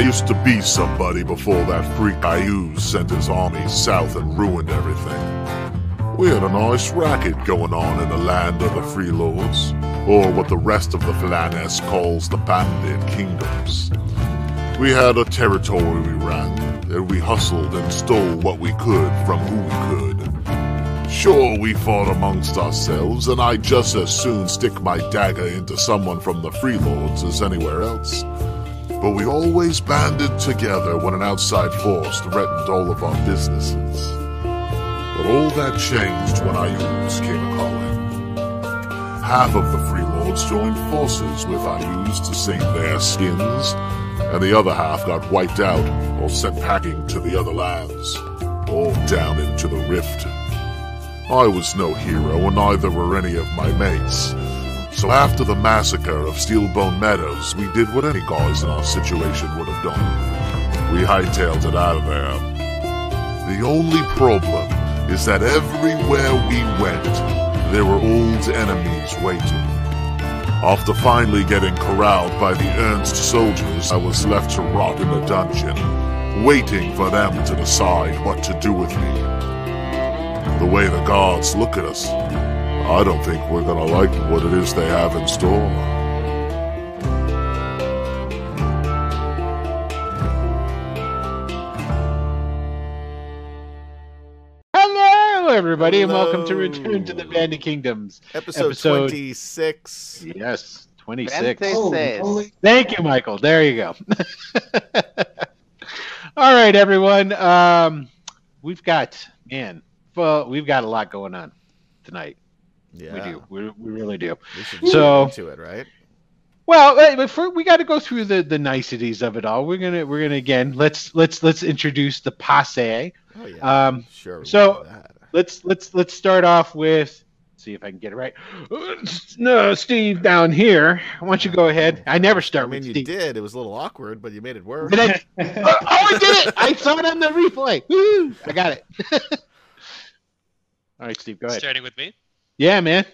I used to be somebody before that freak Iuz sent his army south and ruined everything. We had a nice racket going on in the land of the Freelords, or what the rest of the Flanaess calls the Bandit Kingdoms. We had a territory we ran, and we hustled and stole what we could from who we could. Sure, we fought amongst ourselves, and I'd just as soon stick my dagger into someone from the Freelords as anywhere else. But we always banded together when an outside force threatened all of our businesses. But all that changed when Iuz came a calling. Half of the Freelords joined forces with Iuz to save their skins, and the other half got wiped out or sent packing to the other lands, or down into the rift. I was no hero, and neither were any of my mates. So after the massacre of Steelbone Meadows, we did what any guys in our situation would have done. We hightailed it out of there. The only problem is that everywhere we went, there were old enemies waiting. After finally getting corralled by the Urnst soldiers, I was left to rot in a dungeon, waiting for them to decide what to do with me. The way the guards look at us, I don't think we're gonna like what it is they have in store. Hello, everybody, and welcome to Return to the Bandit Kingdoms. Episode, Episode- 26. Yes, 26. Veintiséis. Thank you, Michael. There you go. All right, everyone. Um, we've got, man, well, we've got a lot going on tonight. Yeah. We do. We, we really do. We So- get into it, right? Well, wait, but for, we got to go through the, the niceties of it all. We're gonna we're gonna again let's let's let's introduce the passe. Oh, yeah. Um, sure. so- let's let's let's start off with see if I can get it right. No, Steve down here. Why don't you go ahead? I never start I start mean, with you Steve. did. It was a little awkward, but you made it work. Did I? oh, I did it! I saw it on the replay. Woo! I got it. All right, Steve, go ahead. Starting with me. Yeah, man.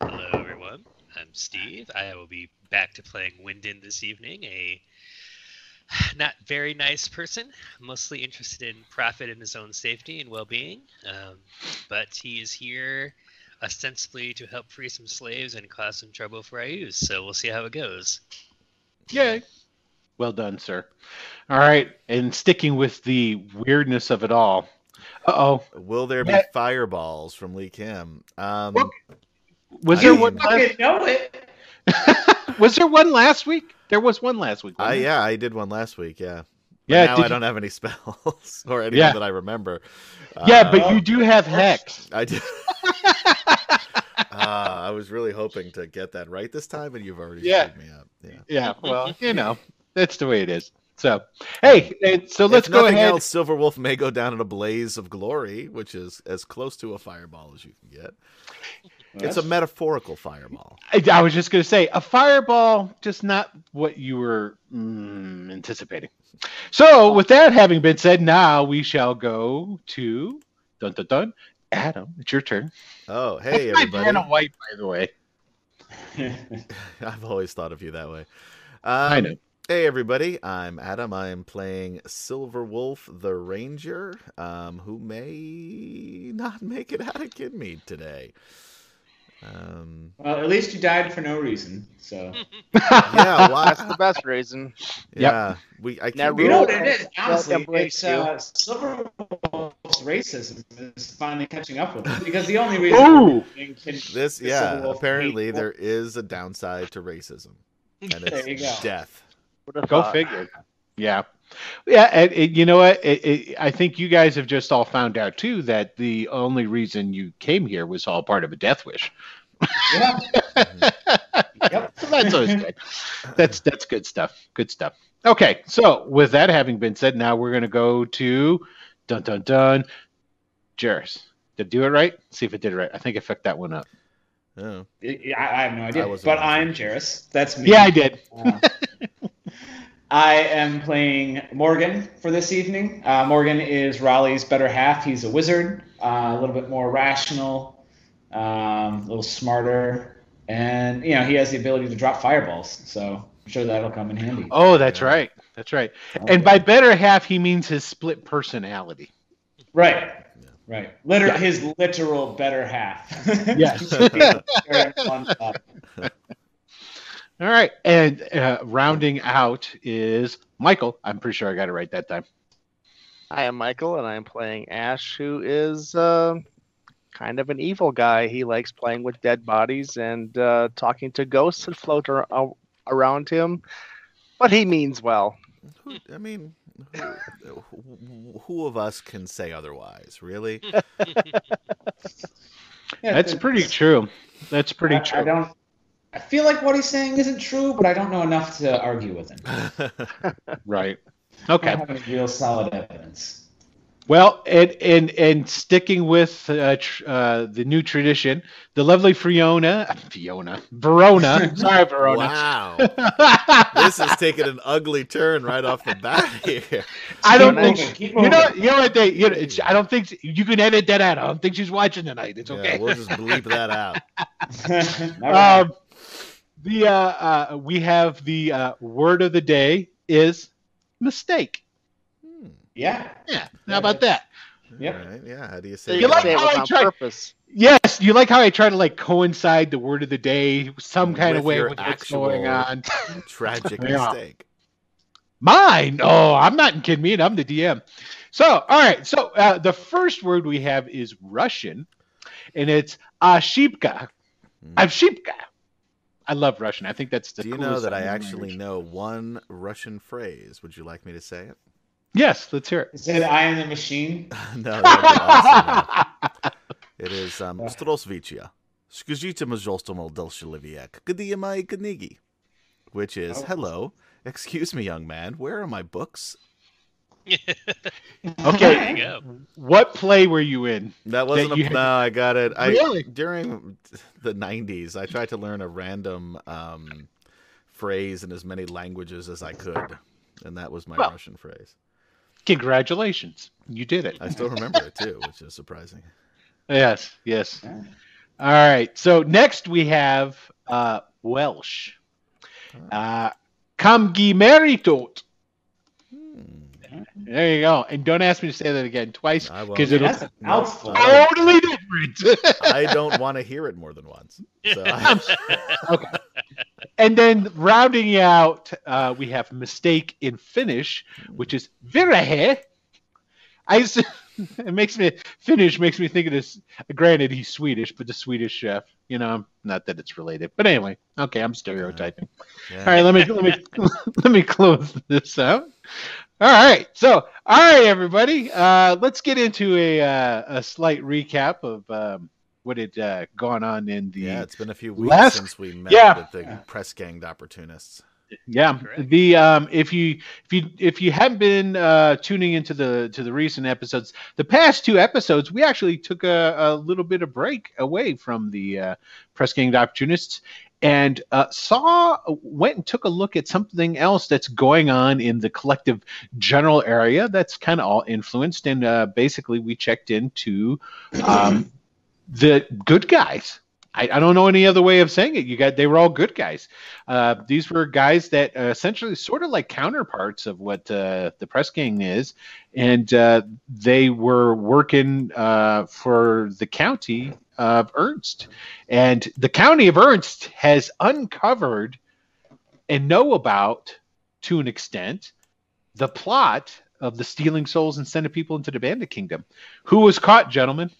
Hello, everyone. I'm Steve. I will be back to playing Wyndon this evening. A not very nice person, mostly interested in profit and his own safety and well-being. Um, but he is here ostensibly to help free some slaves and cause some trouble for Iuz, So we'll see how it goes. Yay. Well done, sir. All right, and sticking with the weirdness of it all. Uh oh. Will there be Yeah. fireballs from Lee Kim? Um, Well, Was I there mean- one? Last, know it. was there one last week? There was one last week. I, yeah, I did one last week. Yeah. But Yeah. now I you- don't have any spells or anything Yeah. that I remember. yeah, Uh, but you do have hex. I did. uh, I was really hoping to get that right this time, and you've already Yeah. screwed me up. Yeah. Yeah. Well, you know, that's the way it is. So, hey, so let's if go nothing ahead. else, Silver Wolf may go down in a blaze of glory, which is as close to a fireball as you can get. It's a metaphorical fireball. I, I was just going to say a fireball, just not what you were mm, anticipating. So, with that having been said, now we shall go to dun dun dun. Adam, it's your turn. Oh, hey That's my everybody! Vanna White, by the way. I've always thought of you that way. Um, I know. Hey everybody, I'm Adam. I'm playing Silver Wolf the Ranger, um, who may not make it out of Kidmead today. Um, Well, at least you died for no reason. So yeah, well, That's the best reason. yeah, we. I can't you know what it is. Honestly, it's uh, Silver Wolf's racism is finally catching up with him because the only reason Ooh. can, can This, yeah. Apparently, there is a downside to racism, and There you it's go. death. Would've Go thought. figure. Yeah. Yeah, and, and you know what? It, it, I think you guys have just all found out too that the only reason you came here was all part of a death wish. Yeah. yep. So that's always good. That's that's good stuff. Good stuff. Okay, so with that having been said, now we're gonna go to dun dun dun. Jairus. Did I do it right? See if it did it right. I think I fucked that one up. Oh. I, I have no idea, but. I'm Jairus. That's me. Yeah, I did. Uh, I am playing Morgan for this evening. Uh, Morgan is Raleigh's better half. He's a wizard, uh, a little bit more rational, um, a little smarter, and you know he has the ability to drop fireballs. So I'm sure that'll come in handy. Oh, that's right. That's right. And by better half, he means his split personality. Right. Right. Liter- His literal better half. Yes. All right. And uh, rounding out is Michael. I'm pretty sure I got it right that time. I am Michael, and I'm playing Ash, who is uh, kind of an evil guy. He likes playing with dead bodies and uh, talking to ghosts that float ar- ar- around him, but he means well. Who, I mean, who, who- who of us can say otherwise? Really? That's pretty true. That's pretty I, true. I don't. I feel like what he's saying isn't true, but I don't know enough to argue with him. Right. I Okay. don't have any real solid evidence. Well, and and and sticking with uh, tr- uh, the new tradition, the lovely Fiona, Fiona, Verona. Sorry, Verona. wow. this is taking an ugly turn right off the bat here. I don't Keep think you know. You know what they? You know, I don't think you can edit that out. I don't think she's watching tonight. It's Yeah, okay. we'll just bleep that out. All right. um, the uh, uh, we have the uh, word of the day is mistake. Hmm. yeah. Yeah. How about that? Yep. All right. Yeah. How do you say you You can like say it how I on tried- purpose. Yes. You like how I try to like coincide the word of the day some kind of way with what's going on. tragic Yeah. mistake? Mine? Oh, I'm not kidding me. and I'm the DM. So, all right. So uh, the first word we have is Russian, and it's Ashipka. Hmm. Ashipka. I love Russian. I think that's the. Do you know that I actually language. know one Russian phrase? Would you like me to say it? Yes, let's hear it. Is it "I am the machine"? no, it is um, "Strosvichia." Skazita Majolstomal Delshileviak. Gadiya Mai Ganigi. Which is, oh. hello, excuse me, young man, where are my books? Okay. There you go. What play were you in? That wasn't you a had- no. I got it. I Really? during the '90s, I tried to learn a random um, phrase in as many languages as I could, and that was my Well- Russian phrase. Congratulations. You did it. I still remember it too, which is surprising. Yes, yes. All right. So next we have uh, Welsh. Uh, Kamgimeritot. Hmm. There you go. And don't ask me to say that again twice because it'll That's a. No. totally different. I don't want to hear it more than once. So I, okay. And then rounding out, uh, we have mistake in Finnish, which is virahe. I used to, it makes me Finnish makes me think of this. Granted, he's Swedish, but the Swedish chef. You know, not that it's related, but anyway. Okay, I'm stereotyping. yeah. All right, let me let me let me close this out. All right, so all right, everybody, uh, let's get into a uh, a slight recap of um, what had uh, gone on in the Yeah, it's been a few weeks Last- since we met yeah. with the press ganged opportunists. Yeah, Correct. the um, if you if you if you haven't been uh, tuning into the to the recent episodes, the past two episodes, we actually took a, a little bit of break away from the uh, press gang opportunists and uh, saw went and took a look at something else that's going on in the collective general area that's kind of all influenced, and uh, basically we checked into um, the good guys. I, I don't know any other way of saying it. You got they were all good guys. Uh, these were guys that uh, essentially sort of like counterparts of what uh, the press gang is, and uh, they were working uh, for the county of Urnst, and the county of Urnst has uncovered and know about to an extent the plot of the stealing souls and sending people into the bandit kingdom. Who was caught, gentlemen?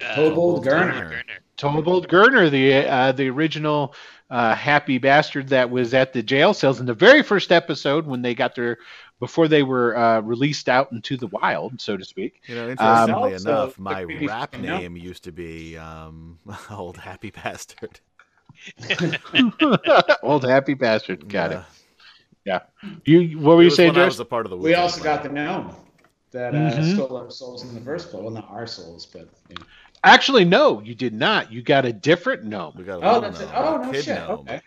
Uh, Tobold Gurner. Gurner. Tobold Gurner, the uh, the original uh, happy bastard that was at the jail cells in the very first episode when they got their before they were uh, released out into the wild, so to speak. You know, Um, interestingly Also, enough, the my rap thing, no? name used to be um, Old Happy Bastard. Old happy bastard, got Yeah. it. Yeah. You what were It you saying, when I Josh? was a part of the We also got the gnome that uh, Mhm. stole our souls in the first place. Well, not our souls, but you know. Actually, no, you did not. You got a different gnome. We got a oh, little that's it. Oh no kid shit. gnome. Okay.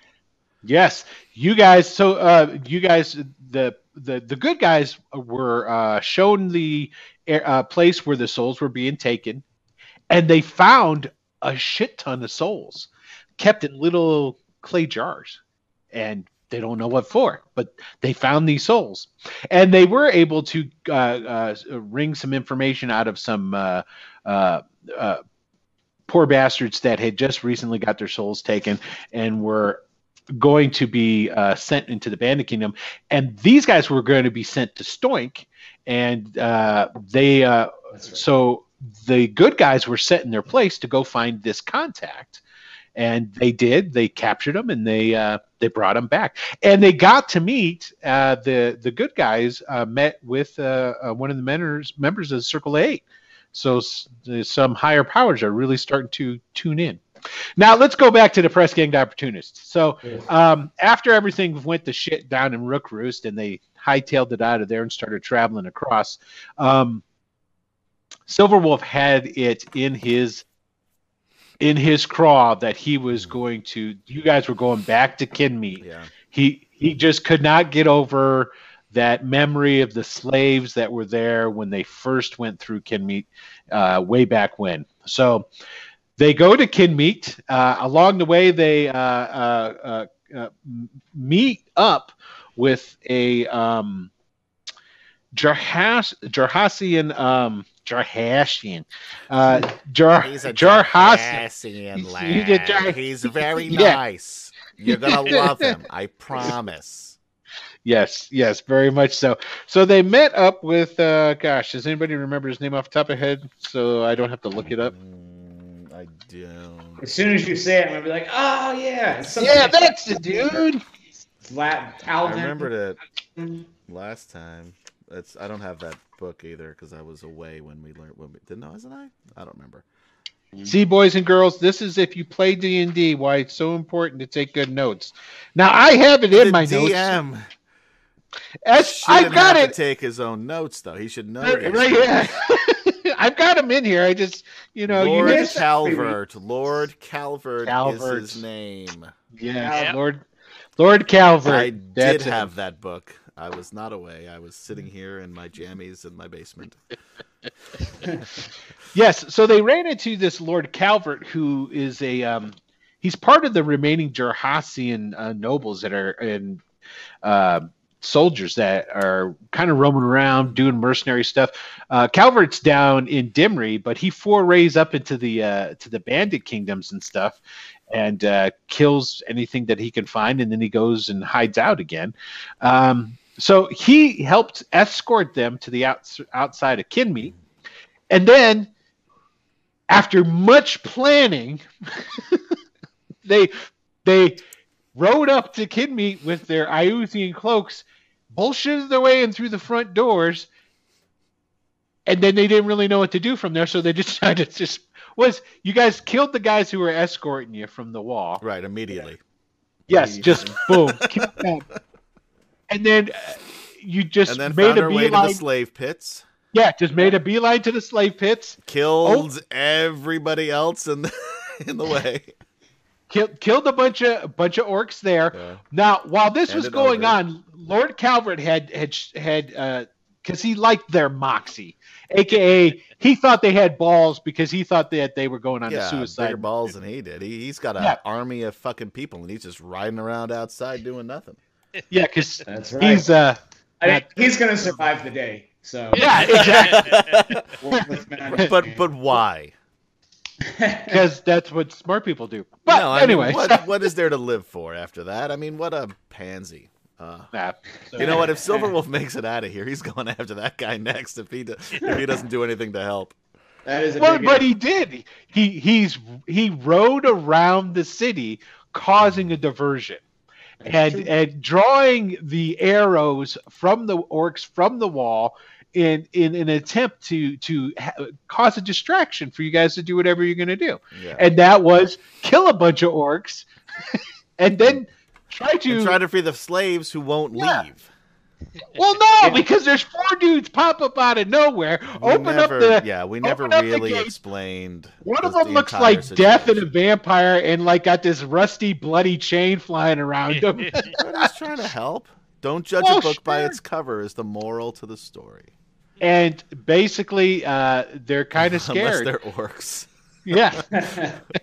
Yes, you guys. So, uh, you guys, the the the good guys were uh, shown the uh, place where the souls were being taken, and they found a shit ton of souls kept in little clay jars, and they don't know what for. But they found these souls, and they were able to uh, uh, wring some information out of some uh, uh, uh, poor bastards that had just recently got their souls taken and were going to be uh, sent into the Bandit Kingdom, and these guys were going to be sent to Stoink, and uh, they uh, right. so the good guys were set in their place to go find this contact, and they did. They captured him and they uh, they brought him back, and they got to meet uh, the the good guys. Uh, met with uh, uh, one of the members members of Circle Eight. So s- some higher powers are really starting to tune in. Now let's go back to the press gang opportunists. So um, after everything went to shit down in Rookroost and they hightailed it out of there and started traveling across, um, Silverwolf had it in his in his craw that he was going to. You guys were going back to Kinemeet. Yeah. He he just could not get over that memory of the slaves that were there when they first went through Kinemeet uh, way back when. So they go to Kinemeet. Uh, along the way, they uh, uh, uh, meet up with a um, Jarhas, Jarhasian, um, Jarhasian, uh, Jar, He's a Jarhasian. Jarhasian lad. he's a Jar- He's very Yeah. nice. You're gonna love him. I promise. Yes, yes, very much so. So they met up with, uh, gosh, does anybody remember his name off the top of head? So I don't have to look it up. Mm, I don't. As soon as you say it, I'm gonna be like, oh yeah, Yeah, that's the dude. Latin, I Talvin. remembered it last time. It's I don't have that book either because I was away when we learned. When we, didn't wasn't I? I don't remember. See, boys and girls, this is if you play D and D. Why it's so important to take good notes. Now I have it in the my notes. DM As, I've shouldn't got have it to take his own notes though. He should know. right, right things. here. I've got him in here. I just, you know, Lord you missed Calvert. Lord Calvert, Calvert. is his name. yeah, Yeah. Lord, Lord Calvert. I did That's it. have that book. I was not away. I was sitting here in my jammies in my basement. Yes, so they ran into this Lord Calvert, who is a um, he's part of the remaining Jarhasian uh, nobles that are in uh, soldiers that are kind of roaming around doing mercenary stuff. Uh, Calvert's down in Dimri, but he forays up into the uh, to the bandit kingdoms and stuff, and uh, kills anything that he can find, and then he goes and hides out again. Um, so he helped escort them to the outs- outside of Kinemeet, and then after much planning, they they rode up to Kinemeet with their Iuthian cloaks, bullshitted their way in through the front doors, and then they didn't really know what to do from there, so they decided to just was you guys killed the guys who were escorting you from the wall. Right, immediately. Yes, just boom, killed them. And then uh, you just And then made found a our way to the beeline. slave pits. Yeah, just made a beeline to the slave pits. Killed everybody else in the, in the way. killed killed a bunch of a bunch of orcs there. Yeah. Now, while this was going over. on, Lord Calvert had had had because he liked their moxie, aka he thought they had balls because he thought that they were going on a Yeah, suicide. bigger balls than he did. He, he's got an Yeah. army of fucking people, and he's just riding around outside doing nothing. Yeah, because That's right. he's uh I think he's gonna survive the day. So yeah exactly but but why? because that's what smart people do. But no, I mean, anyway, what what is there to live for after that? I mean, what a pansy. Uh, Nah, so- you know what? If Silverwolf makes it out of here, he's going after that guy next. If he do, if he doesn't do anything to help, that is a Well, but he did. He he's he rode around the city, causing a diversion, and and drawing the arrows from the orcs from the wall in in an attempt to to ha- cause a distraction for you guys to do whatever you're going to do, yeah. and that was kill a bunch of orcs, and then try to And try to free the slaves who won't Yeah. leave. Well no because there's four dudes pop up out of nowhere, We open never, up the yeah, we never open up the really explained. One of them the looks entire like death and a vampire, and like got this rusty, bloody chain flying around him. But he's trying to help. Don't judge Well, a book by its cover. Is the moral to the story? and basically, uh, they're kind of scared. Unless they're orcs Yeah,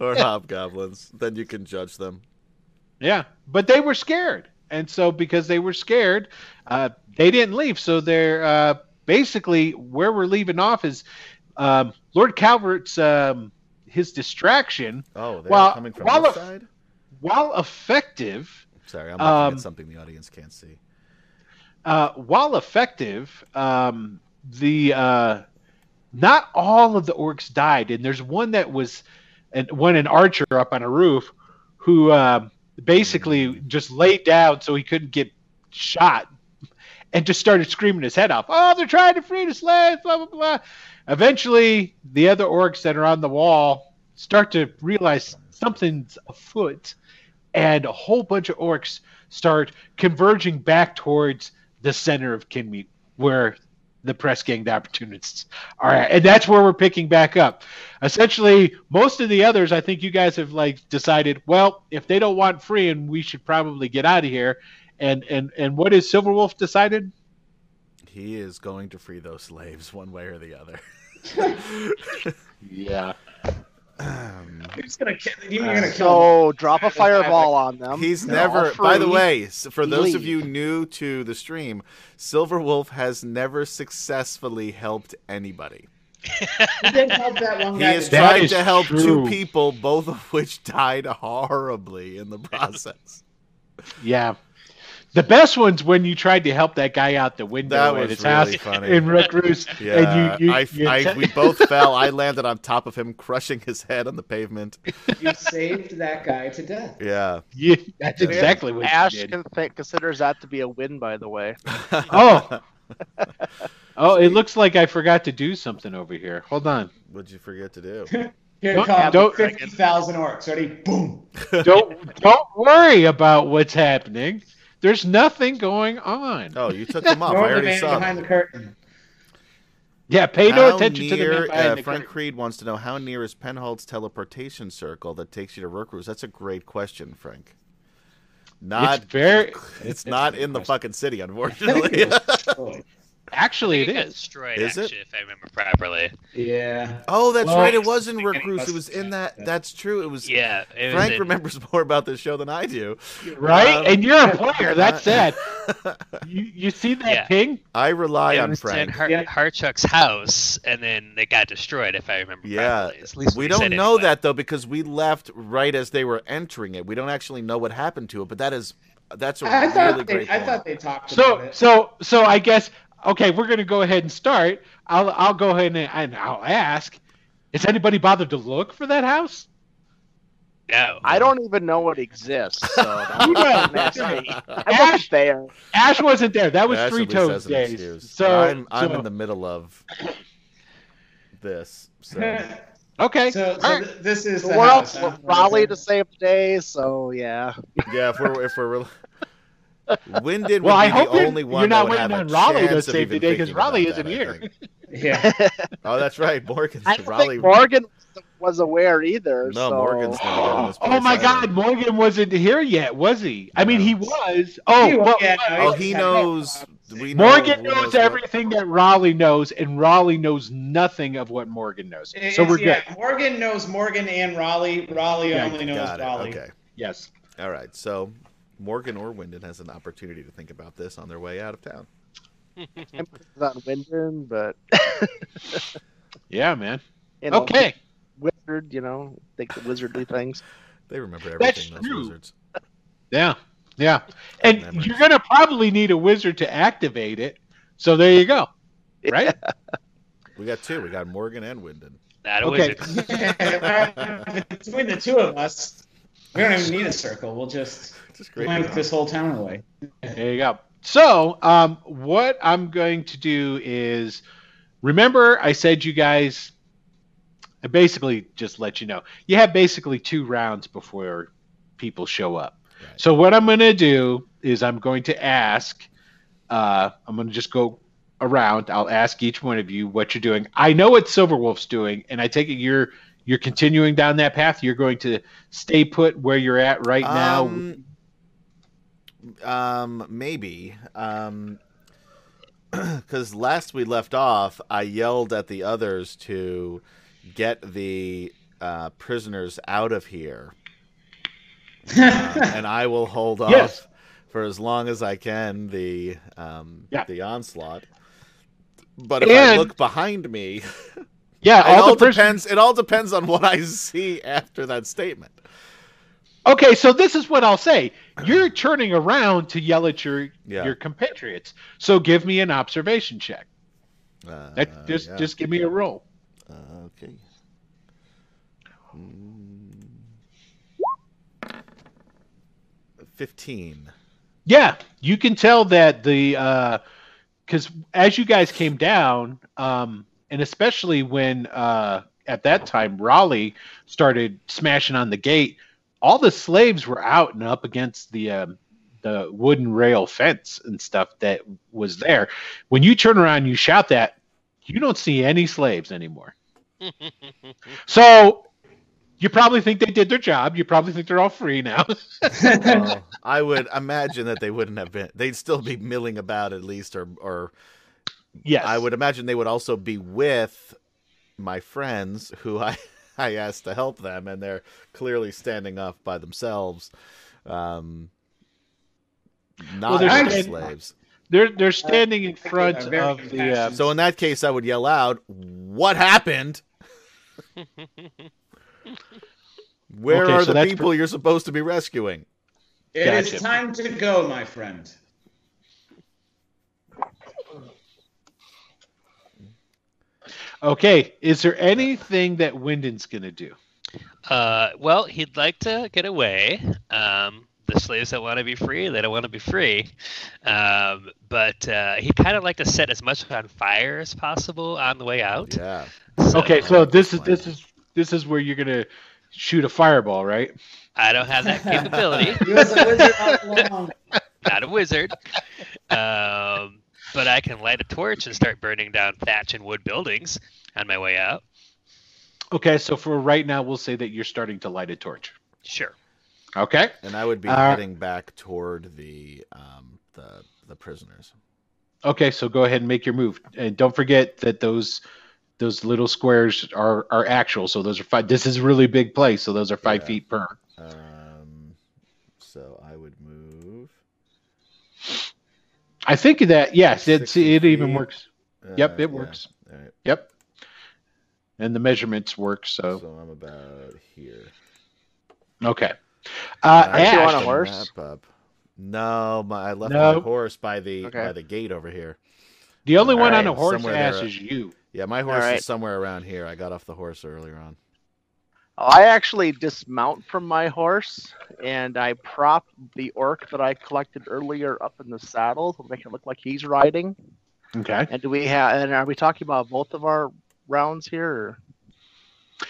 or hobgoblins, then you can judge them. Yeah, but they were scared, and so because they were scared, uh, they didn't leave. So they're uh, basically where we're leaving off is um, Lord Calvert's um, his distraction, Oh, they're Well, coming from while this side. while effective, Sorry, I'm looking um, at something the audience can't see. uh, while effective, um, the uh, not all of the orcs died, and there's one that was, and one an archer up on a roof, who uh, basically just laid down so he couldn't get shot, and just started screaming his head off. Oh, they're trying to free the slaves, blah blah blah. Eventually, the other orcs that are on the wall start to realize something's afoot, and a whole bunch of orcs start converging back towards the center of Kinemeet, where the press gang, the opportunists are at. And that's where we're picking back up. Essentially, most of the others, I think you guys have like decided, well, if they don't want free, and we should probably get out of here. And and and what has Silverwolf decided? He is going to free those slaves one way or the other. Yeah. Um, Who's gonna kill? You're gonna kill. So drop a fireball on them. He's They're never. By the way, for those of you new to the stream, Silverwolf has never successfully helped anybody. He did help that one He has to tried to help true. two people, both of which died horribly in the process. Yeah. The best one's when you tried to help that guy out the window That at his really house funny. in Recluse. Yeah, and you, you, I, you I- we both fell. I landed on top of him, crushing his head on the pavement. You saved that guy to death. Yeah. you- that's exactly what Ash you did. can considers that to be a win, by the way. Oh. Oh, it looks like I forgot to do something over here. Hold on. What'd you forget to do? Here Don't- come don't- fifty thousand orcs. Ready? Boom. Don't don't worry about what's happening. There's nothing going on. Oh, you took them off. I Ignore the already saw behind them. the curtain. Yeah, pay no How attention to the near- man behind uh, the Frank curtain. Creed wants to know how near is Penhold's teleportation circle that takes you to Rookroos? That's a great question, Frank. Not It's very. It's not in the question. fucking city, I think unfortunately. it was destroyed. Actually, it it got is. destroyed, Is it? if I remember properly. Yeah. oh, that's Well, right. It was in beginning Rookroos. of It was in that. that. That's true. It was. Yeah, it was Frank in- remembers more about this show than I do. Right? Um, and you're a player. That's it. You, you see that Yeah. ping? I rely it on was in Frank. Har- Yeah. Harchuk's house, and then it got destroyed, if I remember Yeah, properly. At least we don't know anyway. that though because we left right as they were entering it. We don't actually know what happened to it, but that is that's a I really thought they, great I thought they talked So about it. so so I guess okay, we're gonna go ahead and start. I'll I'll go ahead and, and I'll ask. Has anybody bothered to look for that house? No. I don't even know it exists. So that You know. I Ash- wasn't there. Ash wasn't there. That was That's three at least toes days. excuse. So I'm I'm so- in the middle of this. So okay. So, so right. th- this is The the world house. huh? Raleigh to save the day, so yeah. yeah, if we're if we're real- Wyndon Well, would I be hope the you're- only one you're not would waiting on Raleigh to save the day because Raleigh isn't I here. Yeah. Oh, that's right. Morgan's I don't Raleigh. think Morgan was aware either. no, so... Morgan's never been in this oh, place Oh my either. God, Morgan wasn't here yet, was he? I mean, he was. Oh, He well, yeah, no, Oh, he knows. Uh, we know, Morgan we knows what- everything that Raleigh knows, and Raleigh knows nothing of what Morgan knows. So we're yeah, good. Morgan knows Morgan and Raleigh. Raleigh Yeah, only knows Raleigh. Okay. Yes. All right. So Morgan or Wyndon has an opportunity to think about this on their way out of town. Emphasis on Wyndon, but Yeah, man. you know, Okay. wizard, you know, think the wizardly things. They remember That's everything. Those true. wizards. Yeah. Yeah. And Memories. you're gonna probably need a wizard to activate it. So there you go. Right? We got two. We got Morgan and Wyndon. Not a Okay. wizard. Between the two of us, we don't even need a circle. We'll just Just blank this whole town away. There you go. So, um, what I'm going to do is remember I said you guys I basically just let you know. You have basically two rounds before people show up. Right. So what I'm going to do is I'm going to ask uh, I'm going to just go around. I'll ask each one of you what you're doing. I know what Silverwolf's doing and I take it you're you're continuing down that path. You're going to stay put where you're at right now. Um, um, maybe. Um, because last we left off, I yelled at the others to get the uh, prisoners out of here. uh, and I will hold off Yes. for as long as I can the um, Yeah. the onslaught. But if I look behind me, Yeah, all, all depends. It all depends on what I see after that statement. Okay, so this is what I'll say. You're turning around to yell at your Yeah. your compatriots. So give me an observation check. Uh, That, just yeah. just give me a roll. Uh, okay. Mm. Fifteen. Yeah, you can tell that the because as you guys came down, um, and especially when uh, at that time Raleigh started smashing on the gate, all the slaves were out and up against the um, the wooden rail fence and stuff that was there. When you turn around, and you shout that, you don't see any slaves anymore. So you probably think they did their job. You probably think they're all free now. Well, I would imagine that they wouldn't have been. They'd still be milling about at least, or or yes, I would imagine they would also be with my friends who I I asked to help them, and they're clearly standing up by themselves. Um, not they're as standing- slaves. They're they're standing in front of the. Uh. So in that case, I would yell out, "What happened? Where Okay, are so the that's people you're supposed to be rescuing?" It is Gotcha. time to go, my friend. Okay, is there anything that Wyndon's gonna do? Uh, well, he'd like to get away. Um, the slaves that want to be free, they don't want to be free. Um, but uh, he'd kind of like to set as much on fire as possible on the way out. Yeah. So, Okay, so this is this is this is where you're gonna shoot a fireball, right? I don't have that capability. He was a wizard all along. Not a wizard. Um, but I can light a torch and start burning down thatch and wood buildings on my way out. Okay, so for right now, we'll say that you're starting to light a torch. Sure. Okay. And I would be Uh, heading back toward the um the the prisoners. Okay, so go ahead and make your move, and don't forget that those those little squares are are actual. So those are five. This is a really big place, so those are five Yeah. feet per. Um, so I would move. I think that yes, it 60 it even feet. works. Yep, Uh, it yeah. works. All right. Yep. And the measurements work. So So I'm about here. okay. Uh, I Aren't you Ash, on a horse? up. No, my, I left No. my horse by the Okay. by the gate over here. the only one Alright, on a horse somewhere ass there. is you. Yeah, my horse right. is somewhere around here. I got off the horse earlier on. I actually dismount from my horse and I prop the orc that I collected earlier up in the saddle to make it look like he's riding. Okay. And do we have? And are we talking about both of our rounds here?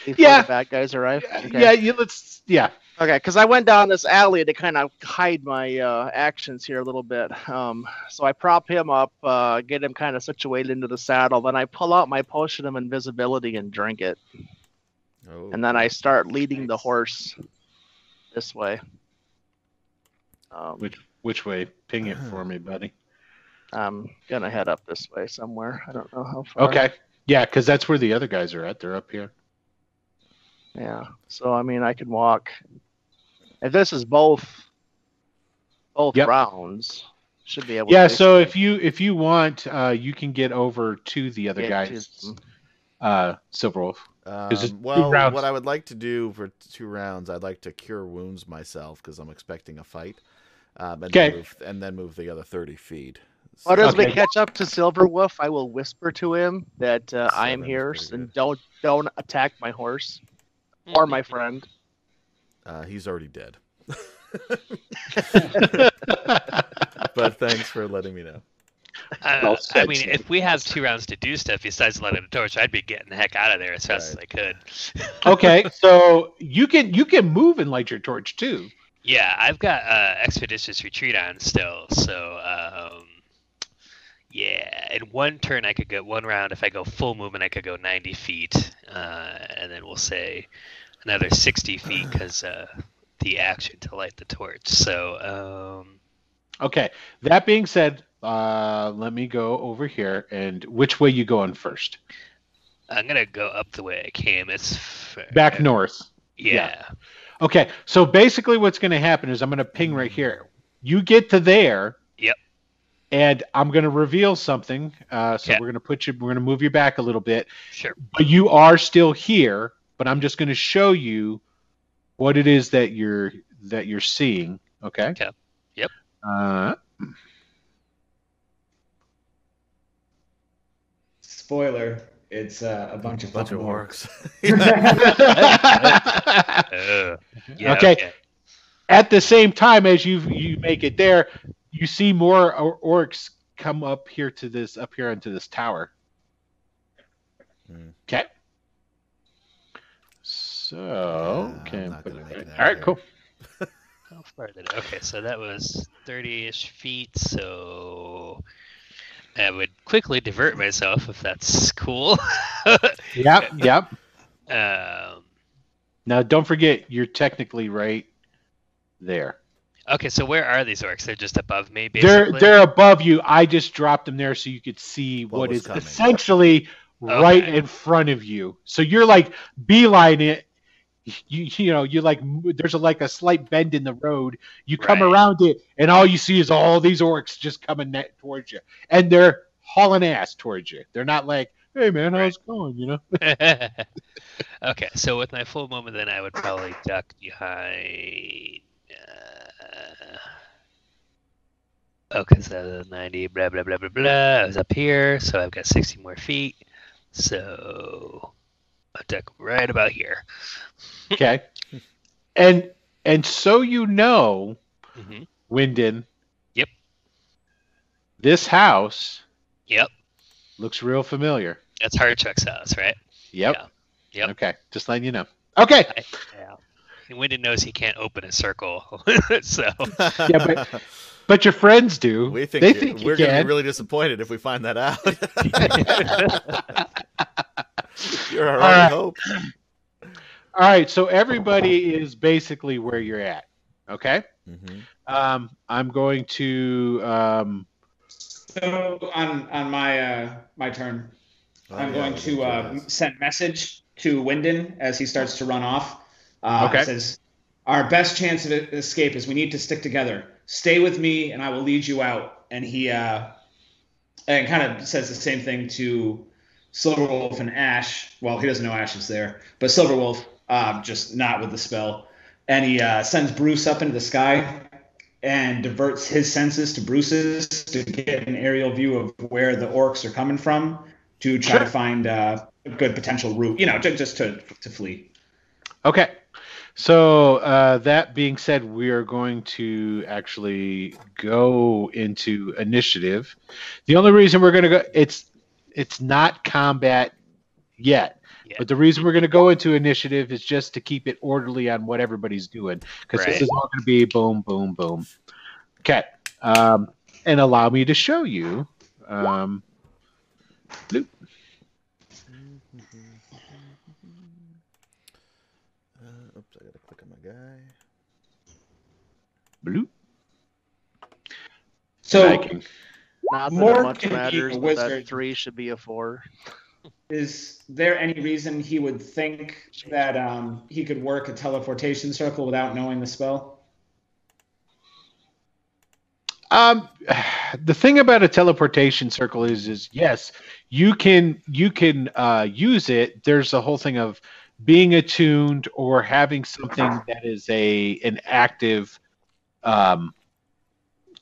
Yeah. the bad guys arrive. Okay. Yeah. You let's. Yeah. Okay, because I went down this alley to kind of hide my uh, actions here a little bit. Um, so I prop him up, uh, get him kind of situated into the saddle. Then I pull out my potion of invisibility and drink it. Oh, And then I start leading the horse this way. Um, Which which way? Ping it for me, buddy. I'm gonna head up this way somewhere. I don't know how far. Okay. Yeah, because that's where the other guys are at. They're up here. Yeah. So I mean, I can walk. If this is both, both Yep. rounds, should be able. To Yeah. So if you if you want, uh, you can get over to the other get guys. them. Uh, Silverwolf. It's Um, two well, rounds. what I would like to do for two rounds, I'd like to cure wounds myself because I'm expecting a fight, um, and, Okay. then move, and then move the other thirty feet. Well, as we catch up to Silverwolf, I will whisper to him that uh, I am here and don't don't attack my horse or my friend. Uh, he's already dead. but thanks for letting me know. Uh, I mean, if we have two rounds to do stuff besides lighting a torch, I'd be getting the heck out of there as fast as I could. okay. So you can you can move and light your torch too. Yeah, I've got uh, expeditious retreat on still, so um, yeah. In one turn, I could go one round. If I go full movement, I could go 90 feet, uh, and then we'll say another 60 feet because uh, the action to light the torch. So um, Okay. That being said, uh, let me go over here. And which way you going first? I'm gonna go up the way I came. It's f- Back north. Yeah. Okay, so basically, what's going to happen is I'm going to ping right here. You get to there. Yep. And I'm going to reveal something. Uh, so Okay. we're going to put you. We're to move you back a little bit, Sure. but you are still here. But I'm just going to show you what it is that you're that you're seeing. Okay. Okay. Yep. Uh, Spoiler: It's uh, a bunch of bunch of orcs. Uh, yeah, Okay. At the same time as you you make it there, you see more orcs come up here to this up here into this tower. Hmm. Okay. So Yeah, okay, I'm not put gonna make that all right, there. cool. How far did it? Okay, so that was 30-ish feet. So I would quickly divert myself if that's cool. Yep, yep. um, Now don't forget, you're technically right there. okay, so where are these orcs? They're just above me, They're they're above you. I just dropped them there so you could see What what was is coming. essentially right in front of you. So you're like beeline it. You you know you're like there's a, like a slight bend in the road. You come Right. around it, and all you see is all these orcs just coming net towards you, and they're hauling ass towards you. They're not like, "Hey man, how's it going?" You know. okay, so with my full moment, then I would probably duck behind. Uh... Okay, so 90, blah, blah, blah, blah, blah. I was up here, so I've got 60 more feet. So I'll duck right about here. Okay. and and so you know, hmm Wyndon. Yep. This house Yep, looks real familiar. that's Hardchuck's house, right? Yep. Yeah. Yep. Okay. Just letting you know. Okay. I, yeah. And Wyndon knows he can't open a circle, so Yeah, but- But your friends do. we think, they you- think we're going to be really disappointed if we find that out. You're our All only right. hope. All right. So everybody is basically where you're at. Okay. hmm Um, I'm going to. Um, So on on my uh, my turn, Oh, I'm going to uh, send message to Wyndon as he starts to run off. Uh, Okay. Says, "Our best chance of escape is we need to stick together. Stay with me, and I will lead you out." And he uh, and kind of says the same thing to Silverwolf and Ash. Well, he doesn't know Ash is there, but Silverwolf uh, just not with the spell. And he uh, sends Bruce up into the sky and diverts his senses to Bruce's to get an aerial view of where the orcs are coming from to try to find uh, a good potential route, you know, ju- just to, to flee. okay. So uh, that being said, we are going to actually go into initiative. The only reason we're going to go it's it's not combat yet. Yeah. But the reason we're going to go into initiative is just to keep it orderly on what everybody's doing because this is all going to be boom, boom, boom. Okay, um, and allow me to show you. Um, bloop. Uh, oops, I got to click on my guy. bloop. So Liking. Not that More it much matters, a but that three should be a four. is there any reason he would think that um, he could work a teleportation circle without knowing the spell? Um, the thing about a teleportation circle is, is yes, you can you can uh, use it. There's the whole thing of being attuned or having something that is a an active um,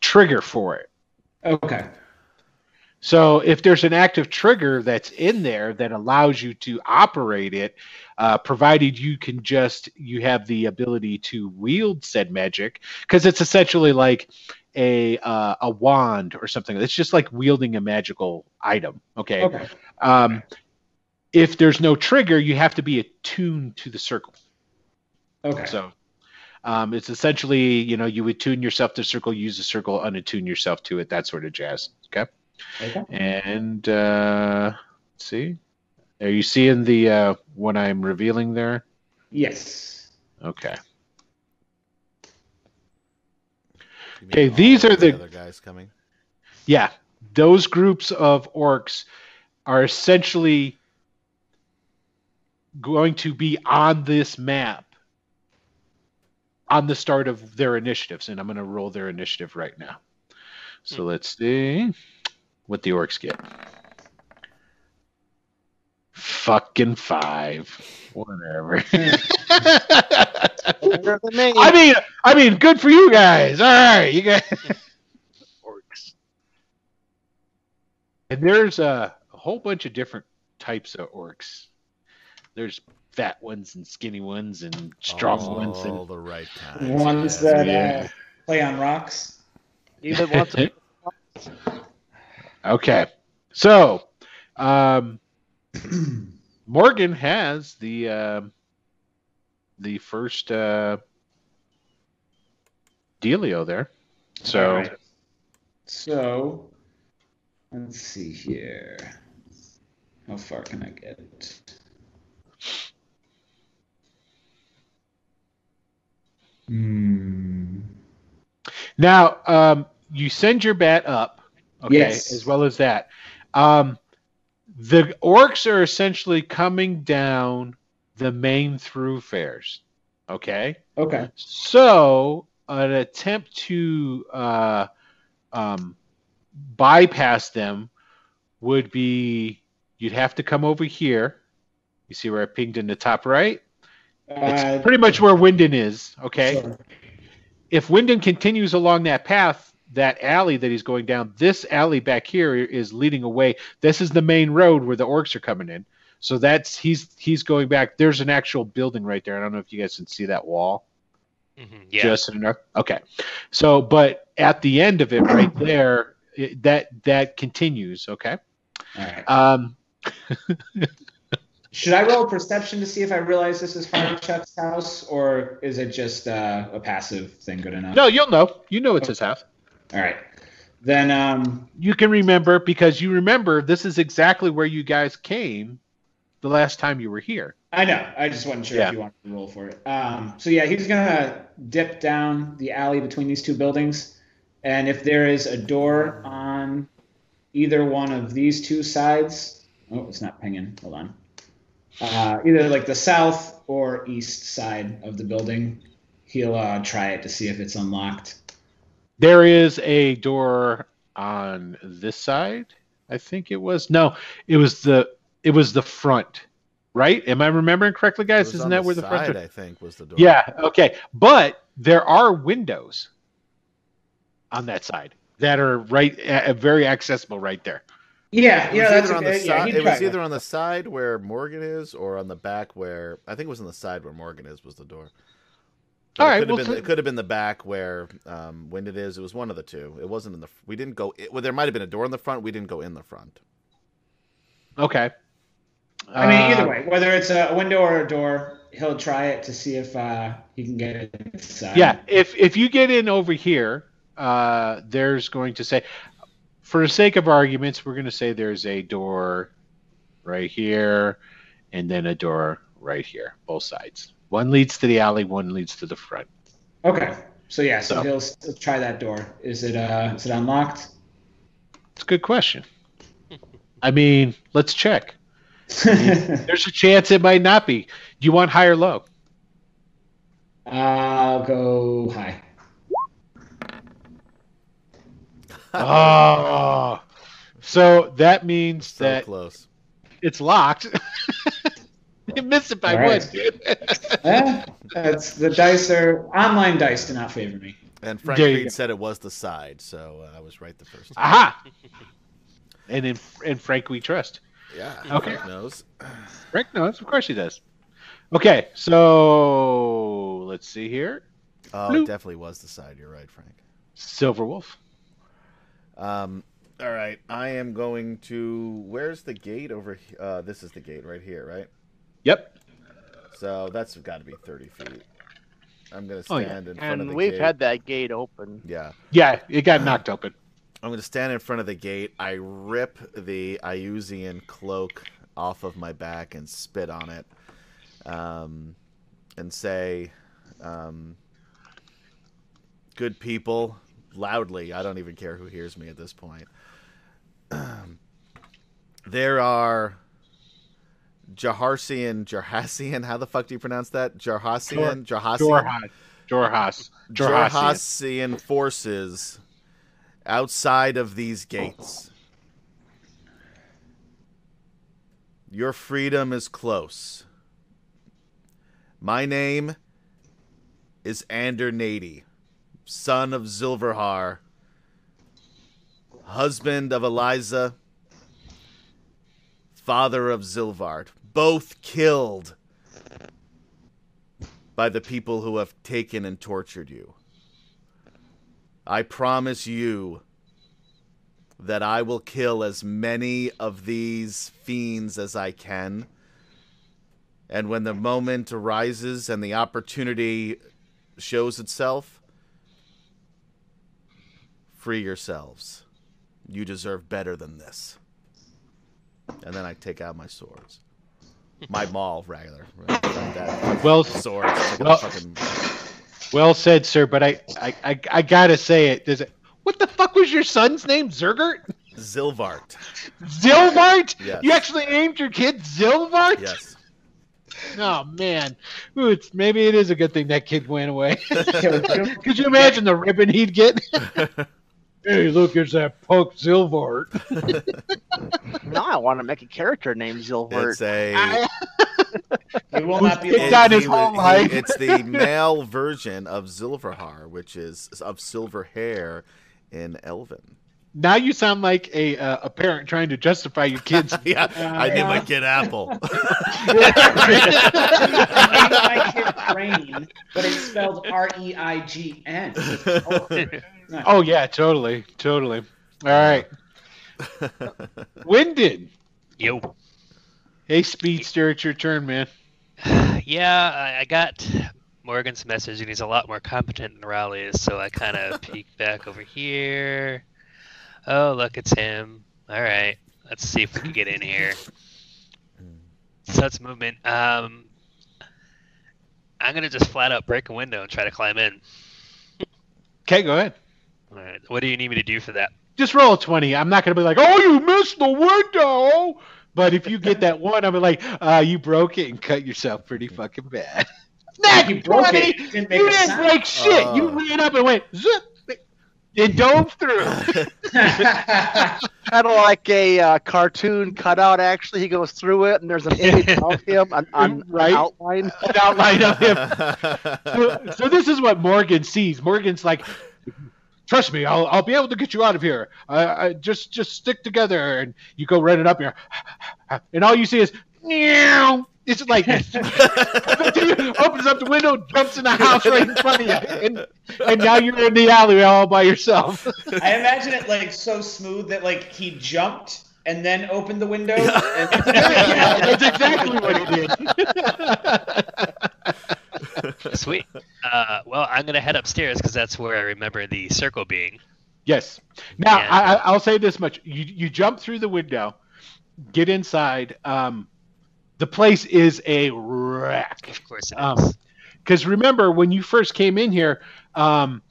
trigger for it. Okay. So if there's an active trigger that's in there that allows you to operate it, uh, provided you can just you have the ability to wield said magic, because it's essentially like a uh, a wand or something. It's just like wielding a magical item. Okay. Okay. Um, if there's no trigger, you have to be attuned to the circle. Okay. So um, it's essentially, you know, you would tune yourself to the circle, use the circle, unattune yourself to it, that sort of jazz. Okay. Okay. And uh, let's see. Are you seeing the uh, what I'm revealing there? Yes. Okay. Okay, these are the- other guys coming. Yeah, those groups of orcs are essentially going to be on this map on the start of their initiatives, and I'm going to roll their initiative right now. So let's see what the orcs get. Fucking five, whatever. Better than me. I mean, I mean, good for you guys. All right, you guys. Orcs. And there's a, a whole bunch of different types of orcs. There's fat ones and skinny ones and strong ones All and the right kinds. Ones yes. that yeah. uh, play on rocks. Even once a okay. So, um, Morgan has the um the first uh, dealio there. So right. So let's see here. How far can I get? Hmm. now um, you send your bat up, okay, Yes. as well as that. Um, the orcs are essentially coming down the main thoroughfares, okay. Okay. So, an attempt to uh, um, bypass them would be you'd have to come over here. You see where I pinged in the top right? It's Uh, pretty much where Winden is. Okay. sure. If Winden continues along that path, that alley that he's going down, this alley back here is leading away. This is the main road where the orcs are coming in. So that's he's he's going back. There's an actual building right there. I don't know if you guys can see that wall Mhm, Yeah. just enough. Okay. So, but at the end of it, right there, it, that that continues. Okay. All right. Um, Should I roll perception to see if I realize this is Fire Chuck's house, or is it just uh, a passive thing good enough? no, you'll know. You know it's his house. All right. Then, um, You can remember because you remember this is exactly where you guys came the last time you were here. I know. I just wasn't sure Yeah. if you wanted to roll for it. Um, so yeah, he's gonna dip down the alley between these two buildings, and if there is a door on either one of these two sides, oh, it's not pinging. Hold on. Uh, either like the south or east side of the building, he'll uh, try it to see if it's unlocked. There is a door on this side. I think it was no, it was the it was the front, right? Am I remembering correctly, guys? Isn't on that where the front? door- I think, was the door. Yeah. Okay. But there are windows on that side that are right, uh, very accessible right there. Yeah, yeah, that's either on the. Yeah, side. It try was that. either on the side where Morgan is, or on the back where I think it was on the side where Morgan is was the door. But All it right, could have well, been, so- it could have been the back where um, when it is. It was one of the two. It wasn't in the. We didn't go. It, well, there might have been a door in the front. We didn't go in the front. Okay. I mean, either Uh, way, whether it's a window or a door, he'll try it to see if uh, he can get it inside. Yeah. If if you get in over here, uh, there's going to say, for the sake of arguments, we're going to say there's a door right here, and then a door right here, both sides. One leads to the alley, one leads to the front. Okay. So yeah, so So- he'll s- try that door. Is it uh is it unlocked? It's a good question. I mean, let's check. There's a chance it might not be. Do you want high or low? I'll go high. oh, so that means So that close. it's locked. you missed it by All one, right. dude. Eh, that's the dice are online dice do not favor me. And Frank There Reed said it was the side, so uh, I was right the first time. Aha! And in in Frank we trust. Yeah. Okay. Frank knows. Frank knows, of course he does. Okay, so let's see here. Oh, Bloop. it definitely was the side. You're right, Frank. Silver Wolf. Um, all right, I am going to. Where's the gate over? Uh, this is the gate right here, right? Yep. So that's got to be thirty feet. I'm gonna Oh, stand yeah. in front of the gate. And we've had that gate open. Yeah, Yeah, it got knocked open. I'm gonna stand in front of the gate. I rip the Iusian cloak off of my back and spit on it, um, and say, um, "Good people." Loudly, I don't even care who hears me at this point. there are Jaharsian, Jarhasian. How the fuck do you pronounce that? Jarhasian, Jarhasian, Jorhad. Jorhas. Jorhasian. Jorhasian forces outside of these gates. Your freedom is close. My name is Ander Nady, son of Zilverhar, husband of Eliza, father of Zilvard, both killed by the people who have taken and tortured you. I promise you that I will kill as many of these fiends as I can. And when the moment arises and the opportunity shows itself, free yourselves. You deserve better than this. And then I take out my swords. My maul, rather. Right? Like that. Well, Swords. Like well- fucking- well said, sir. But I, I, I, I gotta say it. Does it? What the fuck was your son's name? Zergert? Zilvart. Zilvart? Yes. You actually named your kid Zilvart? Yes. Oh man, Ooh, it's maybe it is a good thing that kid went away. Could you imagine the ribbon he'd get? Hey, look, it's that punk Zilvart. Now I want to make a character named Zilvert. It's a. I- We will not be It's long. his he whole life. he- it's the male version of Zilverhar, which is of silver hair in Elven. now you sound like a uh, a parent trying to justify your kids. Yeah, I named my kid Apple. I named my kid Rain, but it's spelled R E I G N. oh yeah, totally, totally. All right, Winded. Yo. Hey, Speedster, it's your turn, man. Yeah, I, I got Morgan's message, and he's a lot more competent than Raleigh is. So I kind of peek back over here. Oh, look, it's him. All right, let's see if we can get in here. So that's movement. Um, I'm gonna just flat out break a window and try to climb in. Okay, go ahead. All right, what do you need me to do for that? Just roll a twenty. I'm not gonna be like, oh, you missed the window. But if you get that one, I'll be like, uh, you broke it and cut yourself pretty fucking bad. Nat You broke 20! it. Didn't make you a didn't break shit. you Oh. ran up and went zip and dove through. kind of like a uh, cartoon cutout. Actually, he goes through it, and there's an image of him on, on Right. an outline. An outline of him. So, so this is what Morgan sees. Morgan's like, "Trust me, I'll, I'll be able to get you out of here. Uh, I, just just stick together." And you go running up here, and all you see is meow. It's like opens up the window, jumps in the house right in front of you, and, and now you're in the alleyway all by yourself. I imagine it like so smooth that like he jumped and then opened the window. And, That's exactly what he did. Sweet. Uh, well, I'm gonna head upstairs because that's where I remember the circle being. Yes. Now Yeah. I, I- I'll say this much: you you jump through the window, get inside. Um, the place is a wreck. Of course it is. Um, Because remember when you first came in here, um,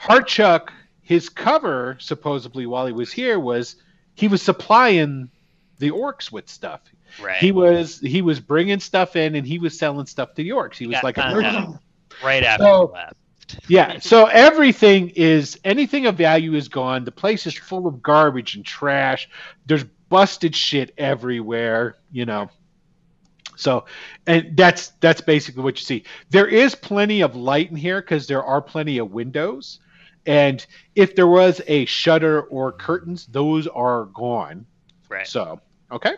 Hartchuck, his cover supposedly while he was here was he was supplying the orcs with stuff. Right. He was he was bringing stuff in and he was selling stuff to the orcs. He was like a merchant. right after So-. Yeah. So everything is anything of value is gone. The place is full of garbage and trash. There's busted shit everywhere. You know. So, and that's that's basically what you see. There is plenty of light in here because there are plenty of windows, and if there was a shutter or curtains, those are gone. Right. So, okay.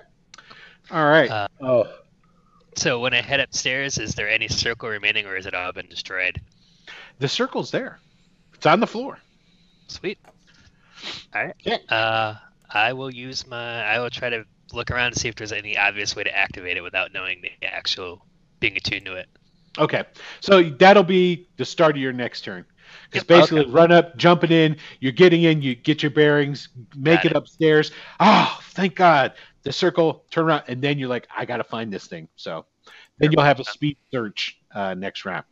All right. Uh, oh, So when I head upstairs, is there any circle remaining, or has it all been destroyed? the circle's there. It's on the floor. Sweet. All right. Okay. Uh, I will use my. I will try to look around to see if there's any obvious way to activate it without knowing the actual being attuned to it. Okay, so that'll be the start of your next turn. Because Yep, basically, okay. run up, jumping in, you're getting in, you get your bearings, make it, it. upstairs. Oh, thank God! The circle, turn around, and then you're like, I gotta find this thing. So then you'll have a speed search uh, next round.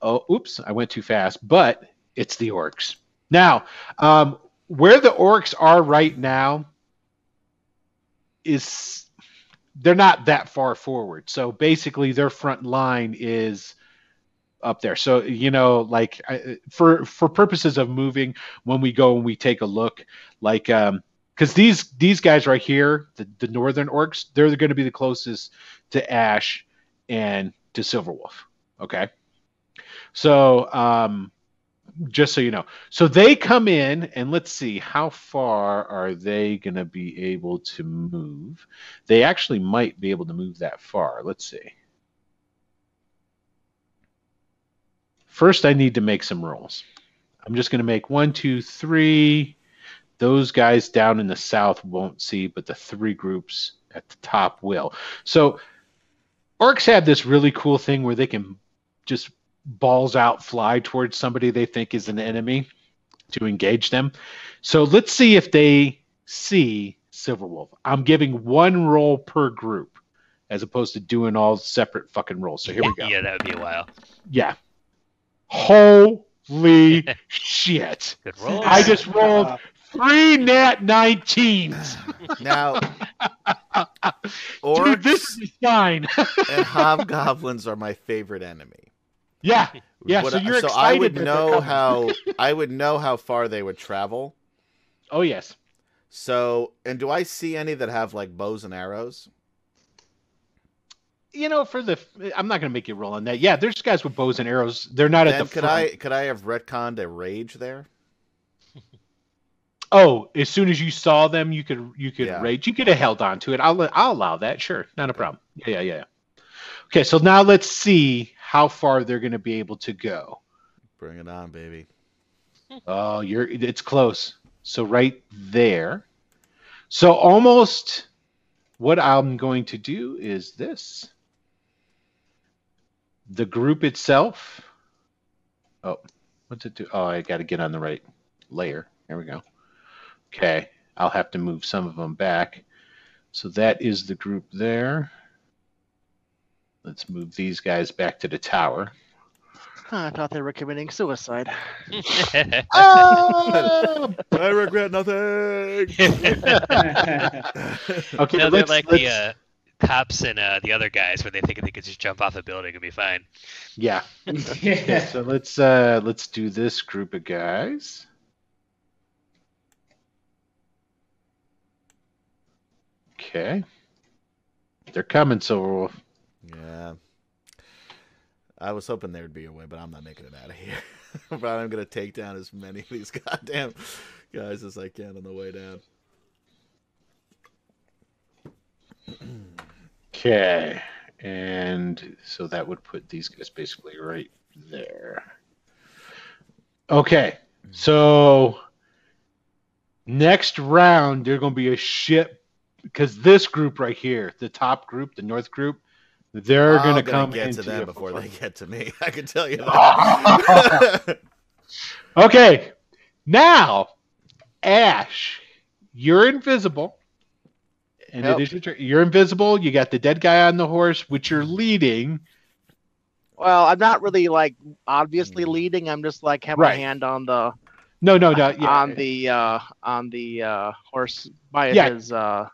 Oh, oops, I went too fast, but it's the orcs. Now, um, where the orcs are right now is they're not that far forward. So basically, their front line is up there. So you know, like I, for for purposes of moving, when we go and we take a look, like um, because these these guys right here, the the northern orcs, they're going to be the closest to Ash and to Silverwolf. Okay, so um, just so you know, so they come in and let's see how far are they going to be able to move. They actually might be able to move that far. Let's see. First, I need to make some rolls. I'm just going to make one, two, three. Those guys down in the south won't see, but the three groups at the top will. So, orcs have this really cool thing where they can just balls out fly towards somebody they think is an enemy to engage them. So, let's see if they see Silverwolf. I'm giving one roll per group as opposed to doing all separate fucking rolls. So, here we go. Yeah, that would be a while. Yeah. Holy shit. Good roll. I just rolled uh, three nat 19s. Now, Dude, this orcs is fine. and hobgoblins are my favorite enemy. yeah. Yeah, Would so I- you're so I would know how I would know how far they would travel. Oh, yes. So, and do I see any that have like bows and arrows? You know, for the. I'm not going to make you roll on that. Yeah, there's guys with bows and arrows. They're not at Then the could front. I could I have retconned a rage there? Oh, as soon as you saw them, you could you could Yeah. rage. You could have held on to it. I'll I'll allow that. Sure, not a problem. Yeah, yeah, yeah. Okay, so now let's see how far they're going to be able to go. Bring it on, baby. Oh, you're it's close. So right there. So almost what I'm going to do is this. The group itself. Oh, what's it do? Oh, I got to get on the right layer. There we go. Okay, I'll have to move some of them back. So that is the group there. Let's move these guys back to the tower. I thought they were committing suicide. Ah! I regret nothing. okay, no, they're let's, like the let's- uh, cops and uh, the other guys where they think they could just jump off a building and be fine. yeah. Okay, yeah. so let's uh let's do this group of guys. Okay. They're coming, Silverwolf. yeah. I was hoping there would be a way, but I'm not making it out of here. but I'm gonna take down as many of these goddamn guys as I can on the way down. Okay. And so that would put these guys basically right there. Okay. Hmm. So next round, they're going to be a ship because this group right here, the top group, the North group, they're I'm going to gonna come get into to them before they get to me. I can tell you that. Okay. Now, Ash, you're invisible. And Yep. it is your turn. You're invisible. You got the dead guy on the horse, which you're leading. Well, I'm not really like obviously leading. I'm just like have Right. my hand on the No, no, no. Yeah. on the uh on the uh horse by Yeah. his uh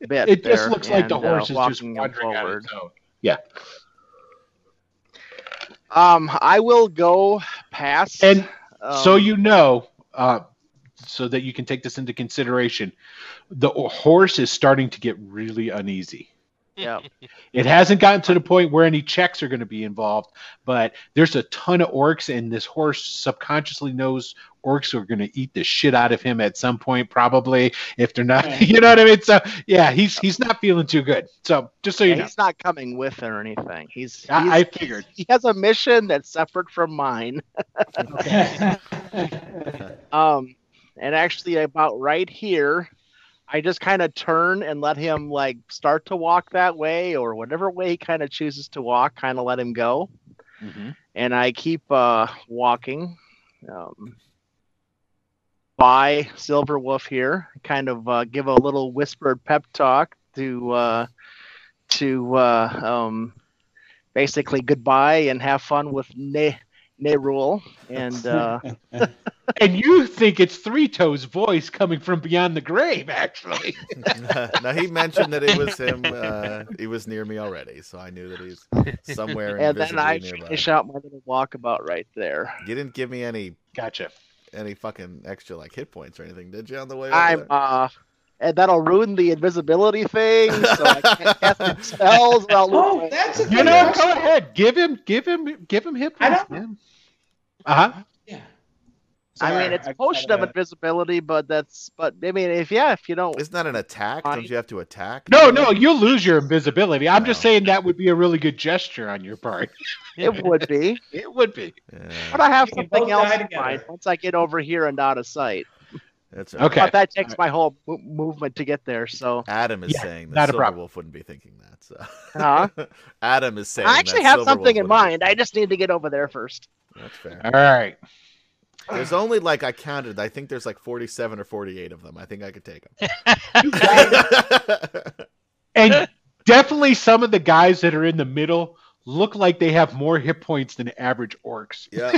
bit. it just looks like the and, uh, horse is just wandering forward. own. Um, I will go past. And so um, you know, uh, so that you can take this into consideration, the horse is starting to get really uneasy. Yeah. It hasn't gotten to the point where any checks are going to be involved, but there's a ton of orcs, and this horse subconsciously knows orcs are going to eat the shit out of him at some point, probably if they're not. You know what I mean? So yeah, he's he's not feeling too good. So just so you yeah, know, he's not coming with or anything. He's, he's I, I figured. he has a mission that's separate from mine. Um, and actually, about right here, I just kind of turn and let him like start to walk that way or whatever way he kind of chooses to walk. Kind of let him go, and I keep uh, walking um, by Silver Wolf here. Kind of uh, give a little whispered pep talk to uh, to uh, um, basically goodbye and have fun with Ne Nerul and. Uh, and you think it's Three Toes' voice coming from beyond the grave, actually. now he mentioned that it was him. Uh, he was near me already, so I knew that he's somewhere and then I nearby. finish out my little walkabout right there. You didn't give me any Gotcha. any fucking extra like hit points or anything, did you on the way? over I'm there? uh, and that'll ruin the invisibility thing, so I can't cast any spells. and Oh, my- that's a You know, question. go ahead. Give him, give him, give him hit I points. Uh huh. Yeah. I mean, it's I- potion of I- invisibility, but that's but I mean, if yeah, if you don't, Isn't that an attack? Fine. Don't you have to attack? No, no, you'll lose your invisibility. I'm just saying that would be a really good gesture on your part. it would be. It would be. Yeah, But I have You something else in mind once I get over here and out of sight. That's all right. Okay. But that takes my whole mo- movement to get there. So Adam is Yeah, saying that not Wolf wouldn't be thinking that. So Huh? Adam is saying I actually that have something Silverwolf in mind. I just need to get over there first. That's fair. All right. There's only like I counted. I think there's like 47 or 48 of them. I think I could take them. And definitely some of the guys that are in the middle look like they have more hit points than average orcs. yeah.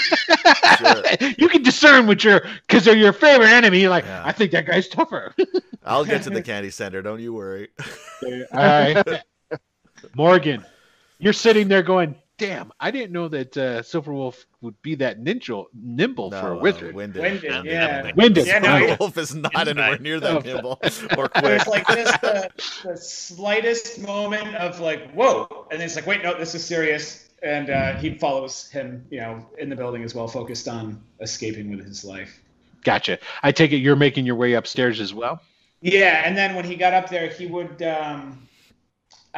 you can discern what your because they're your favorite enemy. You're like, Yeah. I think that guy's tougher. I'll get to the candy center. Don't you worry. All right. Morgan, you're sitting there going, "Damn, I didn't know that uh, Silverwolf would be that ninja, nimble for a uh, wizard." Wyndham. Winded, yeah. Winded. Yeah, no, Right. yeah. Wolf is not It's anywhere near that nimble or quick. it's like just the, the slightest moment of like, whoa, and it's like, wait, no, this is serious. And uh, he follows him, you know, in the building as well, focused on escaping with his life. Gotcha. I take it you're making your way upstairs as well. Yeah, and then when he got up there, he would um,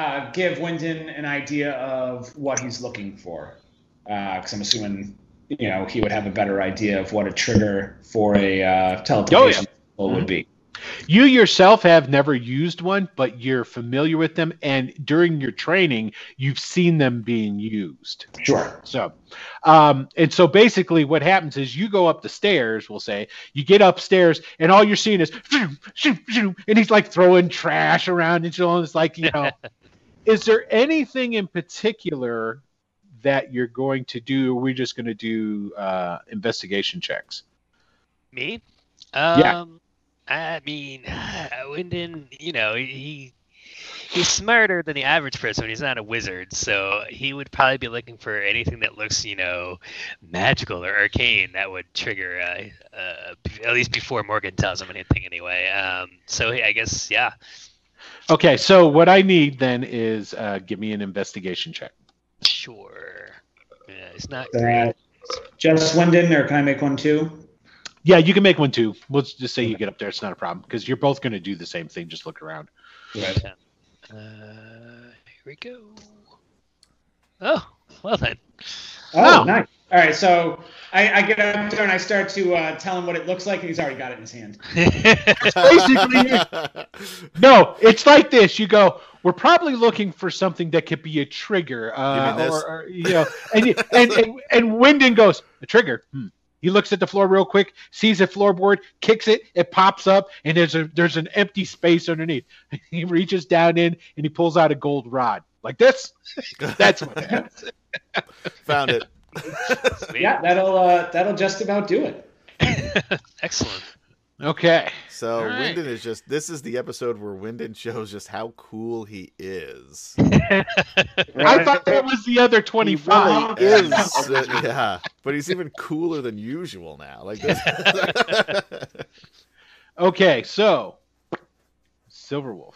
uh, give Wyndon an idea of what he's looking for, because I'm assuming, you know, he would have a better idea of what a trigger for a uh, teleportation tool would be. You yourself have never used one, but you're familiar with them, and during your training, you've seen them being used. Sure. So, um, and so basically, what happens is you go up the stairs. We'll say you get upstairs, and all you're seeing is zoom, zoom, zoom, and he's like throwing trash around and so on. It's like you know, is there anything in particular that you're going to do? Or are we just going to do uh, investigation checks? Me? Yeah. Um, I mean, Wyndon, you know, he he's smarter than the average person. He's not a wizard, so he would probably be looking for anything that looks, you know, magical or arcane that would trigger, uh, uh, at least before Morgan tells him anything, anyway. Um, so I guess, yeah. Okay, so what I need then is uh, give me an investigation check. Sure. Yeah, it's not Uh, great. just Wyndon, or can I make one too? Yeah, you can make one too. We'll just say you get up there. It's not a problem because you're both going to do the same thing. Just look around. Right. Uh, here we go. Oh, well then. Oh, Oh. nice. All right, so I, I get up there and I start to uh, tell him what it looks like, and he's already got it in his hand. basically No, it's like this. You go. We're probably looking for something that could be a trigger, uh, You or, or you know, and you- and and, and Wyndon goes a trigger. Hmm. He looks at the floor real quick, sees a floorboard, kicks it, it pops up, and there's a there's an empty space underneath. He reaches down in and he pulls out a gold rod like this. That's what happens. Found it. Sweet. Yeah, that'll uh, that'll just about do it. Excellent. Okay. So All right. Wyndon is just this is the episode where Wyndon shows just how cool he is. I thought that was the other twenty five. He is uh, yeah, but he's even cooler than usual now. Like this. Okay, so Silverwolf.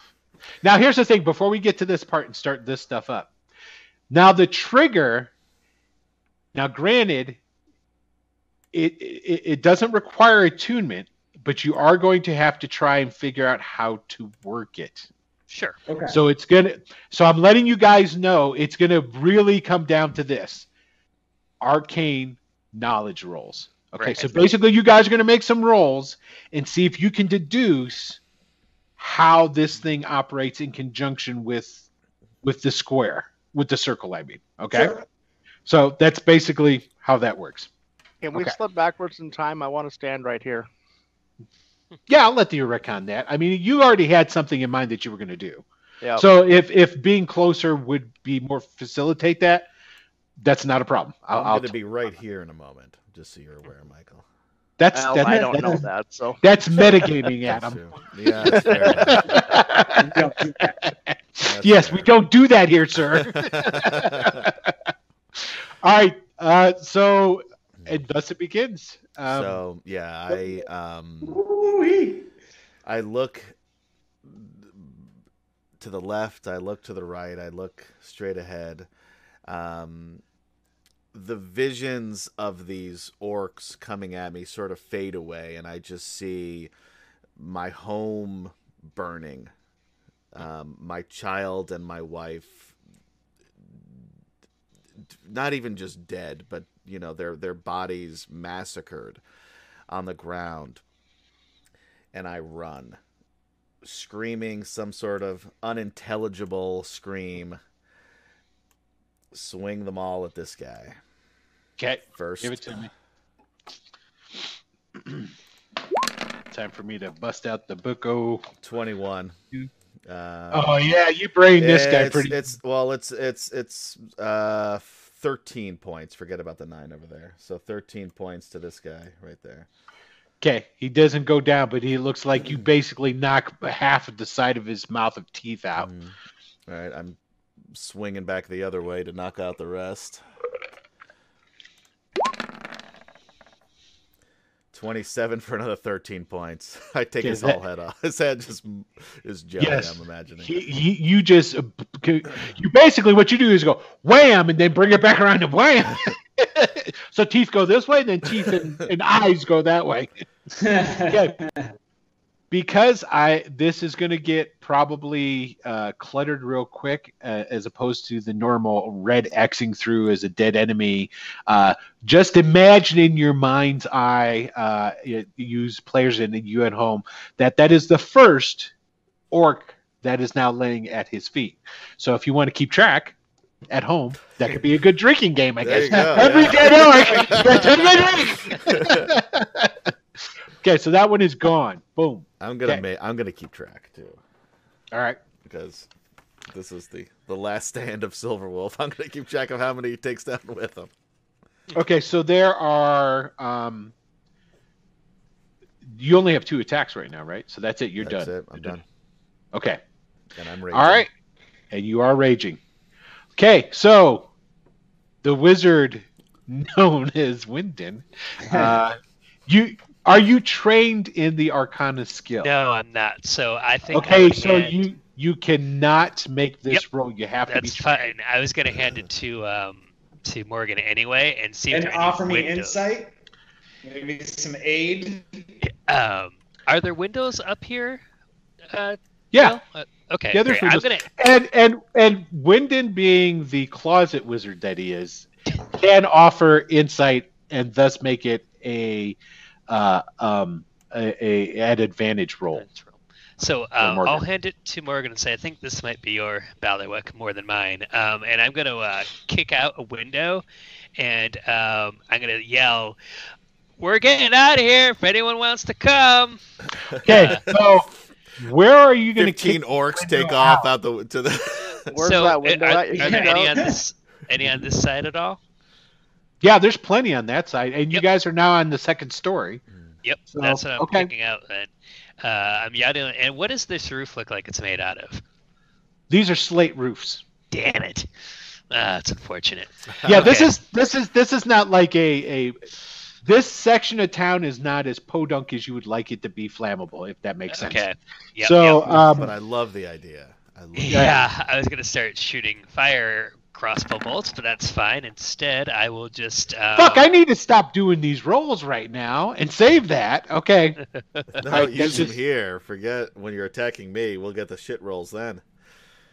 Now here's the thing before we get to this part and start this stuff up. Now the trigger now granted it, it it doesn't require attunement, but you are going to have to try and figure out how to work it. Sure. Okay. So it's gonna. So I'm letting you guys know it's gonna really come down to this: arcane knowledge rolls. Okay, Right. so basically, you guys are gonna make some rolls and see if you can deduce how this thing operates in conjunction with with the square, with the circle. I mean, okay. Sure. So that's basically how that works. Can we Okay. slip backwards in time? I want to stand right here. Yeah, I'll let you retcon that. I mean, you already had something in mind that you were going to do. Yeah. So if if being closer would be more facilitate that, that's not a problem. I'll, I'm going to be right here in a moment, just so you're aware, Michael. That's Well, that, I don't know that, so That's metagaming, Adam. True. Yeah, that's fair enough. We don't that. Yes, fair. we don't do that here, sir. All right. Uh, so, and thus it begins. Um, so yeah, I um Ooh-wee. I look to the left, I look to the right, I look straight ahead. Um, the visions of these orcs coming at me sort of fade away, and I just see my home burning, um, my child and my wife, not even just dead, but you know their their bodies massacred on the ground, and I run screaming some sort of unintelligible scream. Swing them all at this guy okay. first. Give it to me. Time for me to bust out the booko. Oh. Twenty-one. You- Uh, Oh yeah, you brain this guy pretty. It's well, it's it's it's uh thirteen points. Forget about the nine over there. So thirteen points to this guy right there. Okay, he doesn't go down, but he looks like you basically knock half of the side of his mouth of teeth out. Mm. All right, I'm swinging back the other way to knock out the rest. 27 for another 13 points. I take Okay, his that- whole head off. His head just is jelly, Yes. I'm imagining. He, he, you just, uh, you basically what you do is go wham, and then bring it back around to wham. so teeth go this way, and then teeth and, and eyes go that way. Because I this is going to get probably uh, cluttered real quick uh, as opposed to the normal red Xing through as a dead enemy. Uh, just imagine in your mind's eye, uh, use players in you at home that that is the first orc that is now laying at his feet. So if you want to keep track. At home, that could be a good drinking game, I guess. Every yeah. dead orc gets a drink. okay, so that one is gone. Boom. I'm gonna Okay. ma- I'm gonna keep track too All right. because this is the the last stand of Silverwolf. I'm gonna keep track of how many he takes down with him. Okay, so there are. Um, you only have two attacks right now, right? So that's it. You're done. That's done. it. I'm You're done, Okay. and I'm All raging. right. And you are raging. Okay, so the wizard known as Wyndon, uh, you are you trained in the Arcana skill? No, I'm not. So I think. Okay, would so hand- you you cannot make this Yep. roll. You have to be. That's fine. I was gonna hand it to um to Morgan anyway and see if and there offer me windows. insight. Maybe some aid. Um, are there windows up here? Uh, yeah, Uh, okay. Yeah, there's great. I'm windows. gonna. and and and Wyndon being the closet wizard that he is, can offer insight and thus make it a uh, um a, a at advantage roll. That's wrong. So um, Morgan. I'll hand it to Morgan and say, I think this might be your bailiwick more than mine. Um, and I'm going to uh, kick out a window and um, I'm going to yell, We're getting out of here if anyone wants to come. Okay, so where are you going to Fifteen kick? orcs window take off out? out the to the. Where's so that window are, at? are there any on this any on this side at all? Yeah, there's plenty on that side, and you Yep. guys are now on the second story. Yep, So, that's what I'm okay. kicking out then. Uh, I'm yelling, and what does this roof look like it's made out of? These are slate roofs. Damn it. Ah, it's unfortunate. Yeah, this is this is this is not like a a. This section of town is not as podunk as you would like it to be flammable, if that makes sense. Okay. Yep, so, yep. um, but I love the idea. I love Yeah, I was gonna start shooting fire crossbow bolts, but that's fine. Instead, I will just. Uh, Fuck, I need to stop doing these rolls right now and save that. Okay. No, Alright, use that's them just- here. Forget when you're attacking me. We'll get the shit rolls then.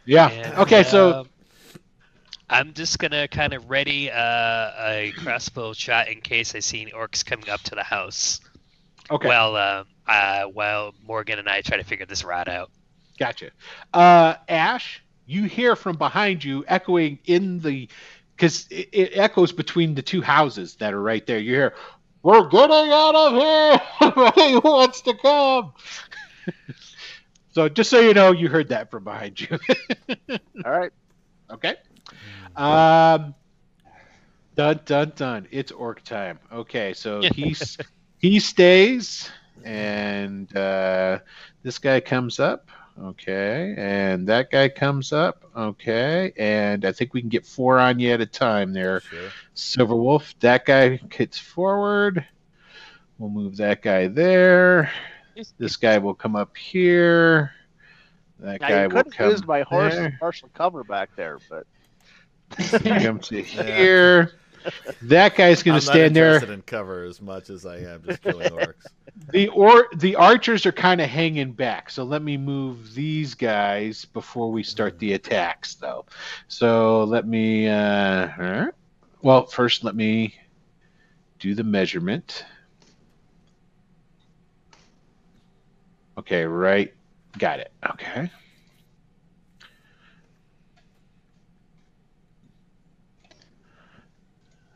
Yeah. and, okay, so um, I'm just gonna kind of ready uh, a crossbow shot in case I see any orcs coming up to the house. okay, While uh, uh, while Morgan and I try to figure this rod out. gotcha. Uh Ash, you hear from behind you echoing in the cuz it, it echoes between the two houses that are right there. You hear we're getting out of here. Who wants to come? so just so you know, you heard that from behind you. All right. Okay. Um. Dun dun dun! It's orc time. Okay, so he's he stays, and uh, this guy comes up. Okay, and that guy comes up. Okay, and I think we can get four on you at a time there. Sure. Silver Wolf. That guy hits forward. We'll move that guy there. This guy will come up here. That Now, guy you will could have come used my horse partial cover back there, but come to here. That guy's going to stand there. in cover as much as I am just killing orcs. The or the archers are kind of hanging back, so let me move these guys before we start the attacks, though. So let me. Uh, well, first let me do the measurement. Okay, right. Got it. Okay.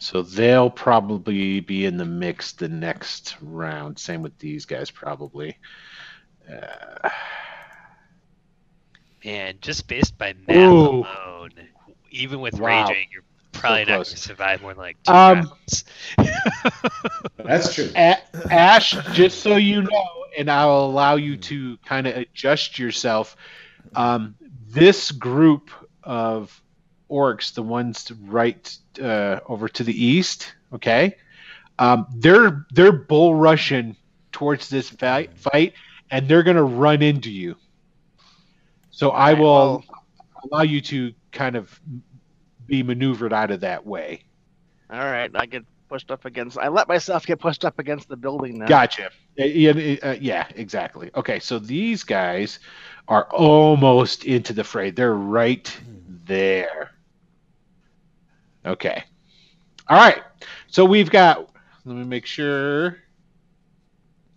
So they'll probably be in the mix the next round. Same with these guys, probably. Uh, Man, just based by math Ooh. alone, even with Wow. raging, you're probably not going to survive more than like two Um, rounds. That's true. A- Ash, just so you know, and I'll allow you to kind of adjust yourself. Um, this group of orcs, the ones right uh, over to the east, okay, um, they're they're bull rushing towards this fight, fight, and they're gonna run into you. So I Right, will well- allow you to kind of be maneuvered out of that way. all right, I get pushed up against. I let myself get pushed up against the building now. Gotcha. Yeah, uh, yeah, exactly. Okay, so these guys are almost into the fray. They're right there. Okay. All right. So we've got. Let me make sure.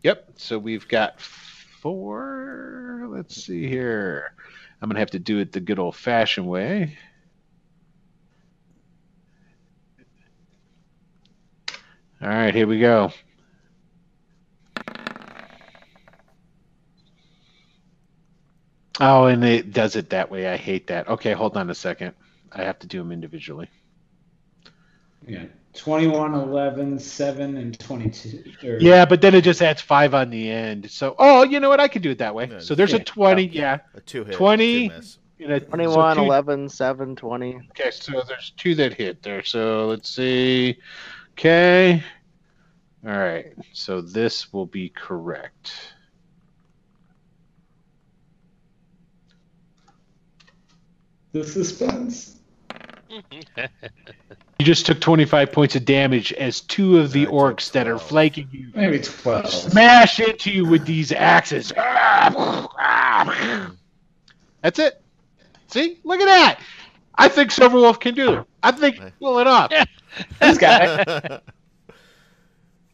Yep. So we've got four. Let's see here. I'm gonna have to do it the good old fashioned way. All right, here we go. Oh, and it does it that way. I hate that. Okay, hold on a second. I have to do them individually. Yeah. 21, 11, 7, and 22. Or, Yeah, but then it just adds five on the end. So, oh, you know what? I could do it that way. Yeah, So there's a 20. Yeah. A two hit. 20. Two miss. And a- so 21, two- 11, 7, 20. Okay, so there's two that hit there. So let's see. Okay. All right. So this will be correct. The suspense. You just took 25 points of damage as two of the I orcs that are flanking you Maybe 12. smash into you with these axes. That's it. See? Look at that. I think Silverwolf can do it. I think he'll pull it off. This guy.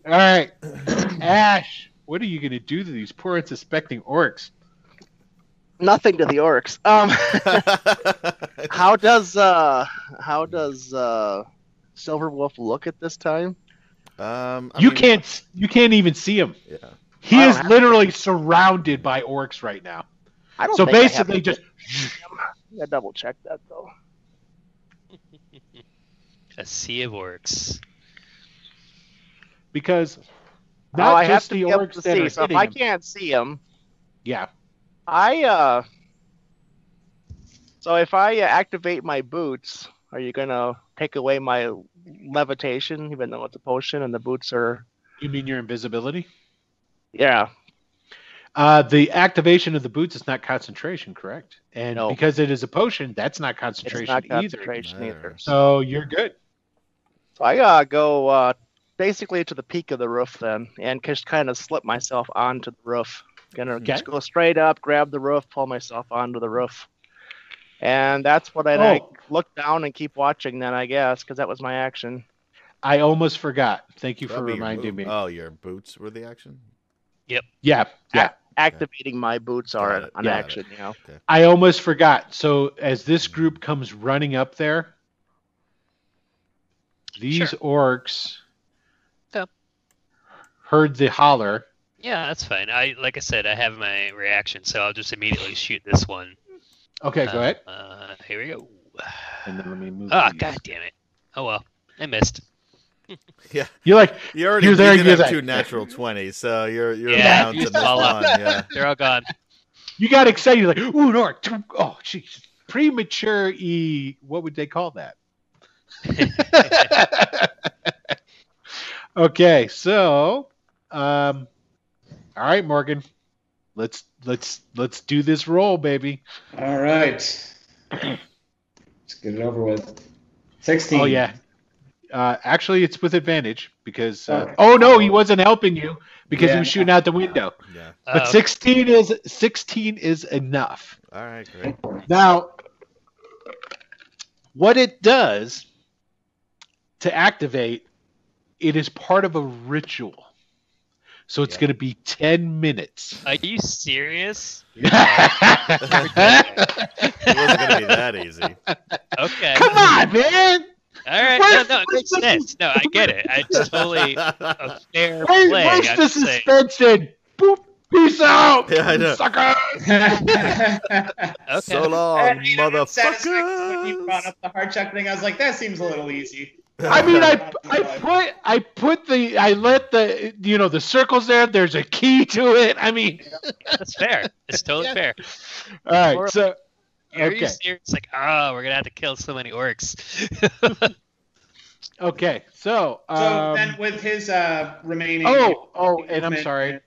All right. Ash, what are you going to do to these poor unsuspecting orcs? Nothing to the orcs. Um, how does uh, how does uh, Silverwolf look at this time? um, I you mean, can't you can't even see him. Yeah. He is have literally surrounded by orcs right now. I don't. So think basically to- just I double check that though. A sea of orcs. because not Oh, I have just to the be able orcs to see. So if I him. can't see him, Yeah. I uh. So if I uh, activate my boots, are you gonna take away my levitation, even though it's a potion and the boots are? You mean your invisibility? Yeah. Uh, the activation of the boots is not concentration, correct? And No. because it is a potion, that's not concentration, It's concentration not either. concentration either. Either. So you're good. So I uh, go uh, basically to the peak of the roof then, and just kind of slip myself onto the roof. Gonna Okay. just go straight up, grab the roof, pull myself onto the roof, and that's what I like, Oh. look down and keep watching. Then I guess because that was my action. I almost forgot. Thank you for That'd be your reminding me. Oh, your boots were the action. Yep. Yeah, yeah. Activating my boots are Got an, an got it. action, you know. I almost forgot. So as this group comes running up there, these Sure. orcs Yep. heard the holler. Yeah, that's fine. I like I said, I have my reaction, so I'll just immediately shoot this one. Okay, go Uh, ahead. Uh, here we go. And then let me move. Ah, these. god damn it. Oh well, I missed. Yeah, You're like, you already You're there, you're have there. two natural twenties, so you're you're Yeah, down you to just miss fall one. out. Yeah. They're all gone. you got excited. You're like, ooh, no, oh, jeez, premature e. What would they call that? okay, so, um, all right, Morgan, let's let's let's do this roll, baby. All right. Let's get it over with. 16. Oh yeah. Uh, actually, it's with advantage because. Uh, Okay. oh no, he wasn't helping you because he was shooting out the window. Yeah. But Uh, sixteen is sixteen is enough. All right, great. Now, what it does to activate, it is part of a ritual. So it's Yeah. going to be 10 minutes. Are you serious? It wasn't gonna be that easy. Okay. Come on, man. All right. Where's- no, no, it makes where's the- sense. No, I get it. I just totally a fair Where- play. where's I'm the just saying. suspense? Boop. Peace out. Yeah, I know. Sucker. Okay. So long, And, you know, When you brought up the heart check thing, I was like, that seems a little easy. I mean, I, I put I put the I let the you know the circles there. There's a key to it. I mean, That's fair. It's totally Yeah. fair. all right. So Are you Okay. serious? Like, oh, we're gonna have to kill so many orcs. okay. So So um, then, with his uh, remaining. oh oh, and I'm sorry.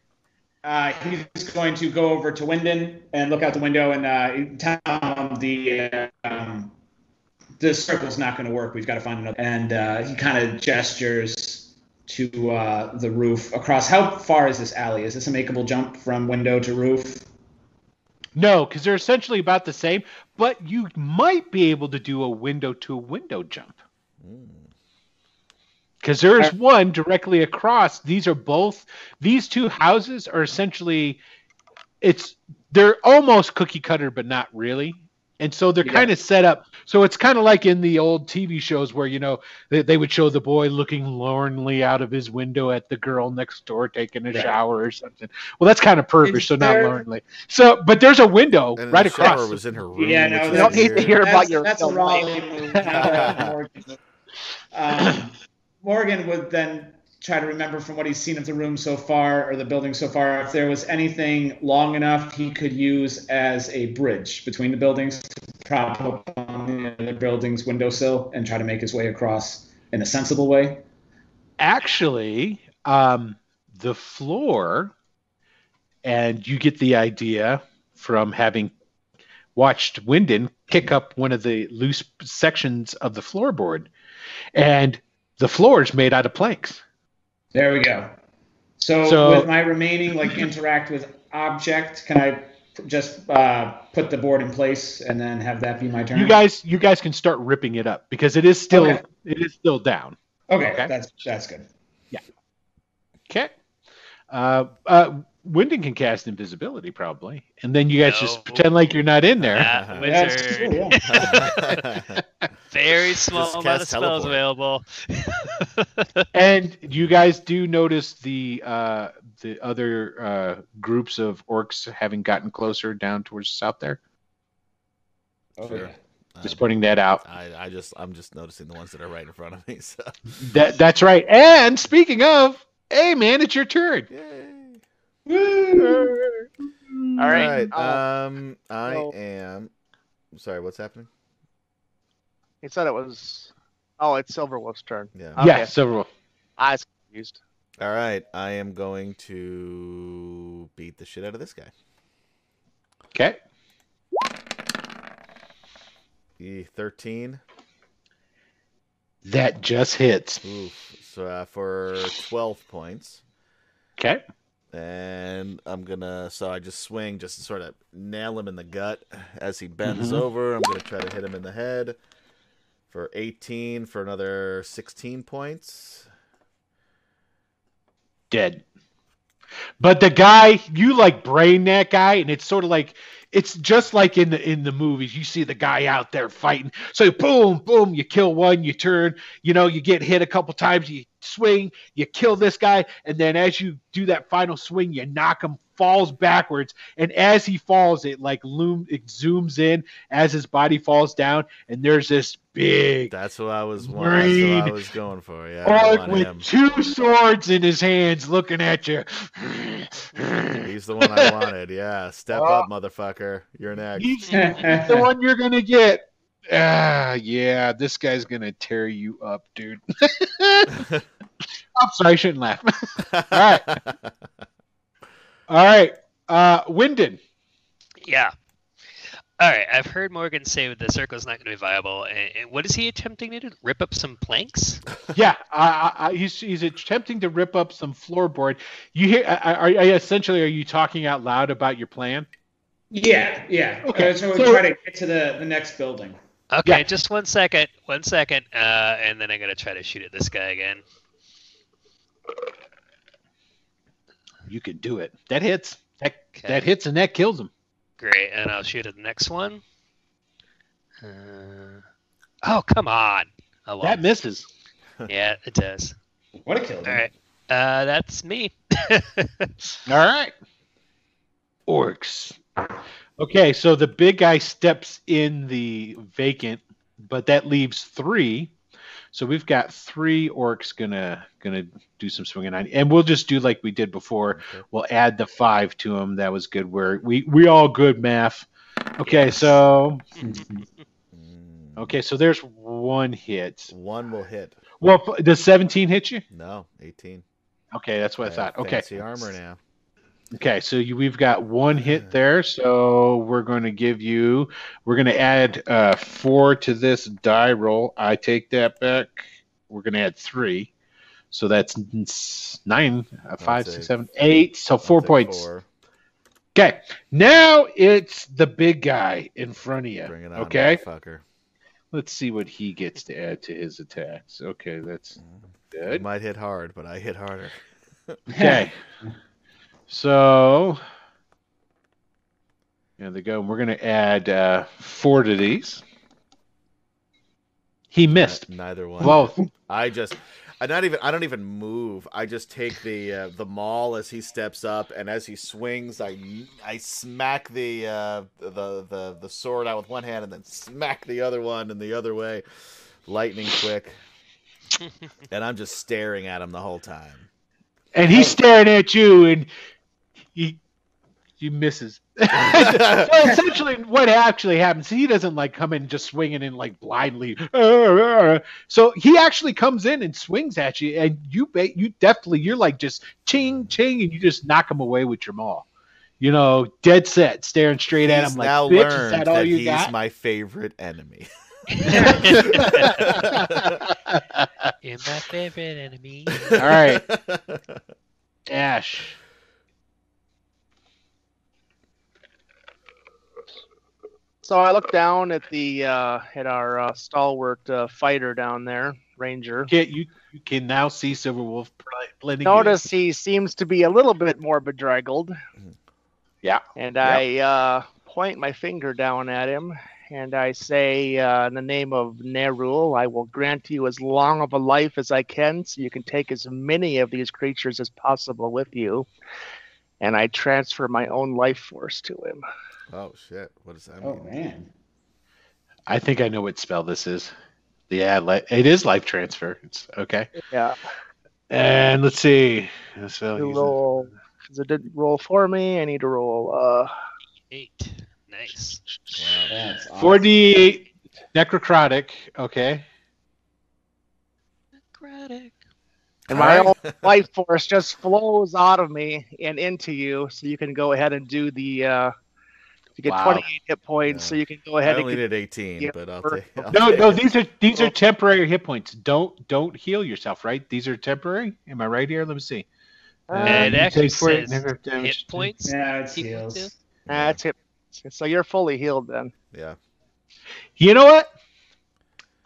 Uh, he's going to go over to Wyndon and look out the window and uh, tell him the um, the circle's not going to work. We've got to find another. And uh, he kind of gestures to uh, the roof across. How far is this alley? Is this a makeable jump from window to roof? No, because they're essentially about the same, but you might be able to do a window to window jump. Because there is one directly across. These are both these two houses are essentially it's they're almost cookie cutter, but not really. And so they're Yeah. kind of set up. So it's kind of like in the old TV shows where, you know, they, they would show the boy looking lornly out of his window at the girl next door taking a Right. shower or something. Well, that's kind of pervy, Is so not lornly. So, but there's a window And right the shower across. was in her room. Yeah, no, which You don't need to weird. hear about That's, your that's a Raleigh move. Morgan. Um, Morgan would then try to remember from what he's seen of the room so far or the building so far if there was anything long enough he could use as a bridge between the buildings to prop up on the building's windowsill and try to make his way across in a sensible way. actually um, the floor and you get the idea from having watched Wyndon kick up one of the loose sections of the floorboard and the floor is made out of planks There we go. So, So- with my remaining like interact with object, can I just uh, put the board in place and then have that be my turn? you guys you guys can start ripping it up because it is still Okay. it is still down Okay, Okay. that's that's good. Yeah. Okay uh uh Wyndon can cast invisibility probably and then you guys just pretend like you're not in there That That's wizard. true, yeah. Very small amount of spells teleport. available. and you guys do notice the uh the other uh groups of orcs having gotten closer down towards the south there Oh, Sure. yeah. just pointing that out I, I just I'm just noticing the ones that are right in front of me. So that that's right and speaking of hey man it's your turn Yay. All All right. right. Um I so- am sorry, what's happening? he said it was. Oh, it's Silverwolf's turn. Yeah. Okay. yeah so I was confused. All right. I am going to beat the shit out of this guy. okay E thirteen. that just hits Oof. So uh, for twelve points. okay And I'm gonna so I just swing just to sort of nail him in the gut as he bends Mhm. over. I'm gonna try to hit him in the head for 18 for another 16 points. dead. But the guy, you like brain that guy, and it's sort of like it's just like in the in the movies. You see the guy out there fighting. So boom, boom, you kill one, you turn, you know, you get hit a couple times, you swing, you kill this guy, and then as you do that final swing, you knock him falls backwards, and as he falls, it like loom it zooms in as his body falls down, and there's this big That's what I was. wa- That's what I was going for. Yeah, I orc want with him. two swords in his hands, looking at you. He's the one I wanted. Yeah, step Oh. up, motherfucker. You're next. He's, he's the one you're gonna get. Ah, yeah, this guy's gonna tear you up, dude. I'm sorry, I shouldn't laugh. All right. All right, uh, Wyndon. Yeah. All right. I've heard Morgan say the circle is not going to be viable. And, and what is he attempting to do? Rip up some planks? Yeah, I, I, I, he's he's attempting to rip up some floorboard. You hear? Are, are, are essentially are you talking out loud about your plan? yeah, yeah. Okay, Uh, so we so- try to get to the, the next building. Okay, Yeah. just one second. One second. Uh, and then I'm going to try to shoot at this guy again. You can do it. That hits. That, Okay. that hits and that kills him. Great. And I'll shoot at the next one. Uh, oh, come on. Oh, well. That misses. yeah, it does. What a kill. All right. Uh, that's me. All right. Orcs. Okay, so the big guy steps in the vacant, but that leaves three. So we've got three orcs gonna gonna do some swinging on, and we'll just do like we did before. Okay. We'll add the five to them. That was good. Where we we all good math. Okay, so Mm. okay, so there's one hit. One will hit. Well, does 17 hit you? No, 18. Okay, that's what I have thought. Okay, Fancy armor now. Okay, so you, we've got one hit there. So we're going to give you, we're going to add uh, four to this die roll. I take that back. We're going to add three. So that's nine, uh, five, six, seven, eight. So four points. four. Okay, now it's the big guy in front of you. Bring it on, okay, motherfucker. let's see what he gets to add to his attacks. Okay, that's You good. might hit hard, but I hit harder. Okay. So, there they go. We're going to add uh, four to these. He missed. Neither one. Both. I just, I not even, I don't even move. I just take the uh, the maul as he steps up, and as he swings, I I smack the uh, the the the sword out with one hand, and then smack the other one in the other way, lightning quick. and I'm just staring at him the whole time. And he's staring at you, and he, he misses. so essentially, what actually happens? He doesn't like come in just swinging in like blindly. So he actually comes in and swings at you, and you you definitely you're like just ching ching, and you just knock him away with your maul. You know, dead set, staring straight at him like, now "Bitch, is that all that you he's got?" my favorite enemy. You're my favorite enemy. all right, Ash. So I look down at the uh, at our uh, stalwart uh, fighter down there, Ranger. Get you. You can now see Silverwolf pl- blending. in. Notice he seems to be a little bit more bedraggled. Yeah. And I uh, point my finger down at him and I say, uh, in the name of Nerull, I will grant you as long of a life as I can so you can take as many of these creatures as possible with you. And I transfer my own life force to him. Oh shit! What does that Oh mean? man. I think I know what spell this is. Yeah, it is life transfer. It's okay. Yeah. And let's see. So roll. Because it didn't roll for me, I need to roll. Uh, Eight. Nice. Wow. That's awesome. 48 necrotic. Okay. Necrotic. and my Alright. own life force just flows out of me and into you, so you can go ahead and do the. Uh, you get Wow. 28 hit points, so you can go I ahead and only get did 18, Yeah, but I'll take. I'll No, take no, it. these are these are temporary hit points. Don't don't heal yourself, right? These are temporary. Am I right here? Let me see. Uh, it actually take 48 says necrotic damage. hit points. Yeah, it's equal to- heals. That's it. So you're fully healed then. Yeah. You know what?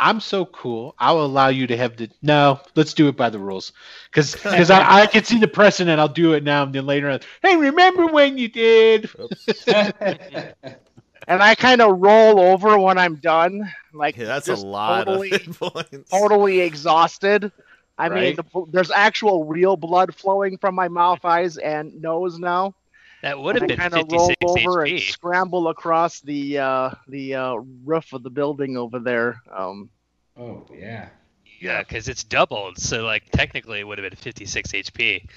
I'm so cool. I'll allow you to have the. No, let's do it by the rules, because because I, I can see the precedent. I'll do it now and then later on. Hey, remember when you did? And I kind of roll over when I'm done, like Yeah, that's a lot totally, of points. totally exhausted. I mean, the, there's actual real blood flowing from my mouth, eyes, and nose now. That would have I been kind of roll 56 over and scramble across the uh, the uh, roof of the building over there. Um, Oh yeah. Yeah, because it's doubled. So like technically it would have been 56 HP.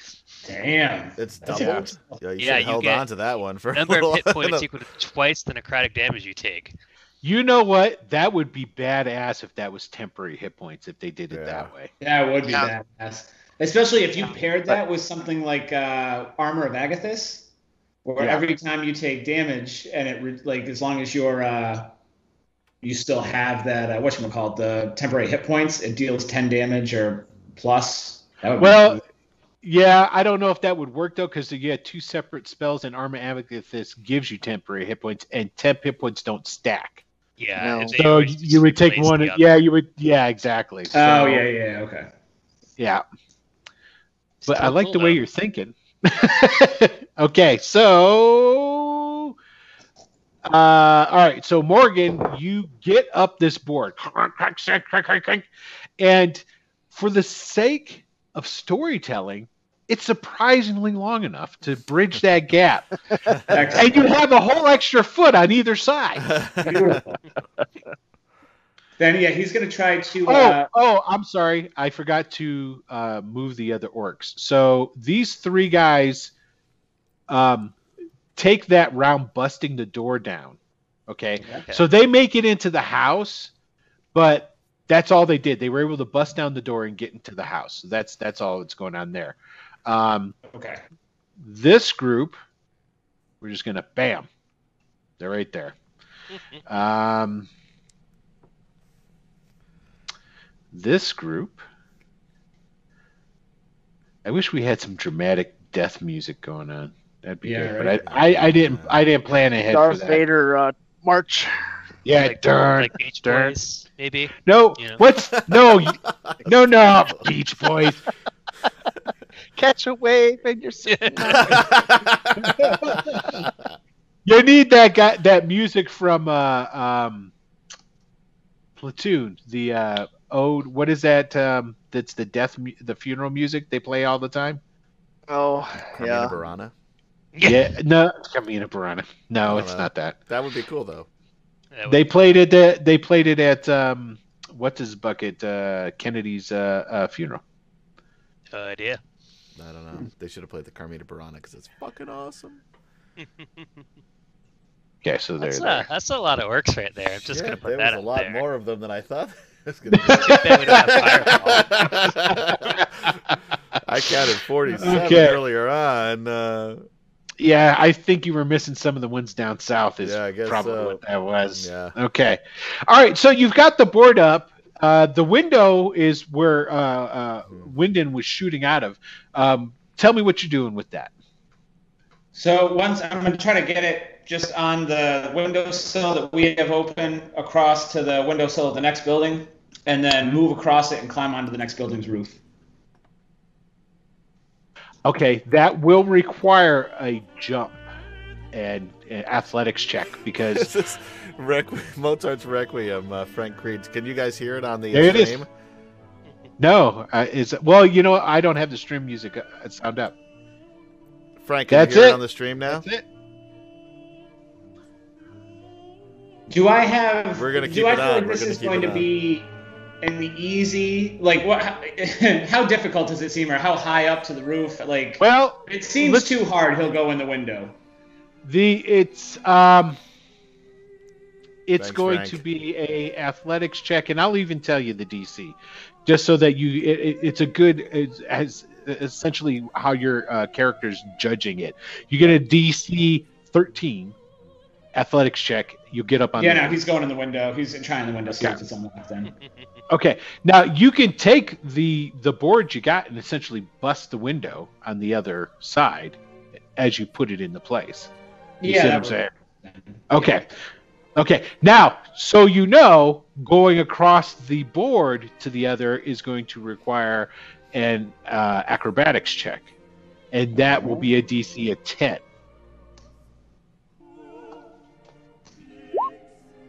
Damn. It's doubled. double. Yeah, you Yeah, should have you held get on to that one for a Number little of hit points equal to twice the necrotic damage you take. You know what? That would be badass if that was temporary hit points. If they did it Yeah. that way. That would be Yeah. badass. Especially if you paired that with something like uh, Armor of Agathys, where Yeah. every time you take damage, and it re- like as long as you're uh, you still have that uh, what you call it, the temporary hit points, it deals ten damage or plus. That would Well, be, Yeah, I don't know if that would work though, because you had two separate spells, and Armor Agathys gives you temporary hit points, and temp hit points don't stack. Yeah. No. So always you would take one. Yeah, you would. Yeah, exactly. oh So, yeah, yeah, okay. yeah. But I like cool, the way though. you're thinking. okay, so uh, all right, so Morgan, you get up this board, and for the sake of storytelling, it's surprisingly long enough to bridge that gap, and you have a whole extra foot on either side. Beautiful. then yeah, he's gonna try to. Oh, Uh, oh, I'm sorry. I forgot to uh, move the other orcs. So these three guys um, take that round busting the door down. Okay. Okay. So they make it into the house, but that's all they did. They were able to bust down the door and get into the house. So that's that's all that's going on there. Um, okay. this group, we're just gonna bam. They're right there. Um, this group. I wish we had some dramatic death music going on. That'd be Yeah, good. right. But I, I, I didn't. I didn't plan ahead Darth for that. Vader uh, march. Yeah, like, darn. like Beach darn. Boys, maybe. No, you know. what's no, no, no, Beach Boys. Catch a wave and you're sitting. You need that guy, that music from uh, um, Platoon. The uh, ode. What is that? Um, that's the death, the funeral music they play all the time. oh, Carmina yeah. Burana. Yeah, no, Camina Burana. No, Oh, it's no. not that. That would be cool though. They played it. At, they played it at um, what's his bucket? Uh, Kennedy's uh, uh, funeral. no idea. I don't know. They should have played the Carmina Burana because it's fucking awesome. Okay, so there. That's there. a, that's a lot of orcs right there. I'm just yeah, gonna put there that was a out lot there. more of them than I thought. It's gonna we don't have fireball. I counted forty-seven Okay. earlier on. Uh, Yeah, I think you were missing some of the ones down south. Is Yeah, I guess probably so. what that was. Yeah. Okay. All right. So you've got the board up. Uh, the window is where uh, uh, Wyndon was shooting out of. Um, tell me what you're doing with that. So once I'm gonna try to get it just on the windowsill that we have open across to the windowsill of the next building, and then move across it and climb onto the next building's roof. Okay, that will require a jump and an athletics check because this is Requ- Mozart's Requiem, uh, Frank Creed. Can you guys hear it on the There it is. stream? no, uh, is well, you know, I don't have the stream music uh, sound up. Frank, can That's you hear it. it. on the stream now? That's it. Do I have? We're gonna keep do keep I it feel on. like We're this is going to on. Be the easy? Like what? How, how difficult does it seem, or how high up to the roof? Like Well, it seems too hard. He'll go in the window. The it's um it's Thanks, going Frank. to be a athletics check, and I'll even tell you the DC, just so that you it, it- it's a good it's as essentially how your uh, character's judging it. You get a DC thirteen athletics check. You get up on Yeah, the no, he's going in the window. He's trying the window. See Okay. if it's unlocked. Then. Okay. Now you can take the the board you got and essentially bust the window on the other side as you put it into place. You yeah. see what I'm saying? Okay. Okay. Now, so you know, going across the board to the other is going to require an uh, acrobatics check, and that will be a DC of 10.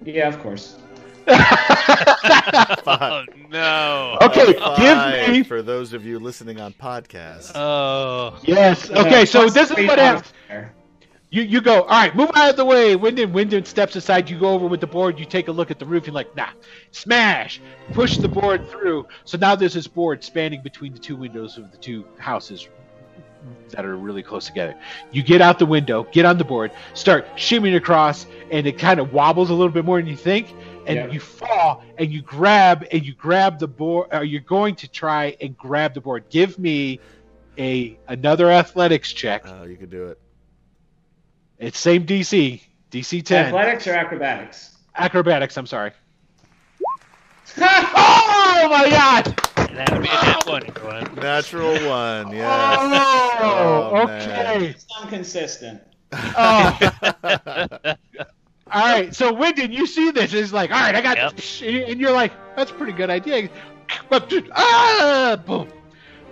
Yeah, of course. oh no. Okay, Five give me. for those of you listening on podcast. Oh. Yes. Okay. Uh, So this is what happens. you you go. All right, move out of the way. Wyndon Wyndon steps aside. You go over with the board. You take a look at the roof. You're like, nah, smash. Push the board through. So now there's this board spanning between the two windows of the two houses that are really close together. You get out the window, get on the board, start shimmying across, and it kind of wobbles a little bit more than you think. And Yeah. you fall and you grab and you grab the board. Or you're going to try and grab the board. Give me a another athletics check. Oh, you could do it. It's same DC, DC 10. Athletics or acrobatics? Acrobatics, I'm sorry. oh my god! That would be a net one. Natural one, yeah. Oh, Oh, okay. I'm consistent. Oh. All right, so Wyndon, you see this? It's like, all right, I got Yep. this, and you're like, that's a pretty good idea. But, Ah, boom.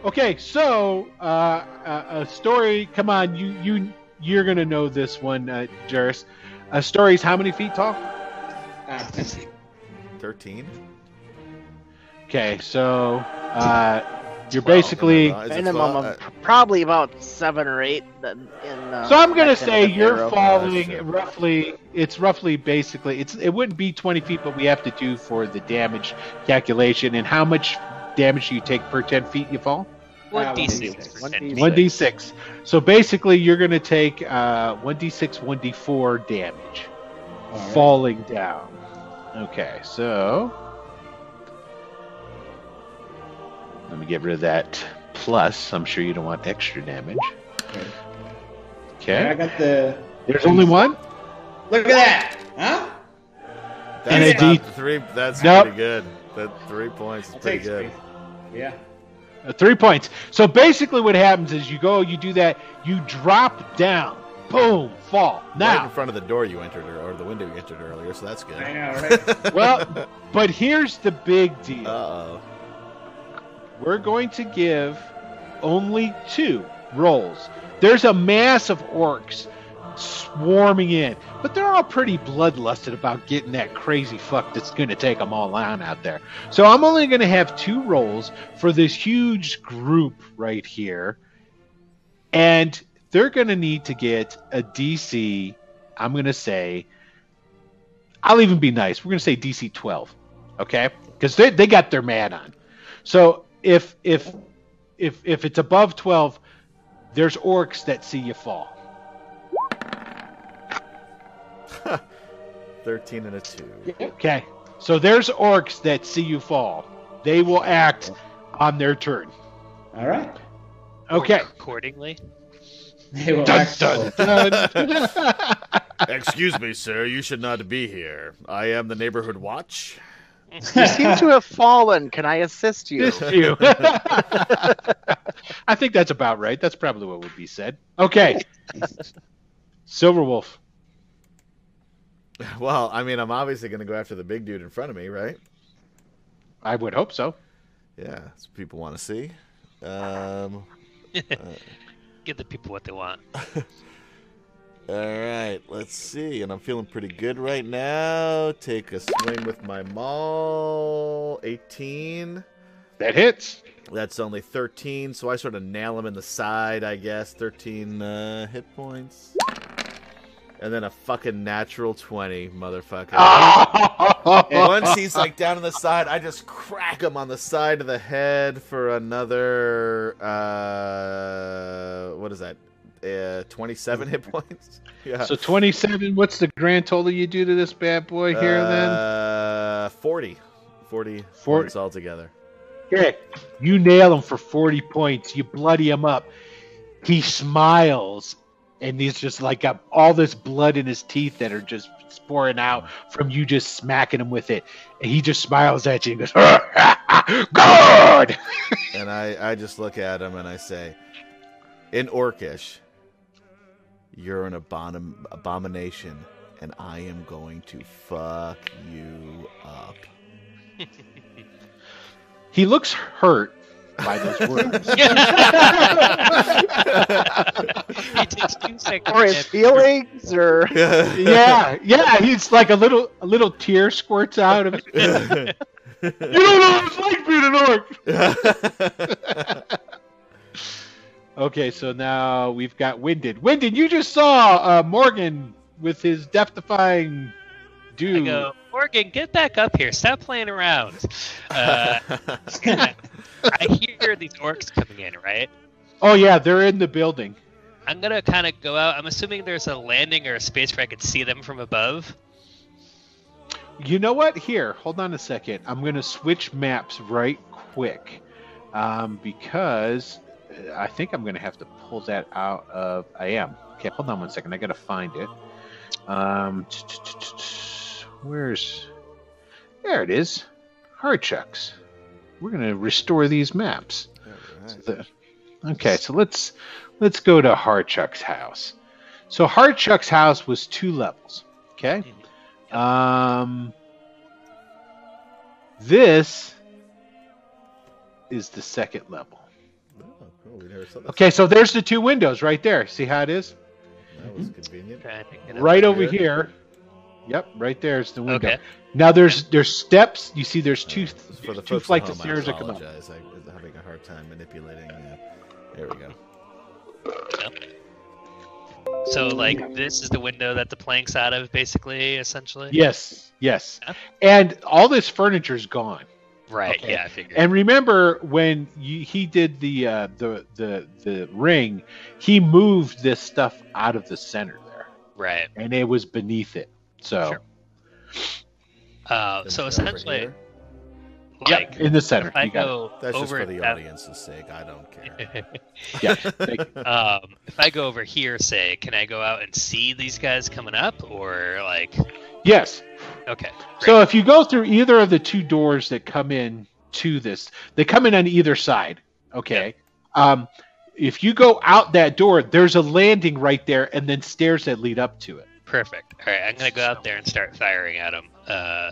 Okay, so uh, a, a story. Come on, you you you're gonna know this one, uh, Juris. A story's how many feet tall? Uh, 13? Okay, so uh, you're 12, basically. am I wrong? Minimum 12? of probably about seven or eight. In, uh, So I'm gonna say you're arrow. falling sure. roughly. It's roughly basically. It's it wouldn't be 20 feet, but we have to do for the damage calculation. And how much damage you take per 10 feet you fall? One Uh, d6 1d6. for 10 1d6. feet. One d six. So basically, you're gonna take uh, one d six, one d four damage All right. falling down. Okay, so let me get rid of that plus. I'm sure you don't want extra damage. Okay. Okay, I got the. there's only one. Look at that, huh? And That's a not D- three. That's Nope. pretty good. That three points is I'll pretty good. three. Yeah. Uh, three points. So basically, what happens is you go, you do that, you drop down, boom, fall. right in front of the door you entered, or the window you entered earlier, so that's good. I know, right? well, but here's the big deal. Uh oh. We're going to give only two rolls. There's a mass of orcs swarming in, but they're all pretty bloodlusted about getting that crazy fuck that's going to take them all on out there. So I'm only going to have two rolls for this huge group right here, and they're going to need to get a DC. I'm going to say, I'll even be nice. We're going to say DC 12, okay? Because they they got their man on. So if if if if it's above 12, there's orcs that see you fall. Thirteen and a two. Okay. So there's orcs that see you fall. They will act on their turn. All right. Okay. Accordingly. They will Dun, act- dun, dun. Excuse me, sir. You should not be here. I am the neighborhood watch. You seem to have fallen. Can I assist you? This you. I think that's about right. That's probably what would be said. Okay. Silverwolf. Well, I mean, I'm obviously going to go after the big dude in front of me, right? I would hope so. Yeah, that's what people want to see. Um, Give the people what they want. all right, let's see. And I'm feeling pretty good right now. Take a swing with my maul. 18. That hits. That's only 13, so I sort of nail him in the side, I guess. 13 uh, hit points. And then a fucking natural 20, motherfucker. Once he's like down on the side, I just crack him on the side of the head for another uh what is that? Uh 27 hit points? Yeah. So 27. What's the grand total you do to this bad boy here then? uh, 40. 40 Forty. points altogether. then? Okay. You nail him for 40 points. You bloody him up. He smiles, and he's just like got all this blood in his teeth that are just pouring out from you just smacking him with it. And he just smiles at you and goes, Good! And I, I just look at him and I say, in Orcish, you're an abom- abomination, and I am going to fuck you up. He looks hurt by those words. He takes two seconds. Or his feelings, or yeah, yeah, he's like a little a little tear squirts out of it. You don't know what it's like being an orc. Okay, so now we've got Wyndon. Wyndon, you just saw uh, Morgan with his death-defying dude. go, Morgan, get back up here. Stop playing around. Uh, I hear these orcs coming in, right? Oh yeah, they're in the building. I'm gonna kind of go out. I'm assuming there's a landing or a space where I could see them from above. You know what? Here, hold on a second. I'm going to switch maps right quick um, because I think I'm going to have to pull that out of. I am. Okay, hold on one second. I got to find it. Um, where's. There it is. Hardchucks. We're going to restore these maps. So the- okay, so let's let's go to Hardchuck's house. So Hardchuck's house was two levels. Okay. Um, this is the second level. Cool. We never saw that. Okay, so there's the two windows right there. See how it is? That was convenient. Trying to Right over here. Yep, right there's the window. Okay. Now there's there's steps. You see, there's two For the two flights of home, I stairs that come up. apologize. I'm having a hard time manipulating. Uh, there we go. So like this is the window that the plank's out of, basically, essentially. Yes, yes. Yeah. And all this furniture's gone. Right. Okay. Yeah, I figured. And remember when you, he did the uh, the the the ring, he moved this stuff out of the center there, right. and it was beneath it. So, Sure. Uh, so essentially, here. like yep, in the center. I You go That's just over for the that- audience's sake. I don't care. Yeah. um, if I go over here, say, can I go out and see these guys coming up, or like, yes. Okay, So if you go through either of the two doors that come in to this, they come in on either side. Okay. Um, if you go out that door, there's a landing right there, and then stairs that lead up to it. perfect. All right, I'm gonna go out there and start firing at them. Uh,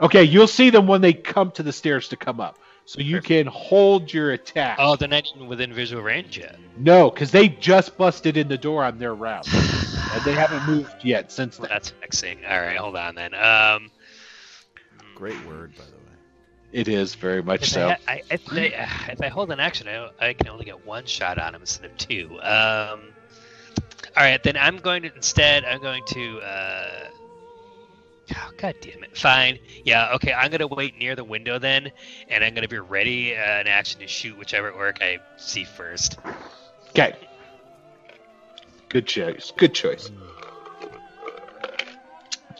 Okay, you'll see them when they come to the stairs to come up. So you can hold your attack. oh, they're not even within visual range yet. No, because they just busted in the door on their round, they haven't moved yet since Well, then. that's vexing. All right, hold on then. Um, Great word, by the way. It is very much if, so. I, I, if, they, if I hold an action, I, I can only get one shot on him instead of two. Um, all right, then I'm going to instead. I'm going to. Uh, oh, God damn it! Fine. Yeah. Okay. I'm gonna wait near the window then, and I'm gonna be ready uh, in action to shoot whichever orc I see first. Okay. Good choice. Good choice.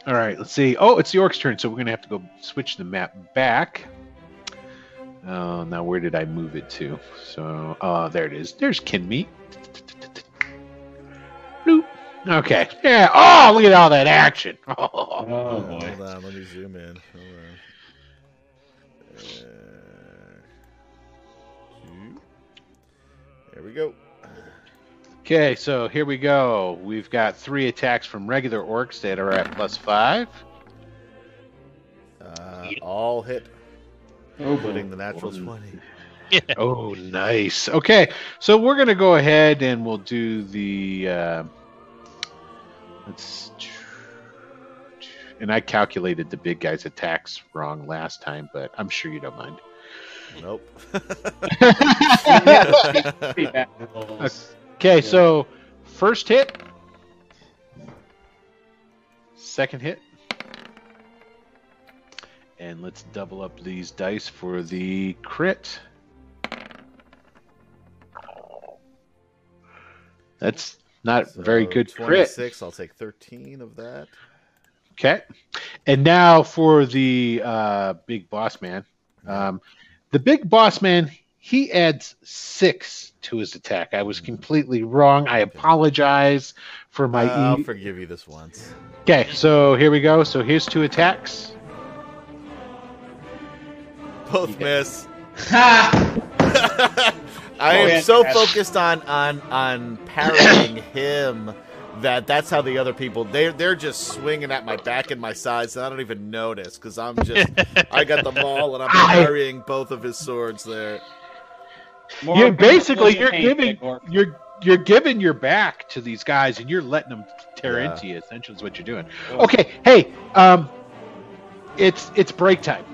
All right, let's see. Oh, it's the orc's turn, so we're gonna have to go switch the map back. Oh, now where did I move it to? So, oh, there it is. There's Kinemeet. Bloop. Okay. Yeah. Oh, look at all that action. Oh. Oh boy. Hold on, let me zoom in. Hold on. Uh, there we go. Okay, so here we go. We've got three attacks from regular orcs that are at plus five. Uh, all hit, Oh including boy. the natural Oh, 20. Oh, nice. Okay, so we're gonna go ahead and we'll do the. Uh, let's. And I calculated the big guy's attacks wrong last time, but I'm sure you don't mind. Nope. Pretty bad rolls. Okay, Yeah. so first hit, second hit, and let's double up these dice for the crit. That's not very So, good crit. 26, I'll take 13 of that. Okay, and now for the uh, big boss man. Um, the big boss man, he adds six to his attack. I was completely wrong. I apologize for my. Uh, I'll e- forgive you this once. Okay, so here we go. So here's two attacks. Both You miss. I Oh, am so yes. focused on on on parrying him that that's how the other people they they're just swinging at my back and my sides and I don't even notice because I'm just I got the maul and I'm I- parrying both of his swords there. More You're basically you're giving big you're you're giving your back to these guys and you're letting them tear Yeah. into you. Essentially, is what you're doing. Okay, hey, um, it's it's break time.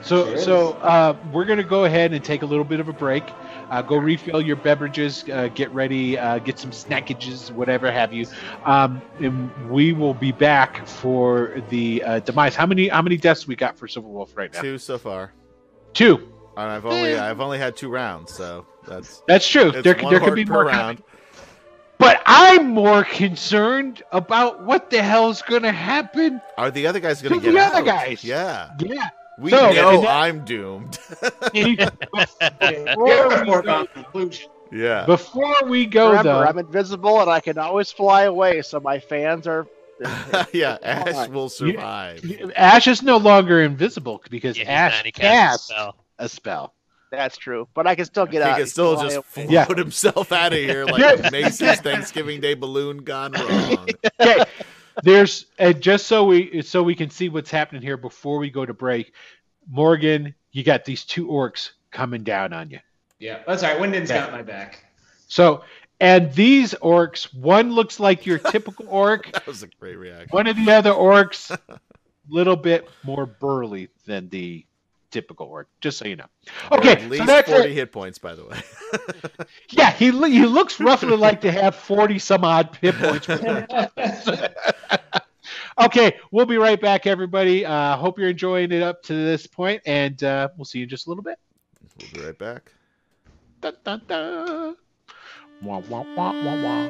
So Sure so uh, we're gonna go ahead and take a little bit of a break. Uh, go refill your beverages, uh, get ready, uh, get some snackages, whatever have you. Um, and we will be back for the uh, demise. How many how many deaths we got for Silver Wolf right now? Two so far. Two. And I've only eh. I've only had two rounds, so that's That's true. There, one there could be more round. round. But I'm more concerned about what the hell's going to happen. Are the other guys going To to get the out? other guys. Yeah, Yeah. we So, know that- I'm doomed. before, we go, yeah, before we go, Remember, though, I'm invisible and I can always fly away, so my fans are. yeah. Ash will survive. Ash is no longer invisible because Yeah, Ash not. He cast a cast spell. A spell. That's true, but I can still get he out. He can still just away. float Yeah. himself out of here like a Macy's Thanksgiving Day balloon gone wrong. Okay, there's and just so we so we can see what's happening here before we go to break. Morgan, you got these two orcs coming down on you. Yeah, oh, that's all right. Wyndon's Yeah. got my back. So, and these orcs, one looks like your typical orc. That was a great reaction. One of the other orcs, a little bit more burly than the typical orc. Just so you know. Okay, At so least that's forty it. hit points, by the way. Yeah, he he looks roughly like to have forty some odd hit points. okay, we'll be right back, everybody. Uh, hope you're enjoying it up to this point, and uh, we'll see you in just a little bit. We'll be right back. Dun, dun, dun. Wah, wah, wah, wah, wah.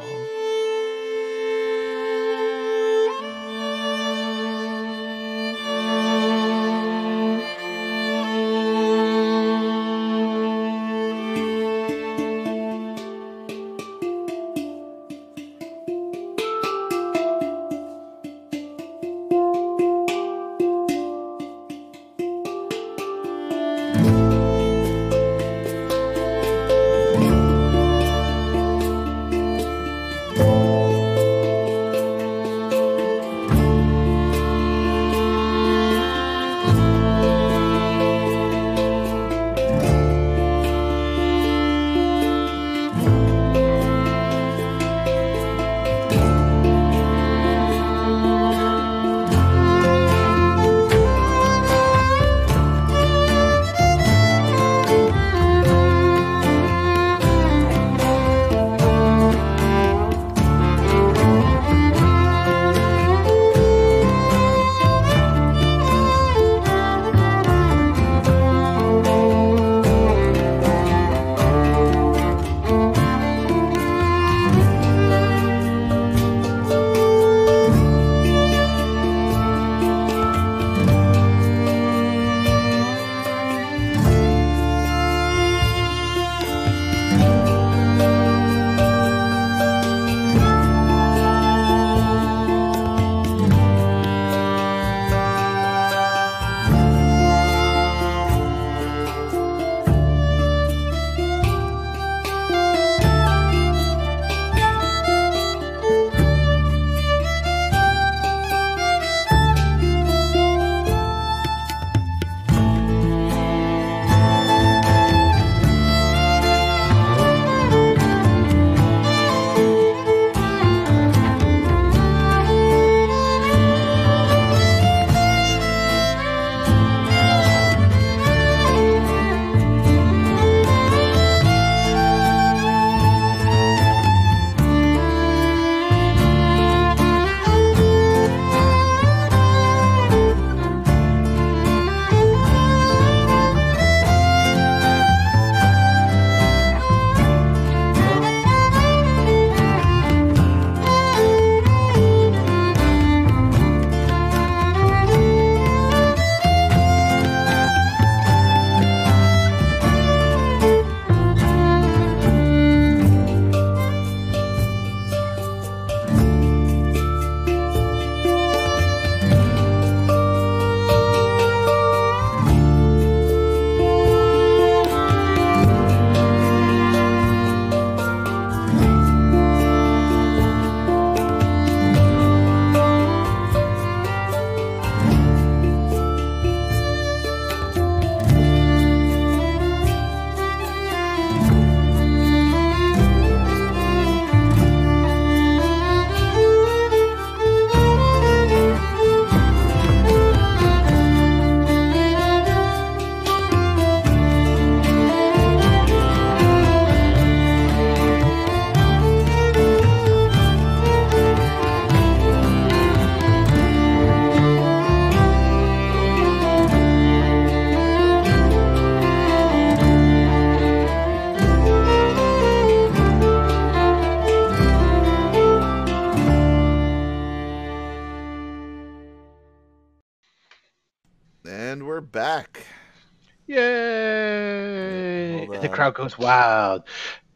Goes wild.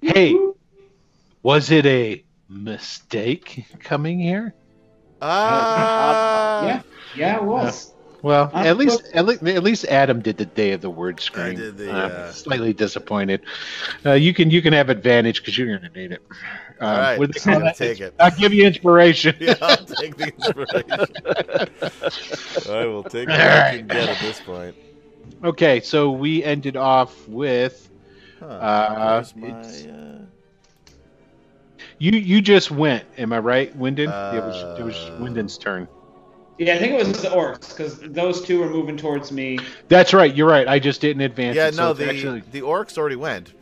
Hey, was it a mistake coming here? Ah, yeah, yeah, it was. Well, Uh, at least, at least at least Adam did the day of the word I screen. did the, I'm uh, slightly disappointed. Uh, you can you can have advantage because you're going to need it. Um, All right, what I'm call gonna that? take it. I'll give you inspiration. Yeah, I'll take the inspiration. I will take what All I right. can get at this point. Okay, so we ended off with Huh, Uh, my, uh, you. You just went. Am I right, Wyndon? it was it was Uh, Wyndon's turn. Yeah, I think it was the orcs because those two were moving towards me. That's right. You're right. I just didn't advance. yeah, it, no, it's the actually, the orcs already went.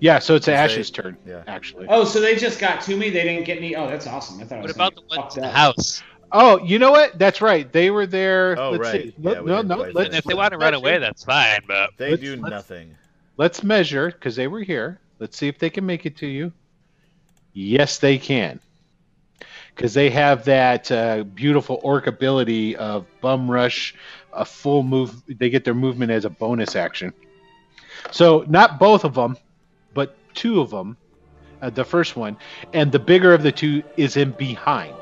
yeah. So it's Ash's they- turn. yeah. Actually. Oh, so they just got to me. They didn't get me. Oh, that's awesome. I thought. I What was about the gonna ones in the house? Oh, you know what? That's right. They were there. Oh, let's right. see. Yeah, we no, didn't no. Let's, If they want to run away, that's fine. But They Let's- do let's- nothing. Let's measure because they were here. Let's see if they can make it to you. Yes, they can. Because they have that uh, beautiful orc ability of bum rush, a full move. They get their movement as a bonus action. So not both of them, but two of them. Uh, the first one, and the bigger of the two is in behind.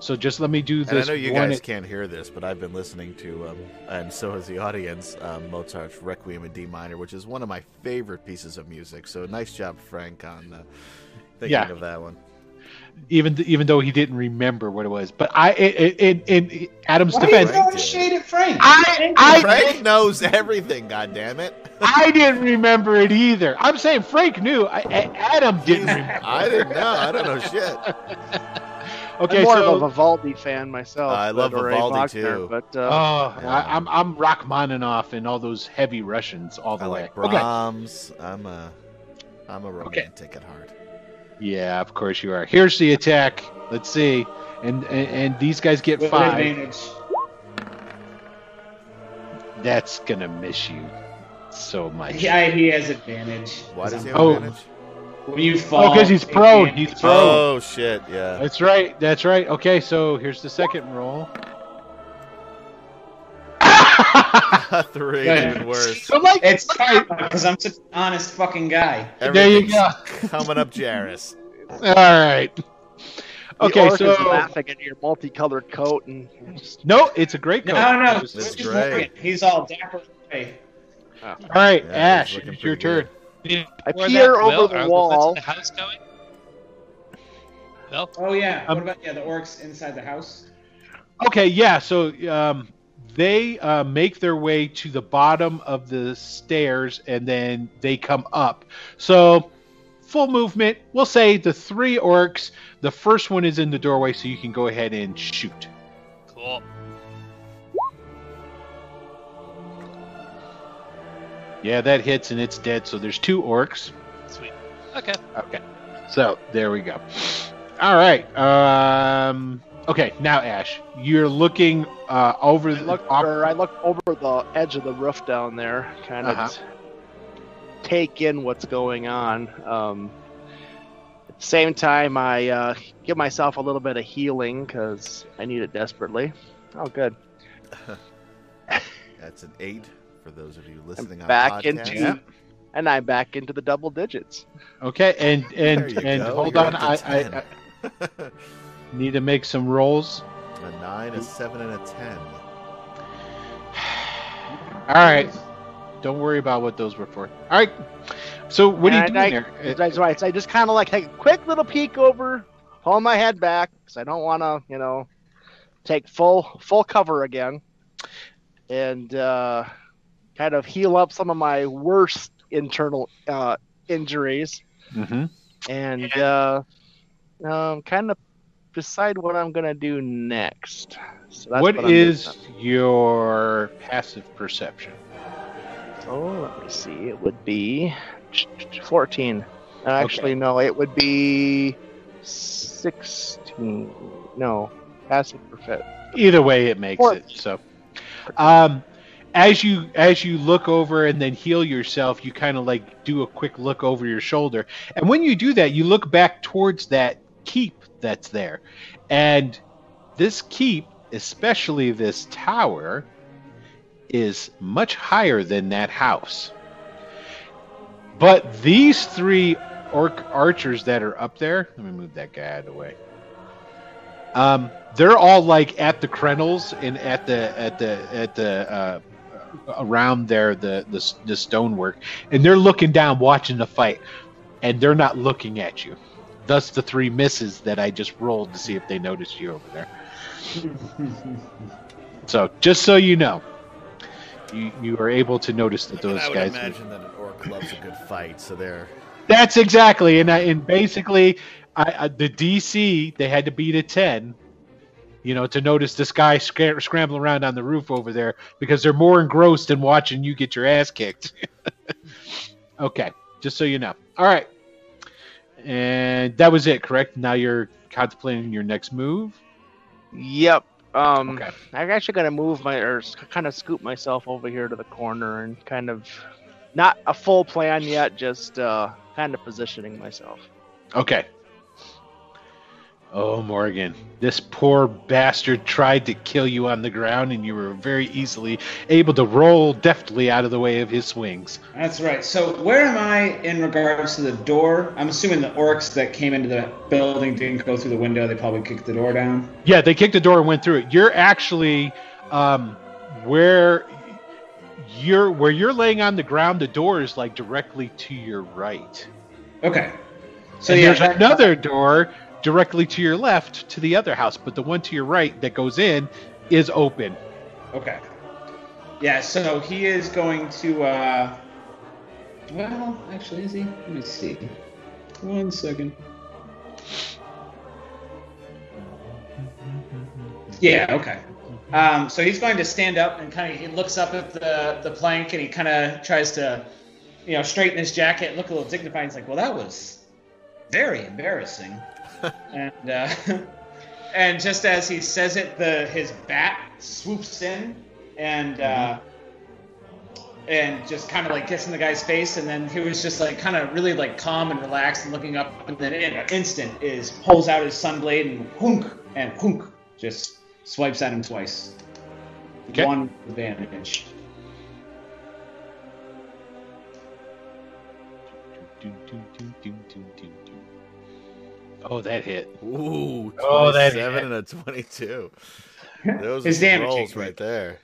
So just let me do And I know you one guys can't hear this, but I've been listening to, um, and so has the audience, um, Mozart's Requiem in D minor, which is one of my favorite pieces of music. So nice job, Frank, on uh, thinking Yeah. of that one. even even though he didn't remember what it was. But I, in, in, in Adam's Why are you defense, throwing shade at Frank? I, I, Frank knows everything. God damn it! I didn't remember it either. I'm saying Frank knew. I, I- Adam didn't remember. I didn't know. I don't know shit. Okay, I'm more so of a Vivaldi fan myself. I love but- Vivaldi, Wagner, too. But oh, uh, Yeah. I, I'm I'm Rachmaninoff and all those heavy Russians all the I way. like Okay. Brahms. I'm a, I'm a romantic at heart. Yeah, of course you are. Here's the attack. Let's see, and and, and these guys get With five. advantage. That's gonna miss you so much. Yeah, he has advantage. Why does he have Oh. advantage? When you oh, fall. Oh, because he's prone. He's prone. Oh shit! Yeah. That's right. That's right. Okay, so here's the second roll. Three, even worse. so like, It's because I'm such an honest fucking guy. there you Everything's go. Coming up, Jairus. All right. the Okay, orc so is laughing at your multicolored coat and no, it's a great coat. no, no. That's Switch is great. Morgan. He's all dapper. Hey. All right, Yeah, Ash, looking it's your pretty turn. I peer that, over Will, the wall. ones the house going? Well, Oh yeah. Um, what about yeah the orcs inside the house? Okay, yeah. So um, they uh, make their way to the bottom of the stairs, and then they come up. So full movement. We'll say the three orcs. The first one is in the doorway, so you can go ahead and shoot. cool. Yeah, that hits, and it's dead. So there's two orcs. Sweet. Okay. Okay. So there we go. All right. Um, okay, now Ash, you're looking uh, over I the look, off- or I look over the edge of the roof down there, kind of Uh-huh. take in what's going on. Um, at the same time, I uh, give myself a little bit of healing because I need it desperately. Oh, good. That's an eight for those of you listening on back podcast. into, Yeah. and I'm back into the double digits. Okay, and and and go, hold you're on, I, I, I need to make some rolls. a nine, a seven, and a ten. All right, don't worry about what those were for. All right, so what are you doing I- there? That's right. So I just kind of like take a quick little peek over, pull my head back because I don't want to, you know, take full full cover again, and uh, kind of heal up some of my worst internal uh, injuries, hmm and uh, um, kind of decide what I'm gonna do next. So that's What I'm is doing. your passive perception? Oh, let me see. It would be 14. Actually, no, it would be 16. No, passive perfect. Either way, it makes Or- it. So, um, as you as you look over and then heal yourself, you kind of like do a quick look over your shoulder, and when you do that, you look back towards that keep that's there, and this keep, especially this tower, is much higher than that house. But these three orc archers that are up there, let me move that guy out of the way. Um, they're all like at the crenels and at the at the at the uh, around there the, the the stonework, and they're looking down, watching the fight, and they're not looking at you. Thus, the three misses that I just rolled to see if they noticed you over there. So, just so you know, you you are able to notice that And those I would guys. imagine that an orc loves a good fight, so they're That's exactly, and I, and basically, I, I, the DC they had to beat a ten, you know, to notice this guy scra- scrambling around on the roof over there because they're more engrossed in watching you get your ass kicked. okay, just so you know. All right, and that was it, correct? Now you're contemplating your next move. Yep. Um, Okay. I'm actually gonna move my or kind of scoop myself over here to the corner and kind of not a full plan yet, just uh, kind of positioning myself. Okay. Oh, Morgan, this poor bastard tried to kill you on the ground, and you were very easily able to roll deftly out of the way of his swings. That's right. So where am I in regards to the door? I'm assuming the orcs that came into the building didn't go through the window. They probably kicked the door down. Yeah, they kicked the door and went through it. You're actually um, where you're where you're laying on the ground. The door is like directly to your right. Okay. So and yeah, there's that- another door directly to your left to the other house, but the one to your right that goes in is open. Okay. Yeah, so he is going to. uh Well, actually, is he? Let me see. One second. Yeah. Okay. Um, so he's going to stand up and kind of he looks up at the the plank and he kind of tries to, you know, straighten his jacket look a little dignified. He's like, "Well, that was very embarrassing." And uh, and just as he says it, the his bat swoops in and uh, and just kind of like gets in the guy's face, and then he was just like kind of really like calm and relaxed and looking up, and then in an instant is pulls out his sunblade and hunk and hunk just swipes at him twice. Okay. One advantage. Oh, that hit. ooh, Oh, that- 27 and a 22. Those His are damage rolls right there.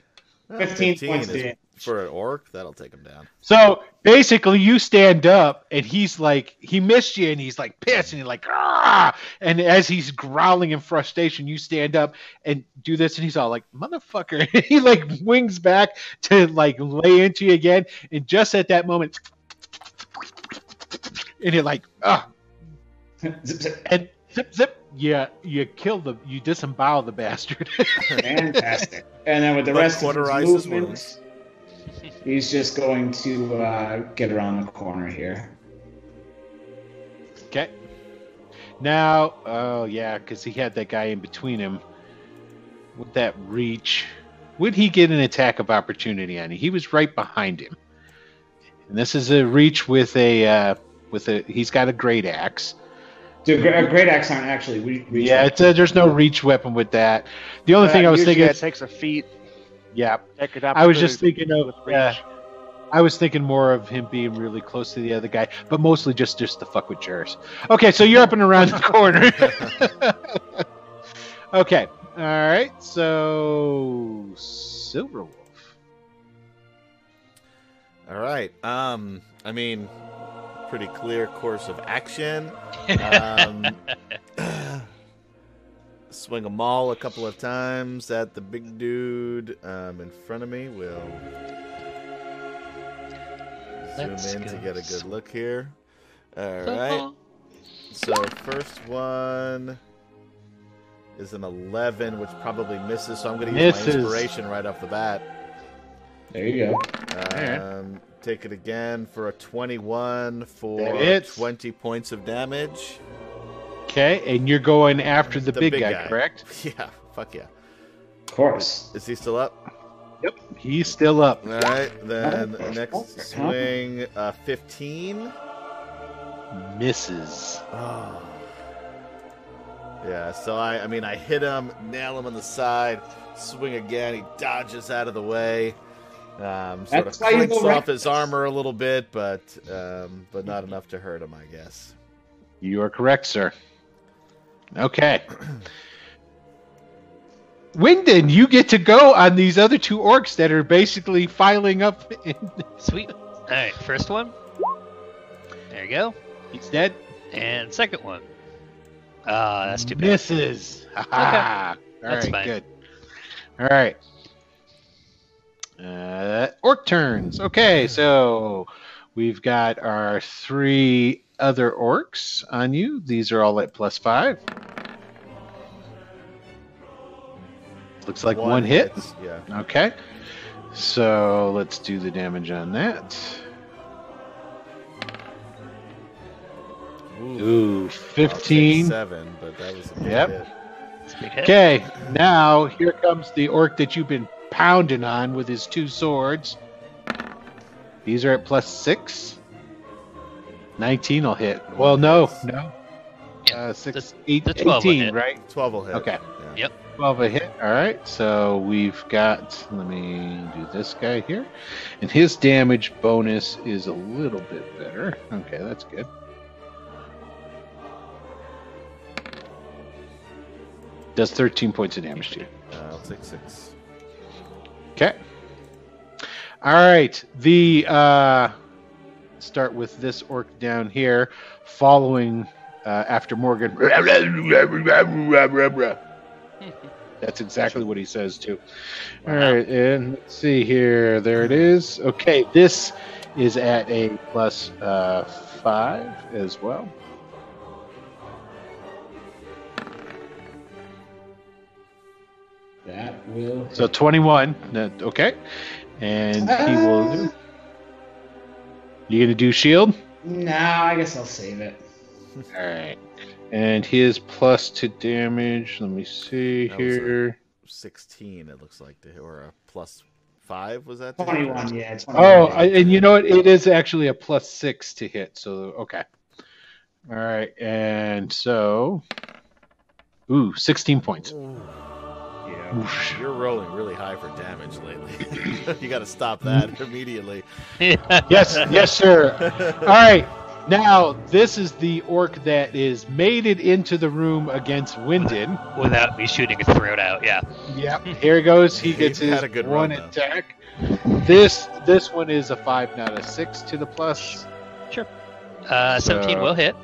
Well, 15 points damage. for an orc. That'll take him down. So basically, you stand up, and he's like, he missed you, and he's like pissed, and he's like, ah! And as he's growling in frustration, you stand up and do this, and he's all like, motherfucker. he like wings back to like lay into you again, and just at that moment, and you're like, ah, Zip, zip. and zip zip, yeah, you kill the, you disembowel the bastard. Fantastic. And then with the But rest of his his movements, he's just going to uh, get around the corner here. Okay. Now, oh yeah, because he had that guy in between him. With that reach, would he get an attack of opportunity on you? He was right behind him. And this is a reach with a uh, with a. He's got a great axe. Dude, gra- uh, great axe aren't actually. Re- reach Yeah, it's a, there's no reach weapon with that. The only thing I was Uh, thinking, it takes a feat. yeah, I was just thinking of. with Uh. I was thinking more of him being really close to the other guy, but mostly just just to fuck with Jers. Okay, so you're up and around the corner. okay, all right. So Silverwolf. All right. Um, I mean, pretty clear course of action. Um, swing a maul a couple of times at the big dude um, in front of me. We'll Let's zoom in to get a good look here. All right. So first one is an 11, which probably misses. So I'm going to use Misses. my inspiration right off the bat. There you go. Alright. Um, take it again for a 21 for 20 points of damage. Okay, and you're going after the, The big, big guy, guy. correct? Yeah, fuck yeah. Of course. Is he still up? Yep. He's still up. All right, then Oh, next oh, swing, uh, 15. Misses. Oh. Yeah, so I, I mean, I hit him, nail him on the side, swing again. He dodges out of the way. Um, sort That's of why clinks go off his armor a little bit, but um, but not enough to hurt him, I guess. You are correct, sir. Okay. Wyndon, you get to go on these other two orcs that are basically filing up. In... Sweet. All right, first one. There you go. He's dead. And second one. Ah, that's too bad. Misses. Ha-ha. All That's right, fine. good. All right. Uh, orc turns. Okay, so we've got our three other orcs on you. These are all at plus five. Looks like one, hit. hits, Yeah. Okay. So let's do the damage on that. Ooh, Ooh, 15. seven, but that was a good Yep. hit. It's hit. Okay, now here comes the orc that you've been pounding on with his two swords. These are at plus six. 19 will hit. Well, no, no. Yeah, Uh, six, the- eight, the 12 will 18, hit. right? Twelve will hit. Okay. Yeah. Yep. 12 a hit. All right. So we've got, let me do this guy here. And his damage bonus is a little bit better. Okay, that's good. Does 13 points of damage to you. Uh, I'll take six. Okay. All right. The uh, start with this orc down here, following uh, after Morgan. That's exactly what he says too. All right, and let's see here. There it is. Okay, this is at a plus uh, five as well. That will. So 21. Okay. And he will uh, do. You gonna do shield? No, I guess I'll save it. All right. And his plus to damage. Let me see That here. Sixteen. It looks like to hit, or a plus five. Was that? to hit? 21, yeah. 21. Oh, I, and you know what? It is actually a plus six to hit. So okay. All right, and so, ooh, 16 points. Ooh, Yeah. You're rolling really high for damage lately. you got to stop that immediately. Yes, yes, sir. All right. Now, this is the orc that is made it into the room against Wyndon. Without me shooting his throat out, yeah. Yep. Here goes. He He gets his a good one run, though. attack. This this one is a five, not a six to the plus. Uh, 17 So- will hit.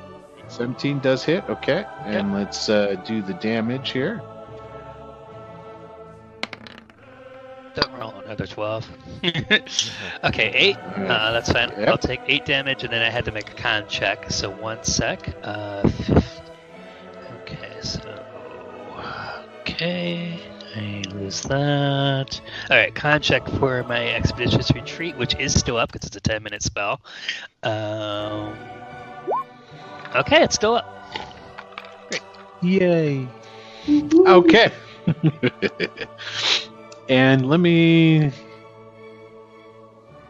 17 does hit. Okay. And let's uh, do the damage here. Don't roll another 12. okay, 8. Uh, that's fine. Yep. I'll take 8 damage, and then I had to make a con check. So one sec. Uh, Okay, so. Okay. I lose that. Alright, con check for my Expeditious Retreat, which is still up because it's a 10 minute spell. Um, okay, it's still up. Yay. Okay. and let me.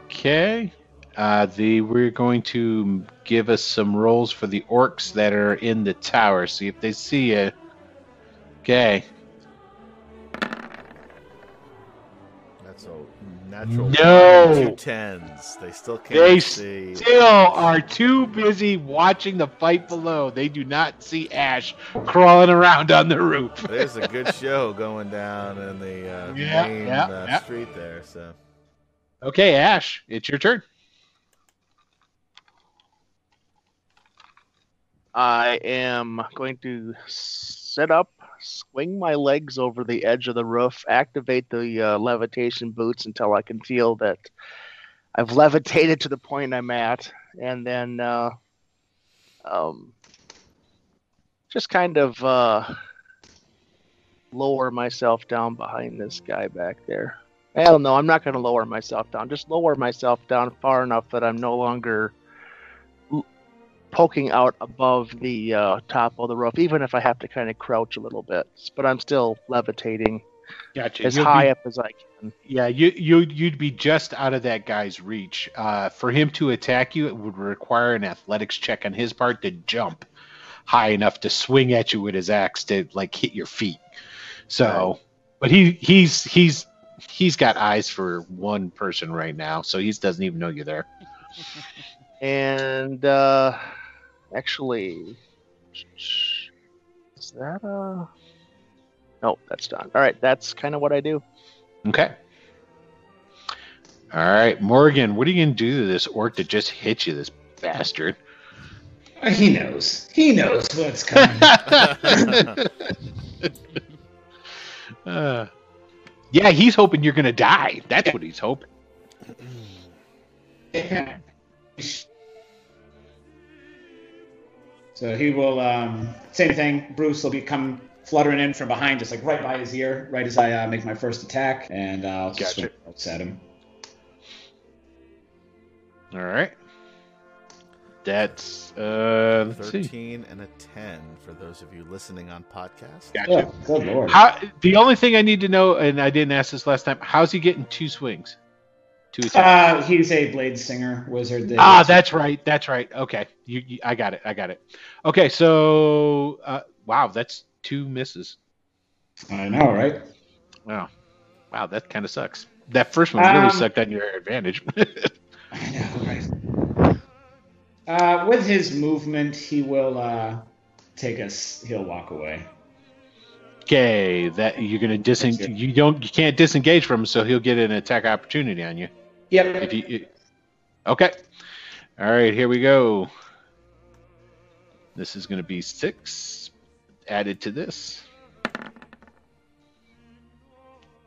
Okay. Uh, the we're going to give us some rolls for the orcs that are in the tower. See if they see you. Okay. Natural. No. one Two tens. They still can't They see. Still are too busy watching the fight below. They do not see Ash crawling around on the roof. There's a good show going down in the uh, Yeah, main yeah, uh, yeah. street there. So Okay, Ash, it's your turn. I am going to set up, swing my legs over the edge of the roof, activate the uh, levitation boots until I can feel that I've levitated to the point I'm at, and then uh, um, just kind of uh, lower myself down behind this guy back there. Hell no, I'm not going to lower myself down. Just lower myself down far enough that I'm no longer poking out above the uh, top of the roof, even if I have to kind of crouch a little bit. But I'm still levitating Gotcha. as You'll high be- up as I can. Yeah, you you you'd be just out of that guy's reach. Uh, for him to attack you, it would require an athletics check on his part to jump high enough to swing at you with his axe to like hit your feet. So, but he he's he's he's got eyes for one person right now, so he doesn't even know you're there. And uh, actually, is that a? No, that's done. All right, that's kind of what I do. Okay. All right, Morgan, what are you gonna do to this orc that just hit you, this bastard? He knows. He knows what's coming. Uh, yeah, he's hoping you're gonna die. That's what he's hoping. So he will, um, same thing. Bruce will be come fluttering in from behind, just like right by his ear, right as I uh, make my first attack, and uh, I'll Gotcha. swing darts at him. All right. That's uh, let's see. 13 and a 10 for those of you listening on podcast. Gotcha. Oh, good lord. How, the only thing I need to know, and I didn't ask this last time, how's he getting two swings? Two attacks. Uh, he's a blade singer wizard. that- ah, that's right. That's right. Okay, you, you, I got it. I got it. Okay, so uh, wow, that's two misses. I know, right? Wow, wow, that kind of sucks. That first one really Um, sucked on your advantage. I know, right? Uh, with his movement, he will uh, take us. He'll walk away. okay, that you're gonna disengage. You don't. You can't disengage from him, so he'll get an attack opportunity on you. Yep. If you, you- okay. All right, here we go. This is going to be six added to this.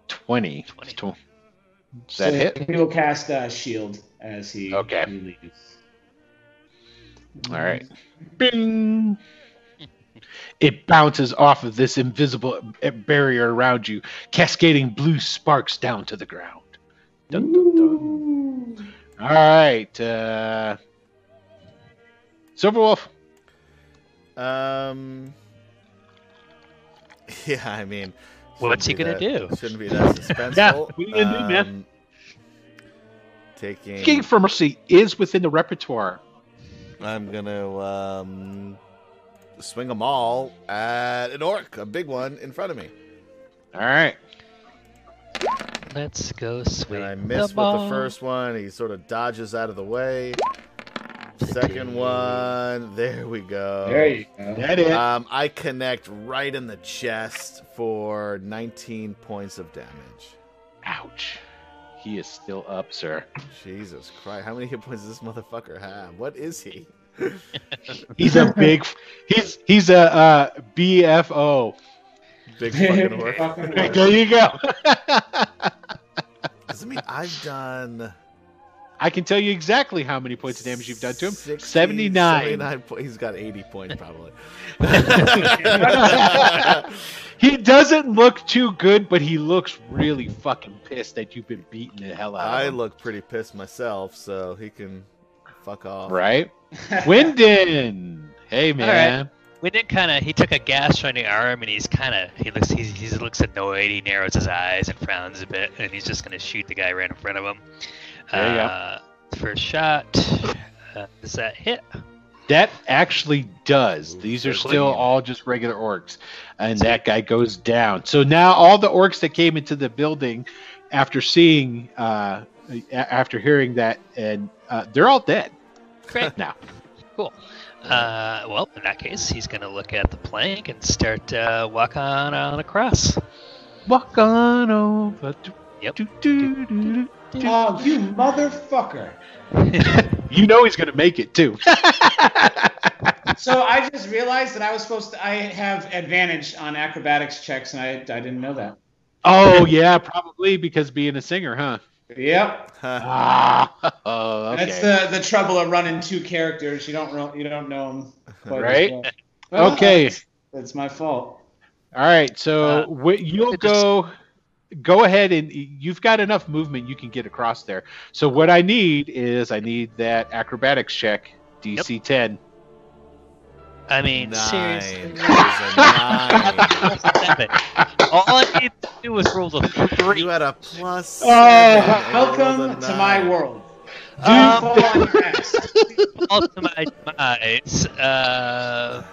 20. 20. Tw- Does that so hit? He will cast uh, shield as he, Okay. he leaves. All right. Bing. It bounces off of this invisible barrier around you, cascading blue sparks down to the ground. Dun, dun, dun. All right. Uh, Silverwolf. Um. Yeah, I mean. What's he gonna that- do? Shouldn't be that suspenseful. Yeah, what are you gonna do, man? Um, Taking. King for Mercy is within the repertoire. I'm gonna um, swing them all at an orc, a big one in front of me. All right. Let's go swing And I the miss with the first one. He sort of dodges out of the way. Second one, there we go. There you go. That it. Um, I connect right in the chest for 19 points of damage. Ouch. He is still up, sir. Jesus Christ! How many hit points does this motherfucker have? What is he? He's a big. He's he's a uh, BFO. Big fucking orc. Fucking There you go. Does it mean I've done I can tell you exactly how many points of damage you've done to him. 60, 79. 79 po- He's got 80 points probably. he doesn't look too good, but he looks really fucking pissed that you've been beating the hell out I of him. look pretty pissed myself, so he can fuck off. Right? Wyndon. Hey man. Wyndon kind of he took a gash on the arm and he's kind of he looks he's, he looks annoyed. He narrows his eyes and frowns a bit, and he's just gonna shoot the guy right in front of him. There you go. uh, First shot. Uh, does that hit? That actually does. These are still all just regular orcs. And that guy goes down. So now all the orcs that came into the building after seeing, uh, after hearing that, and uh, they're all dead Great. now. Cool. Uh, well, in that case, he's gonna look at the plank and start uh, walk on on across. Walk on over. Do, Yep. do, do, do, do. Oh, you motherfucker! You know he's going to make it too. So I just realized that I was supposed to. I have advantage on acrobatics checks, and I I didn't know that. oh, yeah, probably because being a singer, huh? Yep. Ah, oh, okay. That's the the trouble of running two characters. You don't you don't know them. Quite Right? well. Well, Okay. that's- That's my fault. All right, so Uh, you'll just- go go ahead and you've got enough movement you can get across there. So what I need is I need that acrobatics check DC 10. I mean, Nine. seriously. A nine. All I need to do is roll the three. You had a plus. Oh, seven and you rolled welcome a to my world. Do Um, fall on your ass. all to my demise. Uh,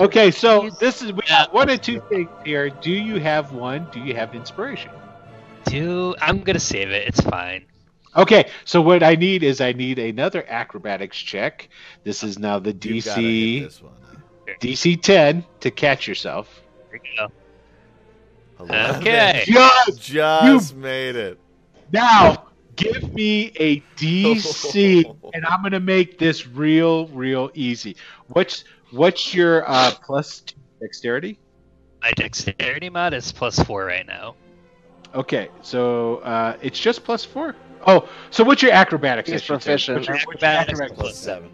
Okay, so this is we yeah. got one or two things here. Do you have one? Do you have inspiration? do. I'm gonna save it. It's fine. Okay, so what I need is I need another acrobatics check. This is now the You gotta hit DC this one. DC 10 to catch yourself. Here we go. Eleven. Okay. Just Just made it. now, give me a DC, and I'm gonna make this real, real easy. What's what's your uh, plus two dexterity? My dexterity mod is plus four right now. Okay, so uh, it's just plus four. Oh, so what's your acrobatics? He's I should proficient. What's your- My what's your acrobatics acrobatics? Plus seven.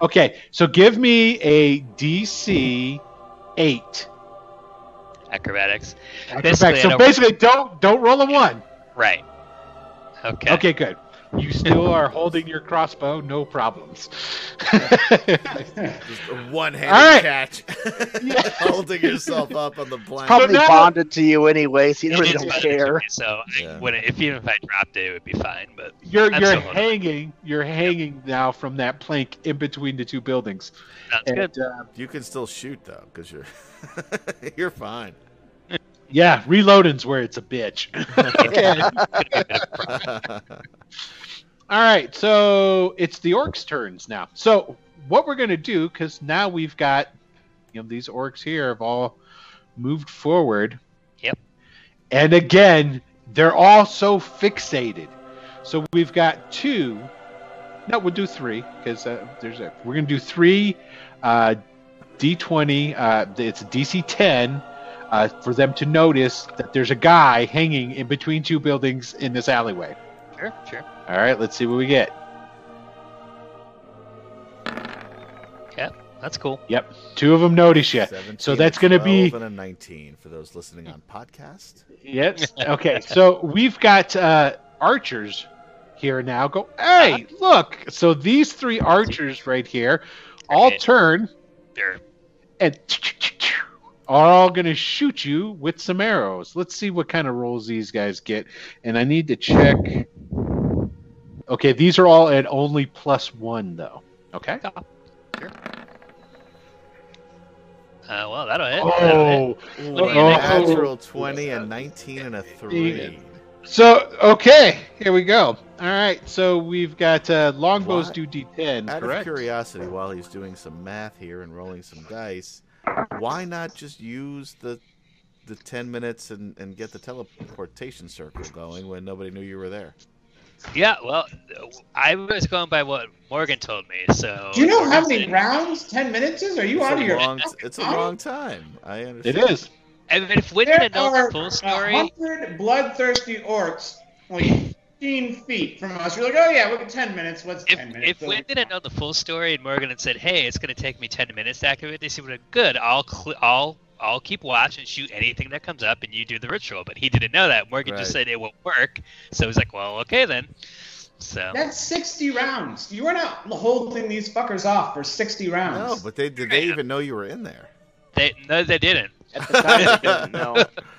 Okay, so give me a DC eight. Acrobatics. Acrobatics. I So basically, don't don't roll a one. Right. Okay. Okay, good. You still are holding your crossbow, no problems. Just one-handed All right. catch. Yeah. Holding yourself up on the blanket. Probably now- bonded to you anyway, so you really don't bonded care. me, So Yeah. I wouldn't, if even if I dropped it, it would be fine. But you're I'm you're still holding. hanging. You're hanging now from that plank in between the two buildings. sounds And, good. uh, You can still shoot though, because you're you're fine. Yeah, reloading's where it's a bitch. All right, so it's the orcs' turns now. So what we're gonna do, because now we've got, you know, these orcs here have all moved forward. Yep. And again, they're all so fixated. So we've got two. No, we'll do three because uh, there's a. We're gonna do three, uh, D20. Uh, it's DC 10. Uh, for them to notice that there's a guy hanging in between two buildings in this alleyway. Sure, sure. All right, let's see what we get. That's cool. Yep, two of them notice you. So that's gonna be- 12, and a 19 for those listening on podcast. Yes. Okay, so we've got uh, archers here now. Go, hey, look. So these three archers right here all Okay. turn They're and are all going to shoot you with some arrows. Let's see what kind of rolls these guys get. And I need to check. Okay, these are all at only plus one, though. Okay. uh, well, that'll hit. That'll hit. Oh, Ooh, What a you think? natural 20 and 19 and a 3. so okay, here we go. All right, so we've got uh, longbows Why- do d10, Out correct? of curiosity, while he's doing some math here and rolling some dice, why not just use the the 10 minutes and, and get the teleportation circle going when nobody knew you were there? Yeah, well, I was going by what Morgan told me. So do you know how many rounds ten minutes is? Are you out of your? Long, it's a long time. I understand. It is. I mean, if Wyndon had known the full story, hundred bloodthirsty orcs. Well, 15 feet from us. You're like, oh yeah, we're 10 minutes. What's if, 10 minutes? If so Lynn didn't know the full story and Morgan had said, hey, it's going to take me 10 minutes to activate this, he would have, good, I'll, cl- I'll, I'll keep watch and shoot anything that comes up and you do the ritual. But he didn't know that. Morgan right. just said it won't work. So he's like, well, okay then. So That's 60 rounds. You were not holding these fuckers off for 60 rounds. No, but they, did they even know you were in there? They, no, they didn't. At the time, they didn't know.